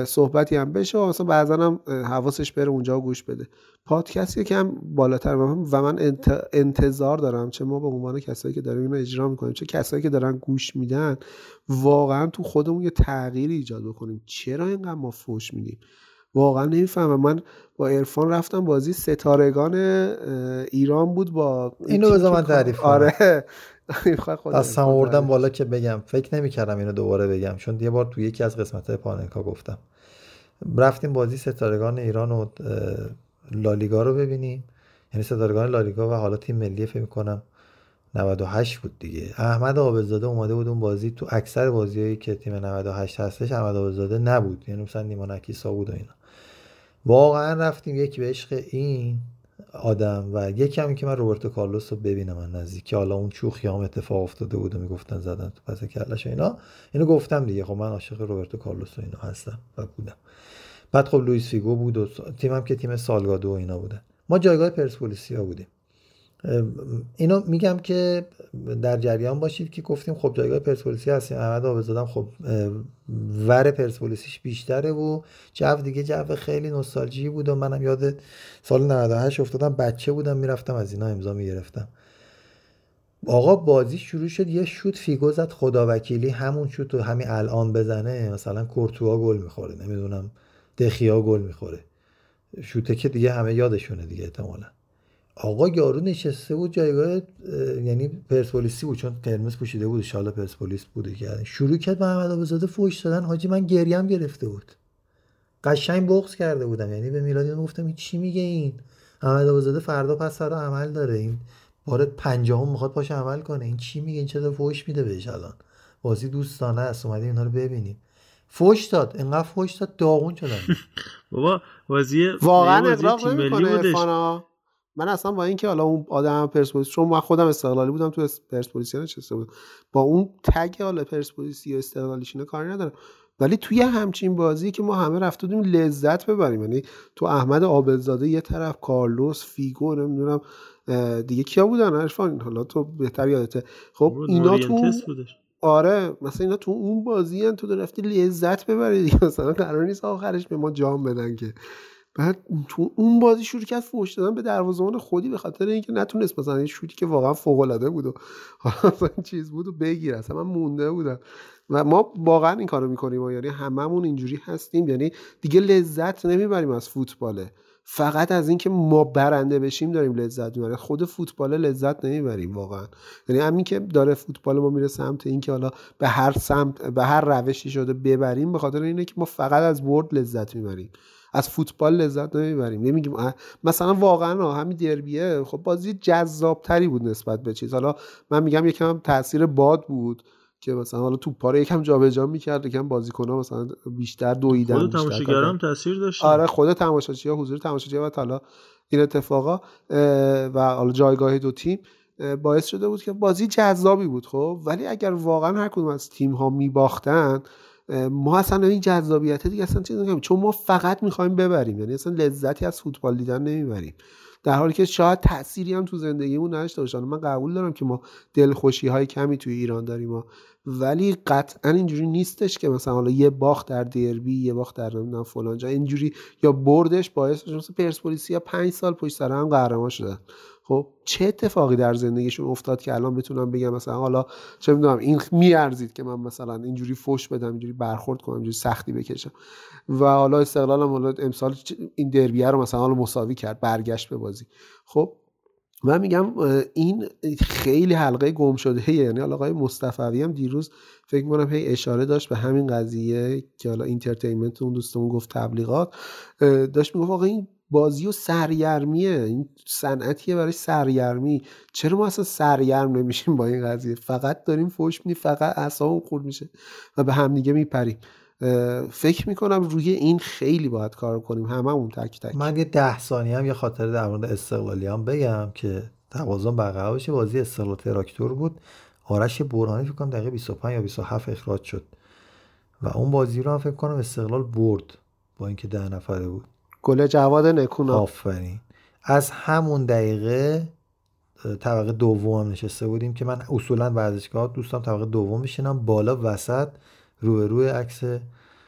صحبتی هم بشه و مثلا بعضا هم حواسش بره اونجا گوش بده. پادکست یکم بالاتر و من, و من انتظار دارم چه ما به عنوان کسایی که داریم اینو اجرا می‌کنیم چه کسایی که دارن گوش میدن واقعا تو خودمون یه تغییری ایجاد بکنیم. چرا اینقدر ما فوش میدیم؟ واقعا نمی‌فهمم. من با عرفان رفتم بازی ستارگان ایران بود با اینو بذار من کا- تعریف. آره. دستم عرفان آوردم بالا که بگم. فکر نمی‌کردم اینو دوباره بگم. چون یه بار تو یکی از قسمت های پاننکا گفتم. رفتیم بازی ستارگان ایران و لالیگا رو ببینیم. یعنی ستارگان لالیگا و حالا تیم ملی فکر کنم 98 بود دیگه. احمد عابدزاده اومده بود اون بازی تو اکثر بازیایی که تیم 98 هستش احمد عابدزاده نبود. یعنی مثلا نیما نکیسا بود و اینا. واقعا رفتیم یک به عشق این آدم و یکی هم که من روبرتو کارلوس رو ببینم من نزدیک حالا اون چوخی هم اتفاق افتاده بود و می‌گفتن زدن تو پس کلش و اینا. اینو گفتم دیگه. خب من عاشق روبرتو کارلوس و اینا هستم و بودم. بعد خب لوئیس فیگو بود و تیمم که تیم سالگادو و اینا بودن ما جایگاه پرسپولیسیا بودیم. اینو میگم که در جریان باشید که گفتیم خب جایگاه پرسپولیسی هستیم. احمد آبزادم خب ور پرسپولیسیش بیشتره و جو دیگه جو خیلی نوستالژی بود و منم یاد سال 98 افتادم. بچه بودم می‌رفتم از اینا امضا می‌گرفتم. آقا بازی شروع شد یه شوت فیگو زد خداوکیلی همون شوت همین الان بزنه. مثلا کورتوا گل می‌خوره نمی‌دونم. دخیا گل می‌خوره. شوته که دیگه همه یادشونه دیگه احتمالا. آقا یارو نشسته بود جایگاه یعنی پرسپولیسی بود چون قرمز پوشیده بود شالا پرسپولیس بوده که شروع کرد به احمد آبزاده فوش دادن. حاجی من گریم گرفته بود. قشنگ بغض کرده بودم. یعنی به میلادی گفتم این چی میگه این؟ احمد آبزاده فردا پس فردا عمل داره. این بار پنجاهم می‌خواد پاش عمل کنه. این چی میگه؟ این چه فوش میده بهش الان؟ بازی دوستانه است. اومدیم اینا رو ببینیم. فوش داد. انقدر فوش داد داغون شدن. بابا بازی واقعا اقراق نمی‌کنه من اصلا با اینکه حالا اون آدم پرسپولیس چون من خودم استقلالی بودم تو پرسپولیسی نشسته بود با اون تگ حالا پرسپولیسی و استقلالیشینه کاری ندارم. ولی توی همچین بازی که ما همه رفته بودیم لذت ببریم. یعنی تو احمد عابدزاده یه طرف کارلوس فیگو نمی‌دونم دیگه کیا بودن عرفان؟ حالا تو بهتر یادته. خب اینا تو آره مثلا اینا تو اون بازی هن تو رفتی لذت ببری دیگه مثلا قرار نیست آخرش به ما جام بدن که. بعد تو اون بازی شروع کرد فوش دادن به دروازه‌بان خودی به خاطر اینکه نتونست مثلا این شوتی که واقعا فوق العاده بود و حالا چیز بود و بگیر. اصلا من مونده بودم. و ما واقعا این کارو می‌کنیم یعنی هممون اینجوری هستیم. یعنی دیگه لذت نمی‌بریم از فوتباله. فقط از اینکه ما برنده بشیم داریم لذت می‌بریم. خود فوتبال لذت نمی‌بریم واقعا. یعنی همین که داره فوتبال ما میره سمت اینکه حالا به هر سمت به هر روشی شده ببریم به خاطر اینه که ما فقط از برد لذت می‌بریم. از فوتبال لذت نمی‌بریم. نمیگیم مثلا واقعا همین دربیه خب بازی جذابتری بود نسبت به چیز. حالا من میگم یکم تاثیر باد بود. که مثلا حالا توپ رو یکم جابجا می‌کرد یکم بازیکن‌ها مثلا بیشتر دویدن خود تماشاگرام تاثیر داشت آره خود تماشاچی‌ها حضور تماشاچی‌ها و حالا این اتفاقا و حالا جایگاه دو تیم باعث شده بود که بازی جذابی بود خب. ولی اگر واقعا هر کدوم از تیم ها میباختن ما اصلا این جذابیت دیگه اصلا چیز نمی‌کنیم. چون ما فقط می‌خوایم ببریم یعنی اصلا لذتی از فوتبال دیدن نمی‌بریم. در حالی که شاید تأثیری هم تو زندگیمون نداشته باشه. من قبول دارم که ما دلخوشی های کمی توی ایران داریم ما ولی قطعا اینجوری نیستش که مثلا حالا یه باخت در دربی یه باخت در نمی‌دونم فلان جا. اینجوری یا بردش باعث مثلا پرسپولیس یا پنج سال پشت سر هم قهرمان شدن. خب چه اتفاقی در زندگیشون افتاد که الان بتونم بگم مثلا حالا چه می‌دونم این میارزید که من مثلا اینجوری فوش بدم اینجوری برخورد کنم اینجوری سختی بکشم. و حالا استقلالم حالا امسال این دربیه رو مثلا حالا مساوی کرد برگشت به بازی. خب من میگم این خیلی حلقه گم شده یعنی حالا آقای مصطفی هم دیروز فکر می‌کنم هی اشاره داشت به همین قضیه که حالا entertainment اون دوستمون گفت تبلیغات. داشت می‌گفت آقا این بازی و سرگرمیه. این صنعتیه برای سرگرمی. چرا ما اصلا سرگرم نمیشیم با این قضیه؟ فقط داریم فوش میدیم فقط اعصابمون خورد میشه و به همدیگه میپریم. فکر می‌کنم روی این خیلی باید کار کنیم. هممون تک تک. من یه ده ثانیه هم یه خاطر در مورد استقلالی هم بگم که توازن برقرار بشه. بازی استقلال تراکتور بود. آرش برهانی فکر کنم دقیقه 25 یا 27 اخراج شد. و اون بازی رو هم فکر کنم استقلال برد با اینکه ده نفره بود. گل جواد نکونا. آفرین. از همون دقیقه طبقه دوم نشسته بودیم که من اصولا ورزشگاه دوستم طبقه دوم میشینم بالا وسط روی روی عکس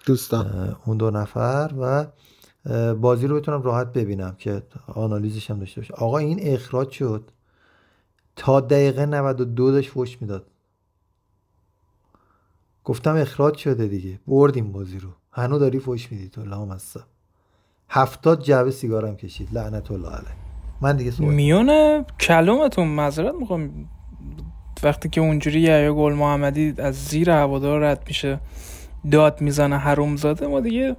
دوستان. اون دو نفر و بازی رو بتونم راحت ببینم که آنالیزش هم داشته باشه. آقا این اخراج شد. تا دقیقه 92 داشت فوش می‌داد. گفتم اخراج شده دیگه. بردیم بازی رو. هنو داری فوش میدی تو لام هفتاد جعبه سیگارم کشید. لعنت الله علیه. من دیگه سوال میون کلومتون معذرت می‌خوام. وقتی که اونجوری یا گل محمدی از زیر هوادار رد میشه داد می‌زنه حروم زاده ما دیگه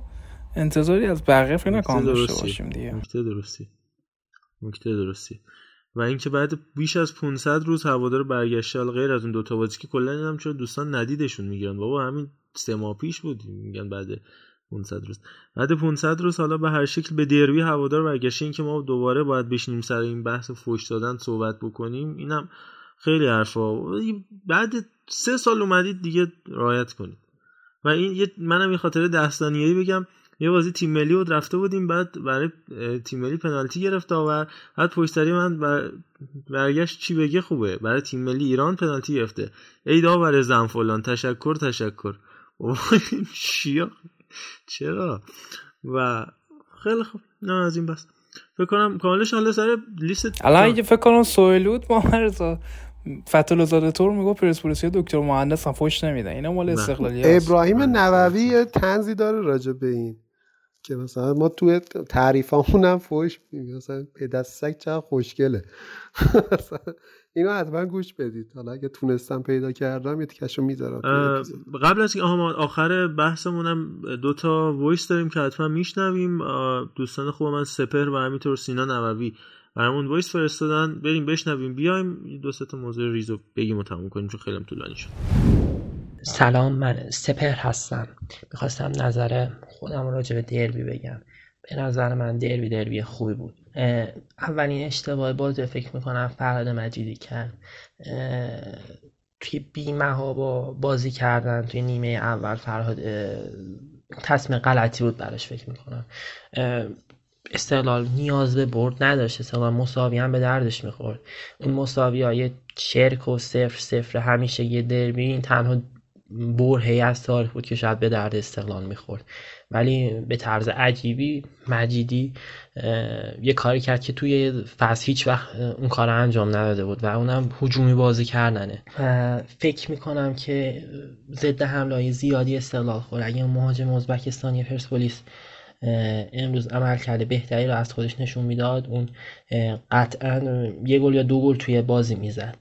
انتظاری از بقیه فکر نکنم داشته باشیم دیگه. نکته درستی. نکته درستی. و اینکه بعد بیش از 500 روز هوادار برگشته غیر از اون دو تا بازی که کلا اینم چون دوستان ندیدشون می‌گیرن. بابا همین سه ماه پیش بود. میگن بعد 500 روز. بعد 500 روز حالا به هر شکل به دربی هوادار برگشته. این که ما دوباره باید بشینیم سر این بحث فوش دادن صحبت بکنیم. اینم خیلی حرفا. بعد سه سال اومدید دیگه رایت کنید. و این یه منم یه خاطر دستانیایی بگم. یه بازی تیم ملی بود رفته بودیم. بعد برای تیم ملی پنالتی گرفت داور بعد پشت سری من بر... برگشت. چی بگه؟ خوبه. برای تیم ملی ایران پنالتی گرفته. ای داور زن فلان تشکر. تشکر چیا چرا؟ و خیلی خوب. نه از این بس. فکر کنم کاملش حالا سر لیست الان اگه فکر کنم سوئیلود ما مرزا. فتول زاده تور میگه پرسپولیسی دکتر مهندس هم فوش نمیدن اینا مال استقلالی ابراهیم نووی یه تنزی داره راجع به این. که مثلا ما توی تعریفامون هم فوش میگیم مثلا پدستک چقدر خوشگله. اینو حتما گوش بدید. حالا اگه تونستم پیدا کردم یه تیکشو می‌ذارم قبل از اینکه آخر بحثمونم دو تا وایس داریم که حتما میشنویم. دوستان خوب من سپهر و همینطور سینا نبوی برامون voice فرستادن. بریم بشنویم. بیایم دو تا موضوع ریزو بگیم و تموم کنیم چون خیلی طولانی شد. سلام من سپهر هستم. می‌خواستم نظر خودم راجع به دربی بگم. به نظر من دربی دربی خوبی بود. اولین اشتباه بازی فکر می‌کنم فرهاد مجیدی کرد. توی بیمه ها با بازی کردن توی نیمه اول فرهاد تصمیم غلطی بود براش فکر می‌کنم. استقلال نیاز به برد نداشت. استقلال مساوی هم به دردش می‌خورد. اون مساوی های چرک و صفر صفر همیشه یه دربی این تنها برهی از تاریخ بود که شاید به درد استقلال می‌خورد. ولی به طرز عجیبی مجیدی یه کاری کرد که توی فصل هیچ وقت اون کار انجام نداده بود و اونم هجومی بازی کردنه. فکر می‌کنم که ضد حمله زیادی استقلال خورد. اگه مهاجم ازبکستانی پرسپولیس امروز عمل کرده بهتری رو از خودش نشون می‌داد اون قطعا یه گل یا دو گل توی بازی می‌زد.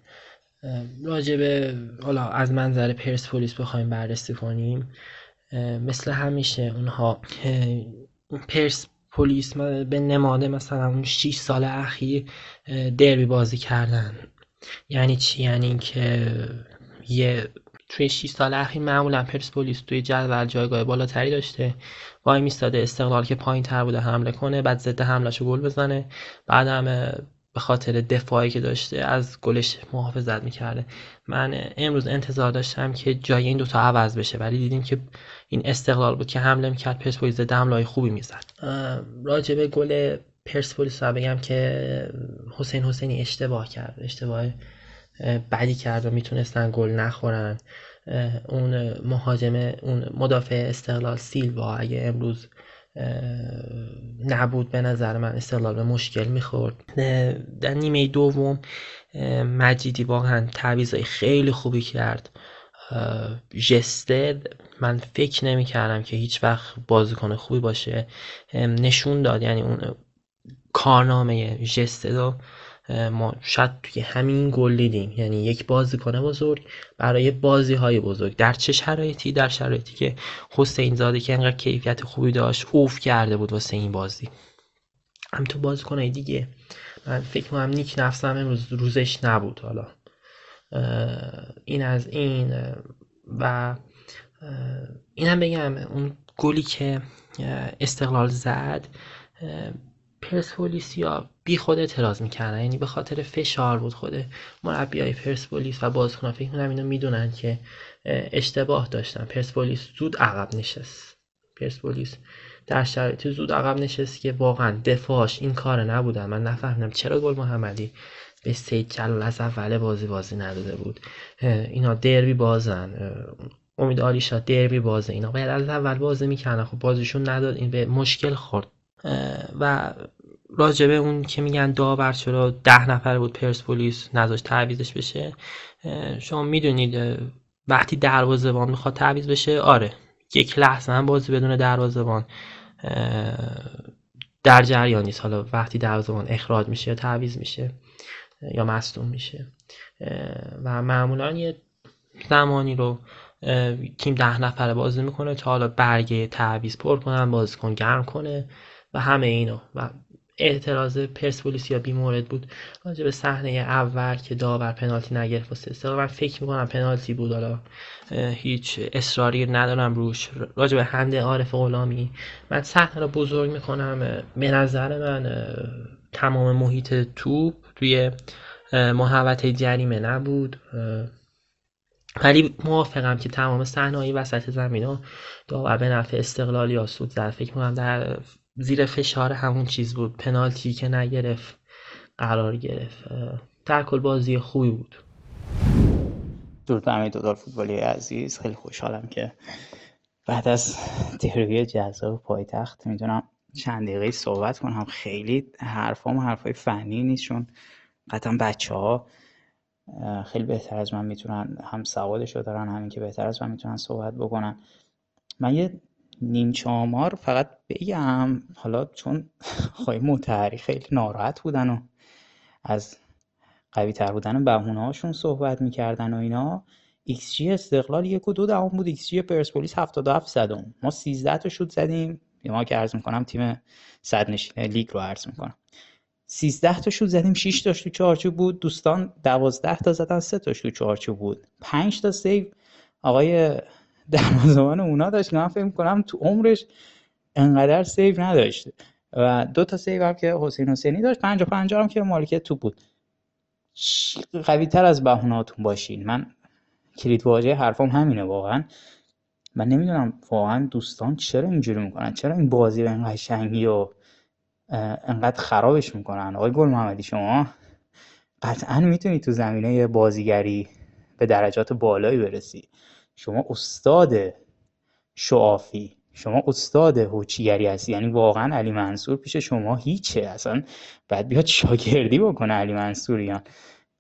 راجبه حالا از منظر پرسپولیس بخوایم بررسی کنیم مثل همیشه اونها پرس پلیس به نماده مثلا اون 6 سال اخیر دربی بازی کردن. یعنی چی؟ یعنی اینکه یه توی 6 سال اخیر معمولا پرسپولیس توی جدول جایگاه بالاتری داشته. وای میستاده استقلال که پایین تر بوده حمله کنه بعد ضد حملهشو گل بزنه بعد هم به خاطر دفاعی که داشته از گلش محافظت می‌کرده. من امروز انتظار داشتم که جای این دوتا عوض بشه ولی دیدیم که این استقلال بود که حمله می‌کرد پرسپولیس ضد حمله خوبی می‌زد. راجع به گل پرسپولیس بگم که حسین حسینی اشتباه کرد اشتباه بدی کرد و می‌تونستن گل نخورن. اون مهاجم اون مدافع استقلال سیلوا اگه امروز نبود به نظر من. استقلال به مشکل می‌خورد. در نیمه دوم مجیدی واقعا تعویضای خیلی خوبی کرد. جسته من فکر نمی کردم که هیچ وقت بازیکن خوبی باشه. نشون داد یعنی اون کارنامه جسته رو ما شاید توی همین گل دیدیم. یعنی یک بازیکن بزرگ برای بازی های بزرگ. در چه شرایطی؟ در شرایطی که حسین زاده که انقدر کیفیت خوبی داشت اوف کرده بود واسه این بازی. هم تو بازیکن دیگه. من فکر کنم نیک نفسم امروز روزش نبود حالا. این از این و اینم بگم اون گلی که استقلال زد پرسپولیسیا بی خود اعتراض می‌کردن. یعنی به خاطر فشار بود خود مربیای پرسپولیس و بازیکنان فکر کنم اینو می‌دونن که اشتباه داشتن. پرسپولیس زود عقب نشست. پرسپولیس در شرایط زود عقب نشست که واقعا دفاعش این کار نبودن من نفهمیدم چرا گل محمدی به سید جلال از اول بازی بازی نداده بود. اینا دربی بازن. امید آلیشا دربی بازه. اینا باید از اول بازی می‌کنن خب بازیشون نداد. این به مشکل خورد. و راجبه اون که میگن داور چرا ده نفر بود پرسپولیس نذاشت تعویزش بشه شما می‌دونید وقتی دروازه‌بان می‌خواد تعویز بشه آره یک لحظه هم بازی بدون دروازه‌بان در جریان نیست. حالا وقتی دروازه‌بان اخراج میشه یا تعویز میشه یا مصدوم میشه. و معمولا یه زمانی رو تیم ده نفره بازی می‌کنه تا حالا برگه تعویز پر کنن بازیکن گرم کنه. و همه اینا. و اعتراض پرسپولیس یا بیمورد بود. راجع به صحنه اول که داور پنالتی نگرفت واسه من فکر می‌کنم پنالتی بود. حالا هیچ اصراری ندارم روش. راجع به هنده عارف غلامی. من صحنه رو بزرگ می‌کنم. به نظر من تمام محیط توپ توی محوطه جریمه نبود. ولی موافقم که تمام صحنه‌های وسط زمین رو داور به نفع استقلال یا سود زد فکر می‌کنم در زیر فشار همون چیز بود. پنالتی که نگرفت قرار گرفت. در کل بازی خوبی بود. درود همه دودار فوتبالی عزیز. خیلی خوشحالم که بعد از دربی جذاب پایتخت می‌تونم چند دقیقه صحبت کنم. خیلی حرفام حرفای فنی نیست چون قطعا بچه ها خیلی بهتر از من می‌تونن هم سوادشو دارن همین که بهتر از من می‌تونن صحبت بکنن. من یه نیم چامار فقط بگم حالا چون خواهی متحری خیلی ناراحت بودن و از قوی تر بودن بهونه هاشون صحبت می‌کردن و اینا ایکس جی استقلال یک و دو دهم بود. ایکس جی پرسپولیس 77 صدم ما 13 تا شوت زدیم. ما که عرض می‌کنم تیم صدرنشین لیگ رو عرض می‌کنم. 13 تا شوت زدیم 6 تاش تو چارچوب بود. دوستان 12 تا زدن 3 تاش تو چارچوب بود. 5 تا save آقای دروازه‌بان اونا داشت من فکر می‌کنم تو عمرش انقدر save نداشت. و دو تا سیو هم که حسین حسینی داشت 50 50 هم که مالکیت تو بود. قوی تر از بهوناتون باشین. من کلید واژه حرفام همینه واقعا. من نمی‌دونم واقعا دوستان چرا اینجوری می‌کنن؟ چرا این بازی به این قشنگی و انقدر خرابش می‌کنن؟ آقای گل محمدی شما قطعا می‌تونی تو زمینه بازیگری به درجات بالایی برسی. شما استاد شعافی شما استاد هوچیگری هستی. یعنی واقعا علی منصور پیش شما هیچه. اصلا بعد بیاد شاگردی بکنه علی منصوریان.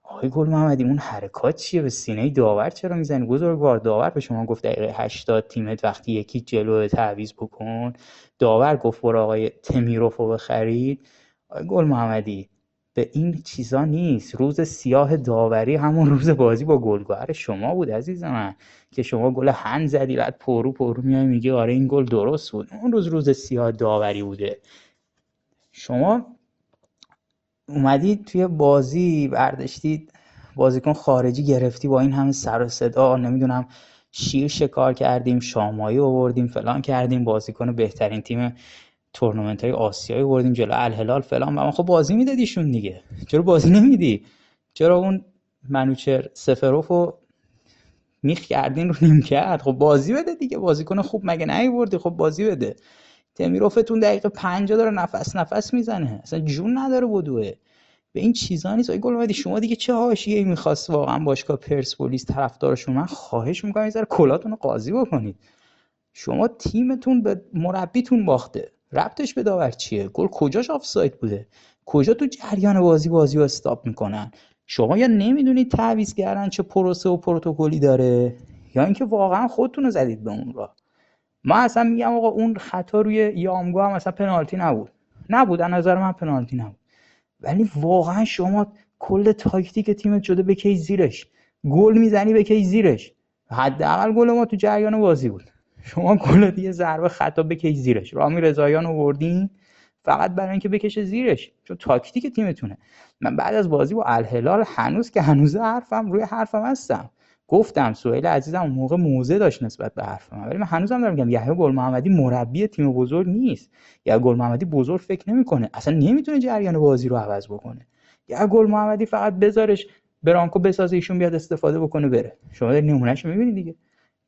آقای گل محمدی اون حرکات چیه؟ به سینه داور چرا می‌زنی؟ بزرگوار داور به شما گفت دقیقه 80 تیمت وقتی یکی جلو تعویض بکن. داور گفت برو آقای تمیروف رو بخرید. آقای گل محمدی به این چیزا نیست. روز سیاه داوری همون روز بازی با گلگوهر شما بود عزیز من. که شما گل hand زدی بعد پررو پررو میای میگی آره این گل درست بود. اون روز روز سیاه داوری بوده. شما اومدید توی بازی برداشتید بازیکن خارجی گرفتی با این همه سر و صدا نمی‌دونم شیر شکار کردیم شاه ماهی آوردیم فلان کردیم بازیکن بهترین تیم تورنمنت های آسیایی آوردیم جلو الهلال فلان. و خب بازی میدادیشون دیگه. چرا بازی نمیدی؟ چرا اون منوچر سفروف رو میخ کردین رو نیم خب بازی بده دیگه. بازیکن خوب مگه نیوردی؟ خب بازی بده. تمیروفتون دقیقه پنجا داره نفس نفس می‌زنه. اصلا جون نداره بدوه. به این چیزا نیست. گل اومدی شما دیگه چه حاشیه می‌خواست واقعا باشگاه پرسپولیس طرفدارشون؟ من خواهش می‌کنم یه ذره کلاتون رو قاضی بکنید. شما تیمتون به مربیتون باخته. ربطش به داور چیه؟ گل کجاش آفساید بوده؟ کجا تو جریان بازی بازی رو استاپ می‌کنن؟ شما یا نمی‌دونید تعویض کردن چه پروسه و پروتکلی داره یا اینکه واقعا خودتون رو زدید به اون راه. ما اصلا میگم آقا اون خطا روی یامگو هم اصلا پنالتی نبود. نبود از نظر من پنالتی نبود. ولی واقعا شما کل تاکتیک تیمت شده بکی زیرش. گل می‌زنی بکی زیرش. حداقل گل ما تو جریان بازی بود. شما گل دیگه ضربه خطا بکی زیرش. رامی رضاییان آوردین فقط برای اینکه بکشه زیرش چون تاکتیک تیمتونه. من بعد از بازی با الهلال هنوز که هنوز حرفم روی حرفم هستم. گفتم سهیل عزیزم اون موقع موزه داشت نسبت به حرف ولی من هنوزم دارم میگم یحیی گل محمدی مربی تیم بزرگ نیست. یا گل محمدی بزرگ فکر نمی‌کنه. اصلا نمی‌تونه جریان بازی رو عوض بکنه. یا گل محمدی فقط بذارش برانکو بسازه ایشون بیاد استفاده بکنه بره. شما نمونهش می‌بینید دیگه.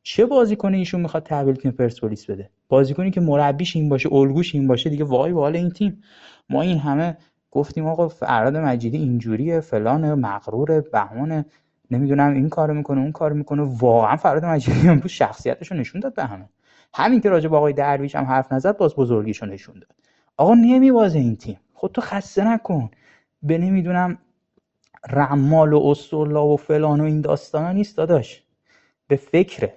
چه بازیکن ایشون می‌خواد تحویل تیم پرسپولیس بده؟ بازیکنی که مربیش این باشه الگوش این باشه دیگه وای به این تیم. ما این همه گفتیم آقا فراد مجیدی اینجوریه فلان مغرور بهونه نمی‌دونم این کارو می‌کنه اون کارو می‌کنه. واقعا فراد مجیدی بود شخصیتش رو نشون داد به همه. همین که راجع به آقای درویش هم حرف نزد باز بزرگیشو نشون داد. آقا نمیوازه این تیم. خودتو خسته نکن. به نمی‌دونم رمال و استرلا و فلان و این داستانا نیست داداش. به فکره.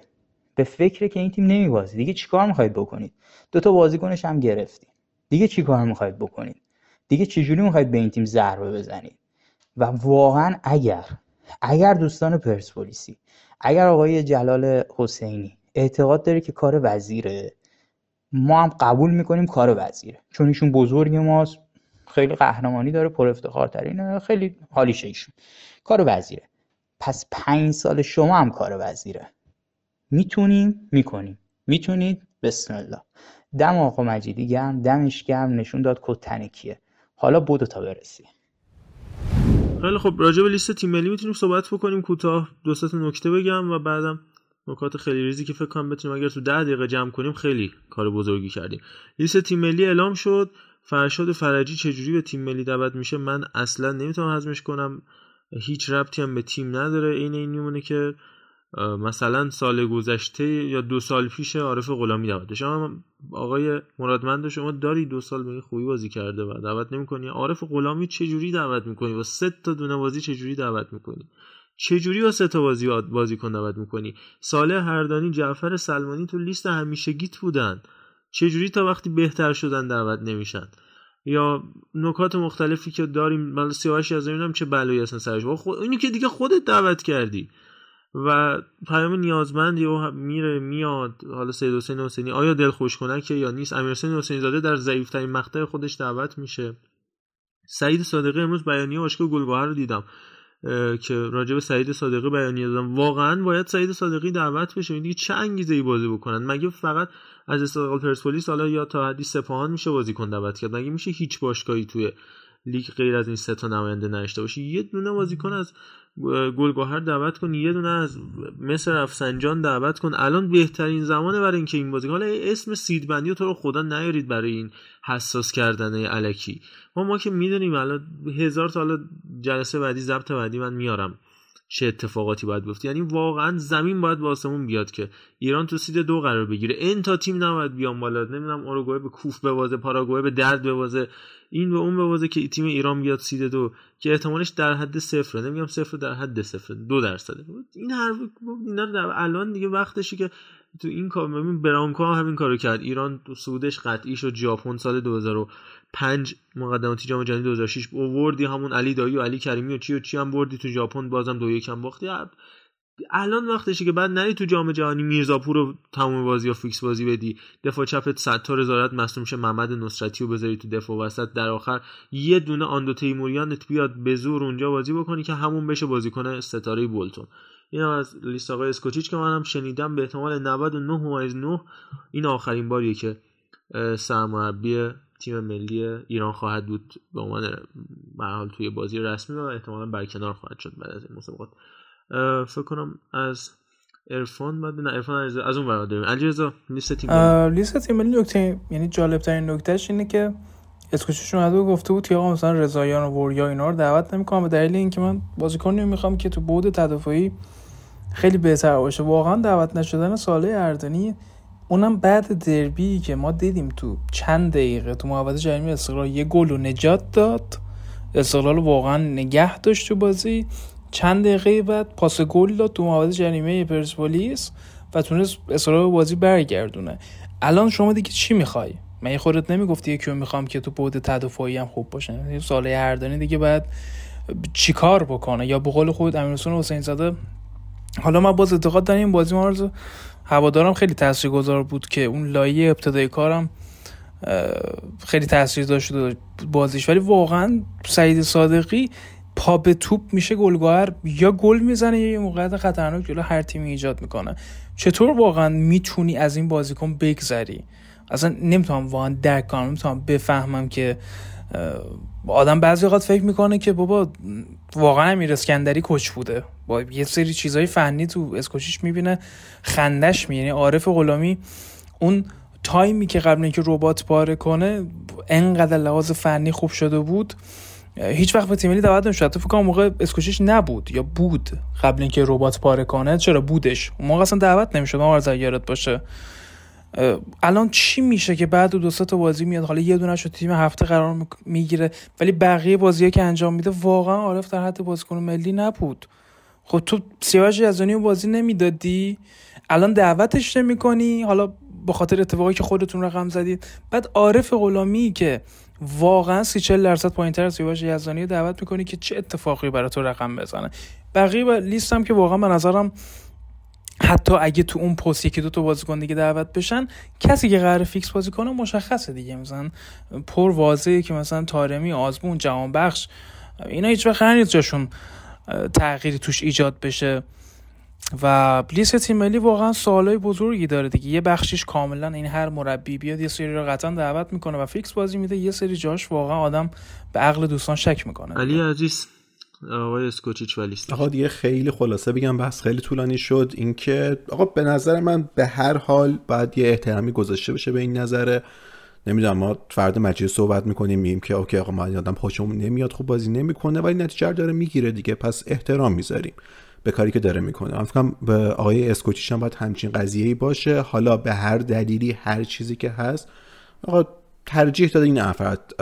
به فکره که این تیم نمیوازه دیگه چیکار می‌خواید بکنید؟ دو تا بازیکنش هم گرفتید دیگه چیکار می‌خواید بکنید؟ دیگه چجوری می‌خواید به این تیم ضربه بزنید؟ و واقعا اگر اگر دوستان پرسپولیسی اگر آقای جلال حسینی اعتقاد داره که کار وزیره ما هم قبول می‌کنیم کار وزیره. چون ایشون بزرگ ماست خیلی قهرمانی داره پر افتخار ترینه خیلی حالیشه ایشون. کار وزیره. پس پنج سال شما هم کار وزیره. می‌تونیم می‌کنیم. می‌تونید؟ بسم الله. دم آقا مجیدی گرم دمش گرم نشون داد کد تنکیه حالا بودو تا برسی. خیلی خب راجع به لیست تیم ملی می‌تونیم صحبت بکنیم. کوتاه دو تا نکته بگم و بعدم نکات خیلی ریزی که فکر کنم بتونیم اگر تو ده دقیقه جمع کنیم خیلی کار بزرگی کردیم. لیست تیم ملی اعلام شد. فرشاد فرجی چجوری به تیم ملی دعوت میشه؟ من اصلا نمی‌تونم هضمش کنم. هیچ ربطی هم به تیم نداره. این این میمونه که مثلا سال گذشته یا دو سال پیش عارف غلامی دعوت شما آقای مرادمند شما داری دو سال به خوبی بازی کرده و دعوت نمی‌کنی؟ عارف غلامی چجوری دعوت می‌کنی؟ و سه تا دونه بازی چجوری دعوت می‌کنی؟ چجوری با سه تا بازی بازیکن دعوت می‌کنی؟ ساله هردانی جعفر سلمانی تو لیست همیشگیت بودن. چجوری تا وقتی بهتر شدن دعوت نمیشن؟ یا نکات مختلفی که داریم من سیاوش از اینم چه بلایی هستن سرش؟ خود اینو که دیگه خودت دعوت کردی. و پیام نیازمندی و میره میاد. حالا سید حسین حسینی آیا دل خوش که یا نیست؟ امیر حسین حسینی زاده در ضعیفترین مقطع خودش دعوت میشه. سعید صادقی امروز بیانیه باشگاه گلگهر رو دیدم که راجع به سعید صادقی بیانیه دادم. واقعا باید سعید صادقی دعوت بشه. دیگه چه انگیزه ای بازی بکنن؟ مگه فقط از استقلال پرسپولیس حالا یا تا حدی سپاهان میشه بازیکن دعوت کرد؟ مگه میشه هیچ باشگاهی توی لیگ غیر از این سه تا نماینده نشته باشه. یه دونه بازیکن از گلگهر دعوت کن یه دونه از مصر افسنجان دعوت کن. الان بهترین زمانه برای اینکه این بازیکن حالا اسم سیدبندی تو رو خدا نیارید برای این حساس کردن علکی ما ما که می‌دونیم الان هزار تا حالا جلسه بعدی ضبط بعدی من میارم. چه اتفاقاتی باید بیفته. یعنی واقعا زمین باید با آسمون بیاد که ایران تو سید دو قرار بگیره. این تا تیم نباید بیان بالا. نمی‌دونم اوروگوئه به کوف بوازه پاراگوئه به درد بوازه این به اون بوازه که تیم ایران بیاد سید دو که احتمالش در حد صفره. نمیگم صفر در حد صفر دو درصده. این حرف اینا در الان دیگه وقتشه که تو این کار ببین برانکو همین کارو کرد. ایران تو سودش قطعی شد ژاپن سال 2005 مقدماتی جام جهانی 2006 اووردی همون علی دایی و علی کریمی و چی و چی هم بردی تو ژاپن بازم دو یکم باختی. الان وقتشه که بعد نری تو جام جهانی میرزاپور رو تمام بازی یا فیکس بازی بدی. دفاع چپت ستار زارعت مصدوم شه محمد نصرتی رو بذاری تو دفاع وسط. در آخر یه دونه آندو تیموریانت بیاد به زور اونجا بازی بکنی که همون بشه بازیکن ستاره بولتون. این هم از لیست آقای اسکوچیچ که منم شنیدم به احتمال 99 ممیز 9 این آخرین باریه که سرمربی تیم ملی ایران خواهد بود به عنوان حال توی بازی رسمی و احتمالا برکنار خواهد شد بعد از این مسابقات. فکر کنم از ارفان بعد نه ارفان از اون ور داریم علیرضا لیست تیم لیست تیم ملی نکته یعنی جالب ترین نکتهش اینه که اسکوچش اومده گفته بود که آقا مثلا رضاییان و وریا اینا رو دعوت نمی‌کنم به دلیل اینکه من بازیکنی می‌خوام که تو بود تدافعی خیلی بهتر باشه. واقعا دعوت نشدن ساله اردنی اونم بعد دربی که ما دیدیم تو چند دقیقه تو محوطه جریمه استقلال یه گل و نجات داد. استقلال واقعا نگه داشت تو بازی. چند دقیقه بعد پاس گل داد تو محوطه جریمه پرسپولیس و تونست استقلال بازی برگردونه. الان شما دیگه چی می‌خوای؟ من خودت نمی‌گفتی یکی رو می‌خوام که تو بود تدافعی هم خوب باشه. ساله هردانی دیگه باید چیکار بکنه؟ یا به قول خود امیرحسین حسین زاده حالا من باز اعتقاد دارم این بازی ما هوادارم خیلی تاثیرگذار بود که اون لایه ابتدای کارم خیلی تاثیر داشت بازیش. ولی واقعا سعید صادقی پا به توپ میشه گلگوهر یا گل می‌زنه یا یه موقعیت خطرناک جلو هر تیمی ایجاد می‌کنه. چطور واقعا می‌تونی از این بازیکن بگذری؟ اصلا نمی‌تونم واقعا درک کنم نمی‌تونم بفهمم که آدم بعضی اوقات فکر می‌کنه که بابا واقعا امیر اسکندری کچ بوده. با یه سری چیزای فنی تو اسکوچیش می‌بینه خندش می یعنی عارف غلامی اون تایمی که قبل اینکه ربات پاره کنه انقدر لحاظ فنی خوب شده بود. هیچ وقت به تیم ملی دعوت نمی‌شد. تو فکر موقع اسکوچیش نبود یا بود قبل اینکه ربات پاره کنه. چرا؟ بودش. اون موقع اصلا دعوت نمی‌شد. ما باشه. الان چی میشه که بعد دو تا بازی میاد؟ حالا یه دونه شو تیم هفته قرار می‌گیره ولی بقیه بازی که انجام میده واقعا عارف در حد بازیکن ملی نبود. خب تو سیاوش یزدانی بازی نمی‌دادی؟ الان دعوتش نمی‌کنی؟ حالا به خاطر اتفاقی که خودتون رقم زدید. بعد عارف غلامی که واقعا سی چل درصد پایین تر سیاوش یزدانی دعوت می‌کنی که چه اتفاقی برای تو رقم بزنه؟ بقیه لیستم که واقعا به نظرم حتی اگه تو اون پست یکی دو تا بازیکن دیگه دعوت بشن کسی که قرار فیکس بازی کنه مشخصه دیگه. مثلا پر واضحه که مثلا تارمی آزمون جوان بخش اینا هیچ وقت نیست جاشون تغییری توش ایجاد بشه. و لیست تیم ملی واقعا سوالای بزرگی داره دیگه. یه بخشیش کاملا این هر مربی بیاد یه سری رو قطعا دعوت می‌کنه و فیکس بازی میده. یه سری جاش واقعا آدم به عقل دوستان شک می‌کنه. علی عزیز. آقای اسکوچیچ و لیست آقا دیگه خیلی خلاصه بگم بحث خیلی طولانی شد. اینکه آقا به نظر من به هر حال باید یه احترامی گذاشته بشه به این نظره. نمی‌دونم ما فرد مجلس صحبت می‌کنیم میگیم که OK آقا ما آدم خوشمون نمیاد خوب بازی نمی‌کنه ولی نتیجه داره می‌گیره دیگه. پس احترام می‌ذاریم به کاری که داره می‌کنه. من فکرم به آقای اسکوچیش هم باید همچین قضیه باشه. حالا به هر دلیلی هر چیزی که هست آقا ترجیح داده این افراد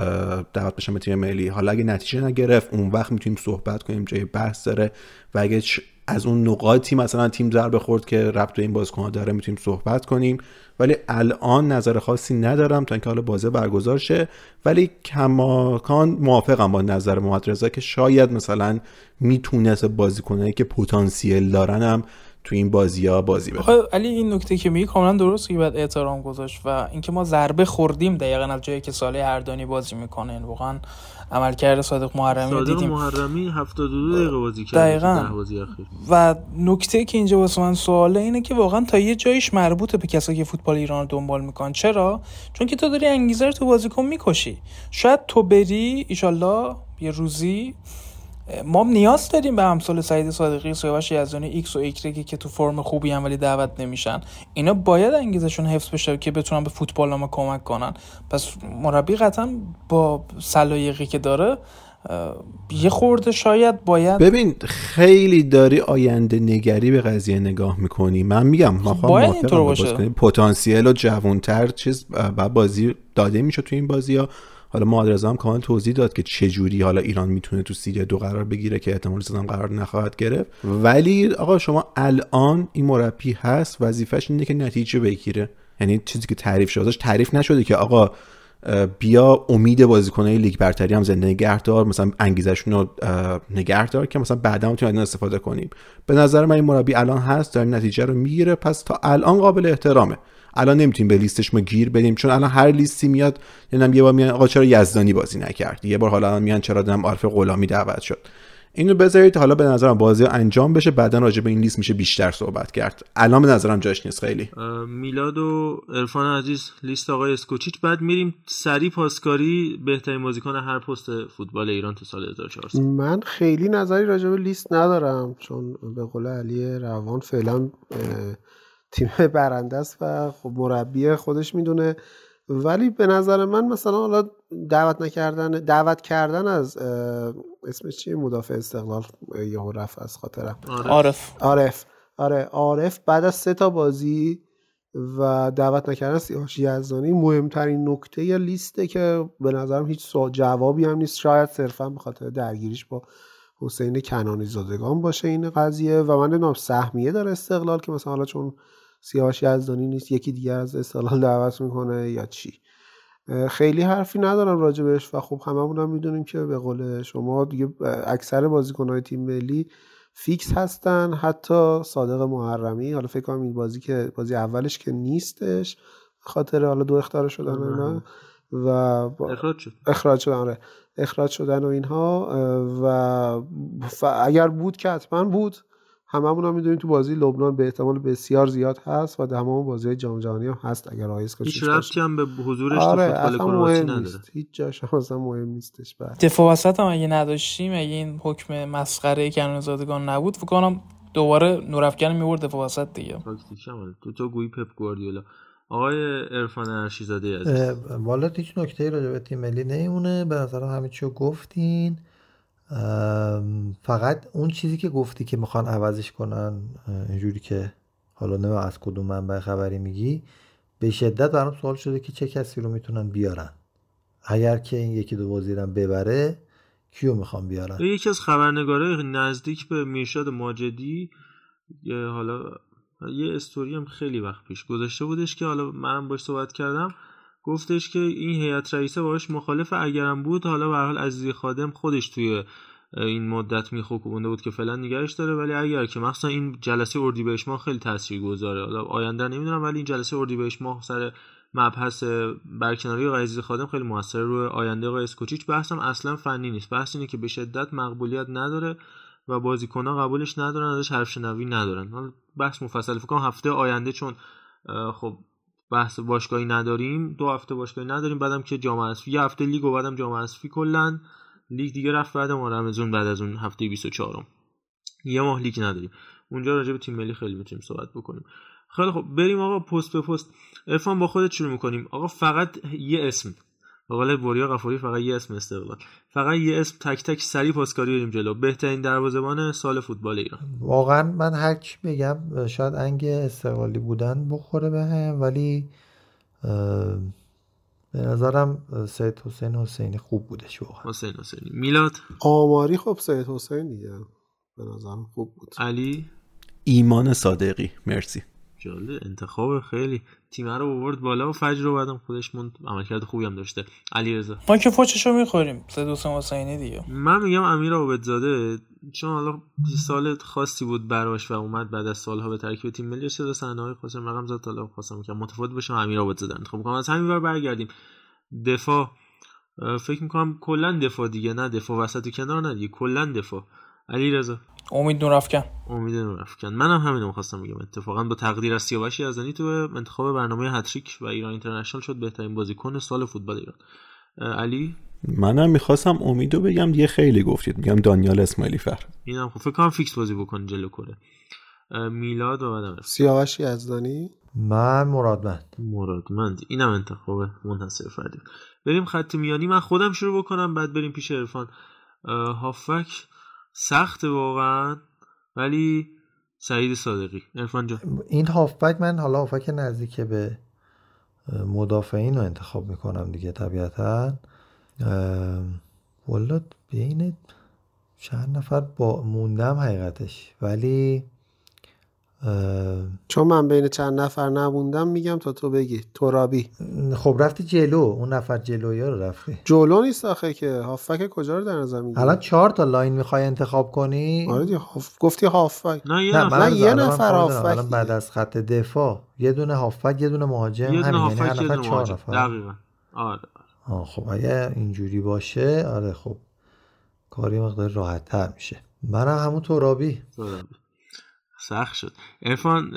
دعوت بشن به تیم ملی. حالا اگه نتیجه نگرفت اون وقت می‌تونیم صحبت کنیم جای بحث داره. و اگه از اون نقاطی مثلا تیم ضربه خورد که ربط به این بازیکن داره می‌تونیم صحبت کنیم. ولی الان نظر خاصی ندارم تا اینکه حالا بازی برگزار شه. ولی کماکان موافقم با نظر محمد رضا که شاید مثلا می‌تونست بازیکنایی که پتانسیل دارنم تو این بازی ها بازی بده. علی این نکته که میگی کاملا درست که باید احترام گذاشت و اینکه ما ضربه خوردیم دقیقا از جایی که ساله هردانی بازی می‌کنه. یعنی واقعا عملکرد صادق محرمی صادق دیدیم. محرمی 72 دقیقه بازی کرد دقیقاً. و نکته که اینجا واسه من سواله اینه که واقعا تا یه جایش مربوطه به کسایی که فوتبال ایران رو دنبال می‌کنن. چرا؟ چون که تو داری انگیزه رو تو بازیکن می‌کشی. شاید تو بری ایشالله یه روزی ما نیاز داریم به امثال سعید صادقی سیاوش یزدانی ایکس و ایگرگی که تو فرم خوبی هم ولی دعوت نمیشن. اینا باید انگیزشون حفظ بشه که بتونن به فوتبال ما کمک کنن. پس مربی قطعا با سلایقی که داره یه خورده شاید باید ببین خیلی داری آینده نگری به قضیه نگاه می‌کنی. من میگم ما باید اینطور باشه. پتانسیل و جوانتر چیز بعد بازی داده میشه تو این بازی ها حالا محمد هم کامل توضیح داد که چه جوری حالا ایران می‌تونه تو سیری دو قرار بگیره که احتمال زدن قرار نخواهد گرفت. ولی آقا شما الان این مربی هست وظیفش اینه که نتیجه بگیره. یعنی چیزی که تعریف شده تعریف نشده که آقا بیا امید بازیکنای لیگ برتری هم زنده نگهدار مثلا انگیزشون رو نگهدار که مثلا بعدا می‌تونیم استفاده کنیم. به نظر من این مربی الان هست داره نتیجه رو می‌گیره. پس تا الان قابل احترامه. الان نمی‌تونیم به لیستش ما گیر بدیم چون الان هر لیستی میاد نمی‌دونم یه بار میان آقا چرا یزدانی بازی نکرد؟ یه بار حالا میان چرا دم عارف غلامی دعوت شد؟ اینو بذارید حالا به نظرم بازی انجام بشه بعدا راجع به این لیست میشه بیشتر صحبت کرد. الان به نظرم جاش نیست خیلی. میلاد و عرفان عزیز لیست آقای اسکوچیچ. بعد میریم سری پاسکاری بهترین بازیکن هر پست فوتبال ایران تو سال 1400 من خیلی نظری راجع به لیست ندارم چون به قول علی روان فعلا تیم برنده است و خب مربی خودش می‌دونه. ولی به نظر من مثلا حالا دعوت نکردن دعوت کردن از اسمش چیه؟ مدافع استقلال یهو رفت از خاطرم. عارف. عارف. آره عارف بعد از سه تا بازی و دعوت نکردن سیاوش یزدانی مهمترین نکته یا لیسته که به نظرم هیچ جوابی هم نیست. شاید صرفا به خاطر درگیریش با حسین کنانی زادگان باشه این قضیه. و من نمی‌دونم سهمیه داره استقلال که مثلا حالا چون سیاوش یزدانی نیست یکی دیگر از استقلال دعوت می‌کنه یا چی؟ خیلی حرفی ندارم راجبش و خب هممون هم می‌دونیم که به قول شما دیگه اکثر بازیکنهای تیم ملی فیکس هستن حتی صادق محرمی حالا فکر کنم این بازی که بازی اولش که نیستش خاطر حالا دو اختار شدن اینا و اخراج شد. اخراج شدن آره. اخراج شدن و اینها و اگر بود که حتما بود هممون هم می‌دونیم تو بازی لبنان به احتمال بسیار زیاد هست و تمام بازی جام جهانی هم هست اگر آیس هیچ ربطی هم به حضورش آره تو فوتبال کرواتی نداره. نیست. هیچ جاش هم اصلا مهم نیستش بعد دفاع وسط هم اگه نداشتیم اگه این حکم مسخره کنون نبود فکر کنم دوباره نورافکن میورد دفاع وسط دیگه. تاکتیک هم تو تو گویی پپ گواردیولا. آقای عرفان ارشیزاده عزیز. والا هیچ نکته راجع به تیم ملی نمیمونه. به نظرم همه چیو گفتین. فقط اون چیزی که گفتی که می‌خوان عوضش کنن اینجوری که حالا نه از کدوم منبع خبری میگی به شدت برام سوال شده که چه کسی رو می‌تونن بیارن. اگر که این یکی دو وزیرم ببره کیو می‌خوان بیارن؟ یکی از خبرنگاره نزدیک به میرشاد ماجدی یه حالا یه استوری هم خیلی وقت پیش گذاشته بودش که حالا منم باش صحبت کردم. گفتش که این هیئت رئیسه باش مخالف اگرم بود حالا به حال عزیزی خادم خودش توی این مدت میخوکونده بود که فعلا نگرش داره. ولی اگر که مخصوصا این جلسه اردیبهشت ماه خیلی تاثیرگذاره. حالا آینده نمی‌دونم ولی این جلسه اردیبهشت ماه سر مبحث برکناری آقای عزیزی خادم خیلی موثر روی آینده آقای اسکوچیچ. بحثم اصلا فنی نیست. بحث اینه که به شدت مقبولیت نداره و بازیکن‌ها قبولش ندارن ازش حرف شنوی ندارن. حالا بحث مفصل فکر هفته آینده چون خب بحث باشگاهی نداریم دو هفته باشگاهی نداریم بعدم که جام اسفی یه هفته لیگ و بعدم جام اسفی کلا. لیگ دیگه رفت بعد ما رمزون بعد از اون هفته 24 یه ماه لیگ نداریم. اونجا راجع به تیم ملی خیلی می‌تونیم صحبت بکنیم. خیلی خب بریم آقا پست به پست. ارفان با خودت شروع می‌کنیم. آقا فقط یه اسم. قول بوریا قفوری فقط یه اسم استقلال. فقط یه اسم تک تک سری پاسکاری بریم جلو. بهترین دروازه‌بان سال فوتبال ایران. واقعا من هر چی بگم شاید انگ استقلالی بودن بخوره بهم ولی به نظرم سید حسین حسینی خوب بودش واقعا. حسین حسینی. میلاد؟ آماری خب سید حسین دیگه. به نظرم خوب بود. علی؟ ایمان صادقی. مرسی. جالب انتخاب خیلی تیم رو آورد بالا و فجر رو بعدم خودش من عملکرد خوبی هم داشته. علی رضا ما که فوچشو می‌خوریم. سه دوست حسینی دیگه. من میگم امیر عابدزاده چون حالا سال خاصی بود براش و اومد بعد از سالها به ترکیب تیم ملی شده صحنه های رقم زد حالا خواستم که متفاوت بشه امیر عابدزاده انتخاب کنم از همین ور برگردیم. دفاع. فکر می‌کنم کلا دفاع دیگه نه دفاع وسط و کنار نه دیگه. کلا دفاع. علیرضا. امید نورافکن امید نورافکن منم هم همینو می‌خواستم بگم. اتفاقا با تقدیر از سیاوش یزدانی تو انتخاب برنامه هتریک و ایران اینترنشنال شد بهترین بازیکن سال فوتبال ایران. علی؟ منم می‌خواستم امیدو بگم دیگه خیلی گفتید. میگم دانیال اسماعیلی فر. اینم خب فکر کنم فیکس بازی بکن جلو کنه. میلاد و بعدم سیاوش یزدانی؟ من مرادمند. مرادمند. اینم انتخاب منحصر فردی. بریم خط میانی. من خودم شروع بکنم بعد بریم پیش عرفان. هافک. سخت واقعا. ولی سعید صادقی ارفان جان. این هافبک من حالا هافبک نزدیک به مدافعین رو انتخاب می‌کنم دیگه طبیعتا. والا بین چند نفر با موندم حقیقتش. ولی چون من بین چند نفر نبوندم میگم تا تو بگی. ترابی. خب رفتی جلو. اون نفر جلوی رو رفتی. جلو نیست آخه که. هافبک کجا رو در نظر می‌گیری؟ الان چهار تا لاین می‌خوای انتخاب کنی؟ آره دیگه. هاف... گفتی هافبک نه یه نه نفر. من یه نفر هافبک الان بعد از خط دفاع. یه دونه هافبک یه دونه مهاجم. یه دونه همین یعنی هر هافبک یه نفر دونه چهار مهاجم. نفر. دقیقا. آره. آه خب اگه اینجوری باشه آره خب. کار یه مقدار راحت تر میشه. منم همون ترابی. ترابی. سخت شد. ارفان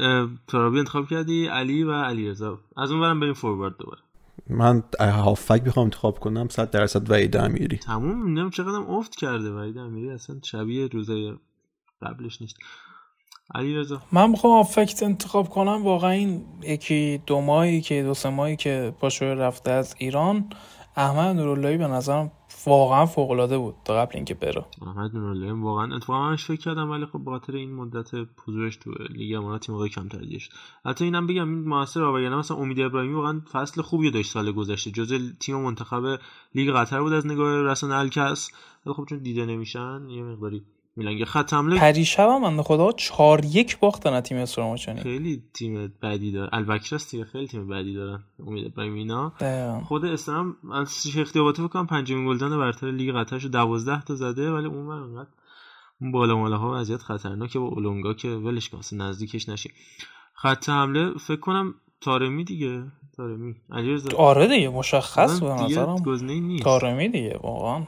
ترابی انتخاب کردی؟ علی و علی رضا از اون برم بریم فوروارد دوباره. من هافک بخوام انتخاب کنم. 100 درصد وحید امیری. تموم؟ نمی‌دونم چقدر افت کرده وحید امیری. اصلا شبیه روزای قبلش نیست. علی رضا من می‌خوام آفکت انتخاب کنم. واقعا این یکی دو ماهی که دو سه ماهی که پاشو رفته از ایران. احمد نوراللهی به نظرم واقعا فوق العاده بود تا قبل اینکه بره. احمد نوراللهی واقعا اتفاقا منش فکر کردم ولی خب بخاطر این مدت حضورش تو لیگ امارات تیم موقع کم تر شد حتی اینم بگم این موثر وگرنه مثلا امید ابراهیمی واقعا فصل خوبی داشت سال گذشته. جزء تیم منتخب لیگ قطر بود از نگاه رسانه الکس ولی خب چون دیده نمیشن یه مقداری میلنگ خط حمله. پریشب هم من خدا 4 یک باختن تیم استراماچانی خیلی تیم بدی داره. البکرس تیم خیلی تیم بدی دارن امید ابراهیم اینا. خود استرام از شیخ دیاباتی بکنم پنجمین گلزن برتر لیگ قطرش 12 تا زده ولی اون انقدر اون بالا مالا ها وضعیت خطرناکه با اولونگا که ولش کن نزدیکش نشی. خط حمله فکر کنم تارمی دیگه. تارمی. علیرضا. آره دیگه مشخص به نظرم. تارمی دیگه واقعا.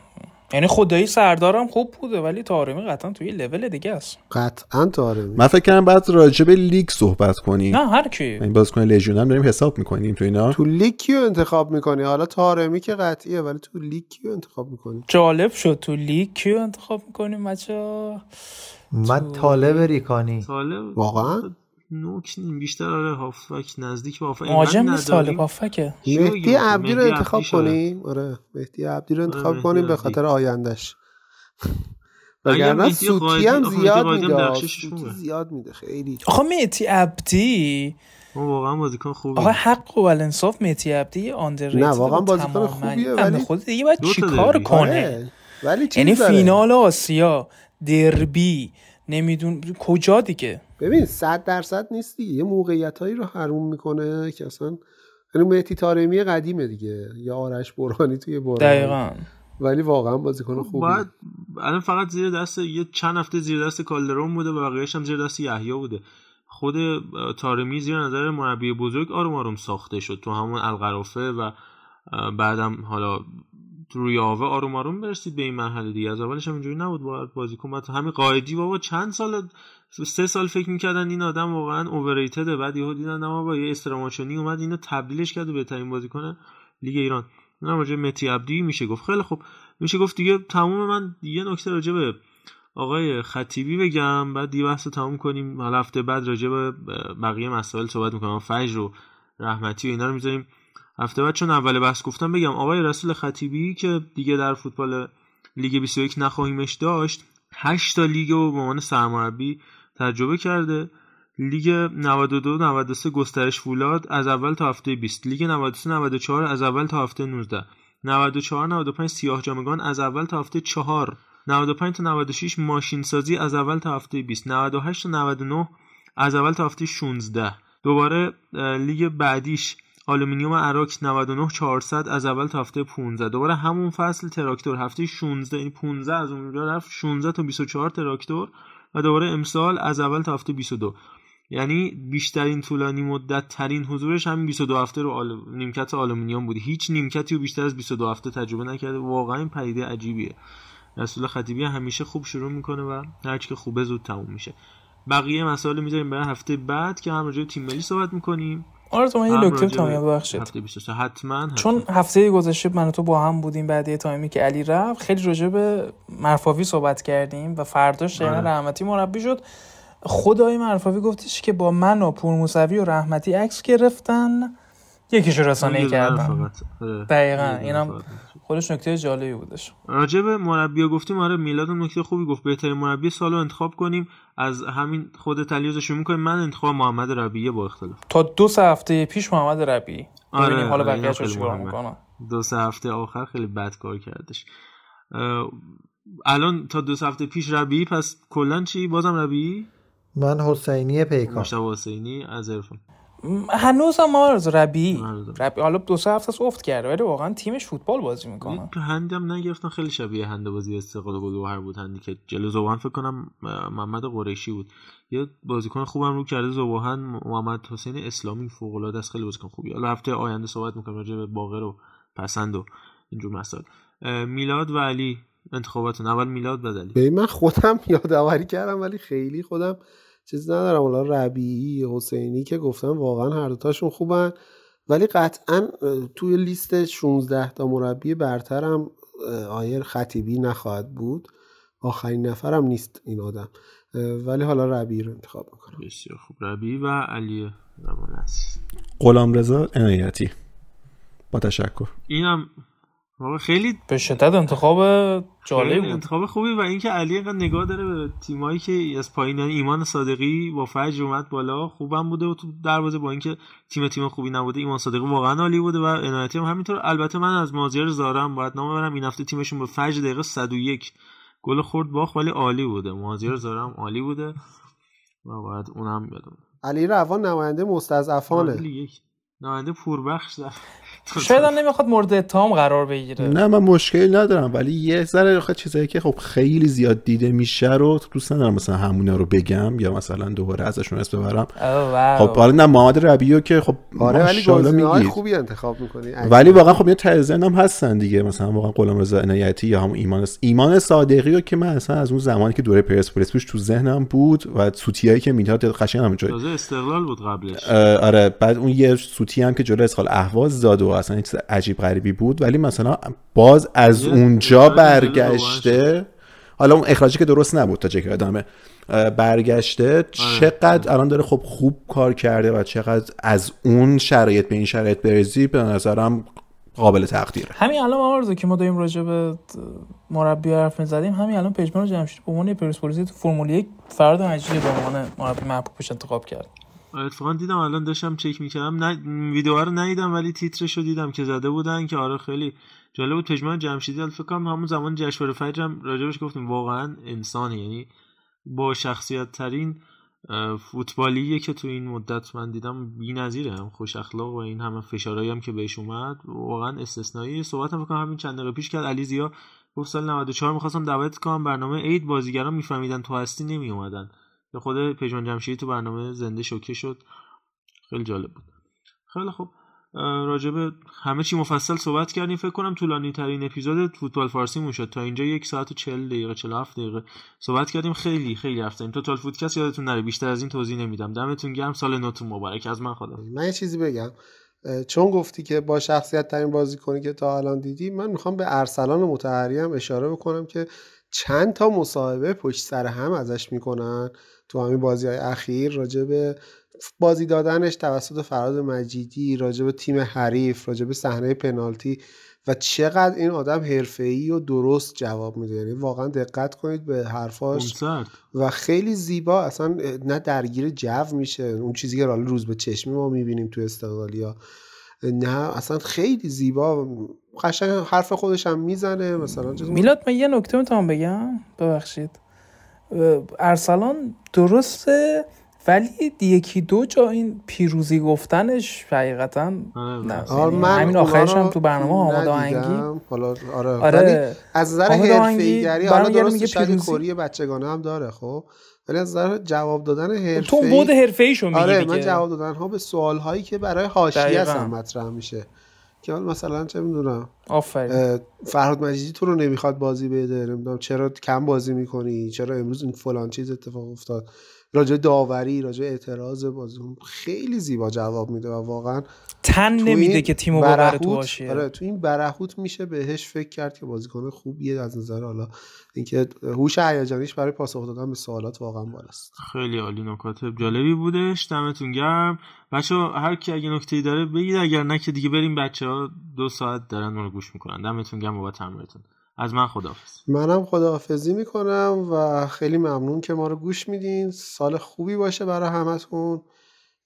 یعنی خدایی سردارم خوب بوده ولی تارمی قطعا توی لول دیگه است. قطعا تارمی من فکر کنم بعد راجع به لیگ صحبت کنیم نه هر کی. این بازیکن لژیونر هم داریم حساب می‌کنیم تو اینا. تو لیگ کیو انتخاب می‌کنی؟ حالا تارمی که قطعیه ولی تو لیگ کیو انتخاب می‌کنی؟ جالب شد تو لیگ کیو انتخاب می‌کنیم بچه‌ها من طالب ریکانی. طالب؟ واقعا؟ نوک بیشتر آره هافبک نزدیک به هافبک. مهاجم نیست طالب هافبکه مهدی عبدی رو انتخاب کنیم؟ آره مهدی عبدی رو انتخاب کنیم به خاطر آیندهش. وگرنه سوتی هم زیاد میده سوتی زیاد میده. خیلی. آخه مهدی عبدی؟ واقعا بازیکن خوبه. آقا حق و الانصاف مهدی عبدی آندرریتد نه واقعا بازیکن خوبیه ولی خود دیگه باید چیکار کنه؟ ولی یعنی فینال آسیا دربی نمیدون کجا دیگه؟ ببین صد درصد نیست دیگه. یه موقعیت هایی رو حروم می‌کنه که اصلا یعنی مهدی تارمی قدیمه دیگه. یا آرش برهانی توی برهانی دقیقا. ولی واقعا بازیکن خوبی. بعد الان فقط زیر دست یه چند هفته زیر دست کالدرون بوده و بقیه‌اش هم زیر دست یحیی بوده. خود تارمی زیر نظر مربی بزرگ آروم آروم ساخته شد تو همون القرافه و بعدم حالا روی آوه آروم آروم برسید به این مرحله دیگه. از اولش هم اینجوری نبود با بازیکن بعد همین قائدی بابا چند سال سه سال فکر می‌کردن این آدم واقعا اووریتده بعد یهو دیدن ما با یه استراماچونی اومد اینو تبدیلش کرد و بهترین بازیکن لیگ ایران. نه راجع مهدی عبدی میشه گفت. خیلی خوب. میشه گفت دیگه تموم من یه نکته راجع به آقای خطیبی بگم. بعد دیگه بحث تموم کنیم. حالا هفته بعد راجع به بقیه مسائل صحبت می‌کنم. فجر و رحمتی و اینا رو می‌ذاریم. هفته بعد چون اول بحث گفتم بگم آقای رسول خطیبی که دیگه در فوتبال لیگ 21 نخواهیمش داشت 8 تا لیگ رو به عنوان سرمربی تجربه کرده لیگ 92 93 گسترش فولاد از اول تا هفته 20 لیگ 93 94 از اول تا هفته 19 94 95 سیاه جامگان از اول تا هفته 4 95 تا 96 ماشین سازی از اول تا هفته 20 98 تا 99 از اول تا هفته 16 دوباره لیگ بعدیش آلومینیوم اراک 99 400 از اول تا هفته 15 دوباره همون فصل تراکتور. هفته 16 یعنی 15 از اونجا رفت. 16 تا 24 تراکتور و دوباره امسال از اول تا هفته 22 یعنی بیشترین طولانی مدت ترین حضورش همین 22 هفته رو آل... نیمکت آلومینیوم بود هیچ نیمکتی رو بیشتر از 22 هفته تجربه نکرده. واقعا این پدیده عجیبیه. رسول خطیبی همیشه خوب شروع می‌کنه و هرچی که خوبه زود تموم میشه. بقیه مسائل می‌ذاریم برای هفته بعد که هم راجع تیم ملی صحبت می‌کنیم. آره تو من یه نکته تمام ببخشید. هفته 23 حتما, حتما. چون هفته گذشته من تو با هم بودیم بعد تایمی که علی رفت خیلی راجع به مرفاوی صحبت کردیم و فرداش آره. رحمتی مربی شد. خدای مرفاوی گفتش که با من و پور موسوی و رحمتی عکس گرفتن. یکیشو رسانه کردن دقیقا. اینم خودش نکته جالبی بودش راجع به مربی گفتیم آره میلاد نکته خوبی گفت. بهترین مربی سالو انتخاب کنیم. از همین خود تلیوز شروع می‌کنیم من انتخاب محمد ربیعی با اختلاف. تا دو سه هفته پیش محمد ربیعی. آره حالا آره، بقیه چیکار دو سه هفته آخر خیلی بد کار کردش. الان تا دو سه هفته پیش ربیعی پس کلا چی؟ بازم ربیعی؟ من حسینی پیکان. مشتبه حسینی از عرفان. هنوز هم ما ربی. ربی. حالا دو سه هفته افت کرده ولی واقعا تیمش فوتبال بازی می‌کنه. هندم نگرفتن خیلی شبیه هند بازی استقلال گلوهر بود. هندی که جلو زوان فکر کنم محمد قریشی بود. یه بازیکن خوبم رو کرده زوان محمد حسین اسلامی فوق العاده است. خیلی بازیکن خوبی حالا هفته آینده صحبت می‌کنم راجع به باقر و پسند و اینجور مسائل. میلاد و علی انتخاباتون. اول میلاد بعد علی. من خودم یادآوری کردم ولی خیلی خودم چیز ندارم حالا ربیعی حسینی که گفتم واقعا هر دوتاشون خوبن. ولی قطعا توی لیست 16 تا مربی برترم آیر خطیبی نخواهد بود. آخرین نفرم نیست این آدم. ولی حالا ربی رو انتخاب می‌کنم. بسیار خوب. ربی و علی غلام رضا عنایتی. با تشکر. اینم خیلی به شدت انتخاب جالب بود. انتخاب خوبی و اینکه علی اینقدر نگاه داره به تیمایی که از پایین یعنی ایمان صادقی با فجر اومد بالا خوبم بوده و تو دروازه با اینکه تیم تیم خوبی نبوده ایمان صادقی واقعا عالی بوده و عنایتی هم همینطور. البته من از مازیار زارم باید نام ببرم این هفته تیمشون به فجر دقیقه 101 گل خورد باخت ولی عالی بوده. مازیار زارم عالی بوده و باید اونم یادم. علی روان نماینده مستضعفانه. نماینده پوربخش شاید هم نمی‌خواد مورد اتهام قرار بگیره. نه من مشکلی ندارم ولی یه ذره چیزایی که خب خیلی زیاد دیده میشه رو دوست ندارم مثلا همونا رو بگم یا مثلا دوباره ازشون اسم ببرم. خب حالا نه محمد ربیعی که خب آره ولی خوبی انتخاب می‌کنی. ولی واقعا خب یه ترزن هم هستن دیگه مثلا واقعا غلام رضا عنایتی یا هم ایمان ایمان صادقی رو که من اصلا از اون زمانی که دوره پرسپولیس تو ذهنم بود و سوتیایی که می‌داد قشنگ همونجوری استقلال بود قبلش. آره بعد اون یه سوتی هم که جلوی اسخال اهواز داد و اصلا چیز عجیب غریبی بود ولی مثلا باز از اونجا برگشته حالا اون اخراجی که درست نبود تا چه ادامه برگشته آره. چقدر الان داره خب خوب کار کرده و چقدر از اون شرایط به این شرایط برزی به نظرم قابل تقدیره. همین الان آرزو که ما داریم راجع به مربی حرف می‌زدیم همین الان پژمان جمشید به عنوان پرسپولیس تو فرمول یک فرد عجیبه به عنوان مربی محبوبش انتخاب کرد. اتفاقا دیدم الان داشتم چک می‌کردم نه ویدیو رو ندیدم ولی تیترش رو دیدم که زده بودن که آره خیلی جالب بود. پژمان جمشیدی فکر کنم همون زمان جشنواره فجر هم راجبش گفتیم واقعا انسانی یعنی با شخصیت ترین فوتبالیه که تو این مدت من دیدم بی‌نظیره هم خوش اخلاق و این همه فشارهایی هم که بهش اومد واقعا استثنایی. صحبت هم همین چند دقیقه پیش کرد. علی زیا گفت سال 94 می‌خواستم دعوت کنم برنامه عید بازیگران میفهمیدن تو هستی نمی اومدن به خود پژمان جمشیدی تو برنامه زنده شوکه شد. خیلی جالب بود. خیلی خوب. راجب همه چی مفصل صحبت کردیم. فکر کنم طولانی ترین اپیزود فوتبال فارسی مون شد. تا اینجا یک ساعت و چل دقیقه 47 دقیقه صحبت کردیم. خیلی خیلی رفتیم. توتال فودکست یادتون نره. بیشتر از این توضیح نمیدم. دمتون گرم. سال نوتون مبارک. از من خدا. من یه چیزی بگم. چون گفتی که با شخصیت ترین بازی کنی که تا الان دیدی من می‌خوام به ارسلان متحری هم اشاره بکنم که چند تا مصاحبه پشت سر هم ازش می‌کنن. تو همین بازی های اخیر راجع به بازی دادنش توسط فراد مجیدی راجع به تیم حریف راجع به صحنه پنالتی و چقدر این آدم حرفه‌ای و درست جواب میده. یعنی واقعا دقت کنید به حرفاش. و خیلی زیبا. اصلا نه درگیر جو میشه. اون چیزی که حالا روز به چشمی ما می‌بینیم تو استقلالیا نه اصلا خیلی زیبا. قشنگ حرف خودش هم می‌زنه. مثلا میلاد من یه نکته می‌تونم بگم؟ ببخشید. ارسلان درسته ولی یکی دو جا این پیروزی گفتنش حقیقتا نه آره یعنی من همین آخرش هم تو برنامه حامد آهنگی آره, آره. ولی از نظر حرفه‌ایگری حالا درست میگه شاید پیروزی. کوری بچگانه هم داره خب ولی از نظر جواب دادن حرفه‌ای تو بود حرفه‌ایشو میگی آره دیگه. من جواب دادن ها به سوال هایی که برای حاشیه. اصلا مطرح میشه که مثلا چه می‌دونم آفرین. فرهاد مجیدی تو رو نمی‌خواد بازی بده نمی‌دونم چرا کم بازی می‌کنی چرا امروز این فلان چیز اتفاق افتاد. راجع داوری راجع اعتراض بازی خیلی زیبا جواب میده و واقعا تن نمیده این که تیمو ببره تو برهوت- حاشیه. آره تو این برهوت میشه بهش فکر کرد که بازیکن خوبیه. از نظر حالا اینکه هوش هیجانیش برای پاسخ دادن به سوالات واقعا بالاست. خیلی عالی نکات جالبی بودش. دمتون گرم. بچه هر کی اگه نکته داره بگید. اگر نه که دیگه بریم بچه ها دو ساعت دارن ما رو گوش می‌کنن. دمتون گرم بابت همراهیتون از من خداحافظ. منم خداحافظی می‌کنم و خیلی ممنون که ما رو گوش میدین. سال خوبی باشه برای همتون.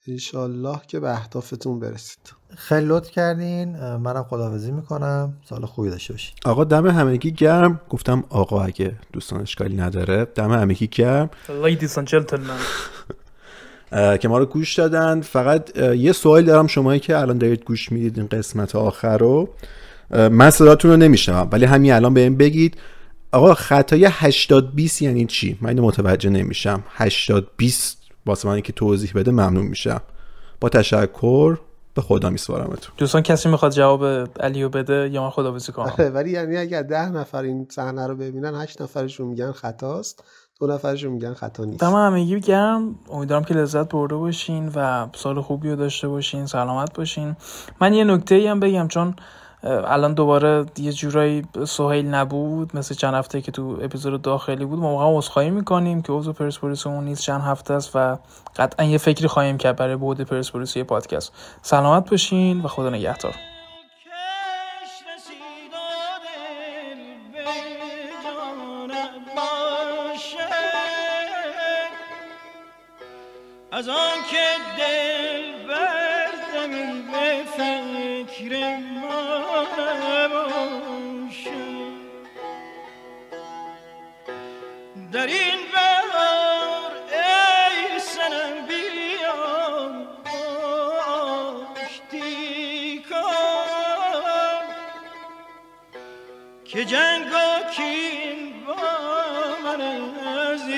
انشالله که به اهدافتون برسید. خیلی لطف کردین. منم خداحافظی می‌کنم. سال خوبی داشته باشین. آقا دم همگی گرم. گفتم آقا اگه دوستان اشکالی نداره دم همگی گرم. Ladies and gentlemen. که ما رو گوش دادن. فقط یه سوال دارم شمایی که الان دارید گوش می‌دید این قسمت آخر رو. من صداتون رو نمیشنوم ولی همین الان بهم بگید. آقا خطای 80 20 یعنی چی؟ من اینو متوجه نمیشم. 80 20 واسه من که توضیح بده ممنون میشم. با تشکر به خدا میسپارمتون. دوستان کسی می‌خواد جواب علیو بده یا من خداحافظی کنم؟ آره، ولی یعنی اگر ده نفر این صحنه رو ببینن هشت نفرشون میگن خطاست دو نفرشون میگن خطا نیست. دم همگی گرم. امیدوارم که لذت برده باشین و سال خوبی رو داشته باشین سلامت باشین. من یه نکته ای هم بگم چون الان دوباره یه جورایی سهیل نبود مثل چند هفته که تو اپیزود داخلی بود. ما واقعا عذرخواهی می‌کنیم که عضو پرسپولیسمون نیست چند هفته است و قطعا یه فکری خواهیم کرد برای بود پرسپولیس یه پادکست. سلامت باشین و خدا نگهدار. از آن که در این بهار ای سنم بیا که جنگ و کین با من از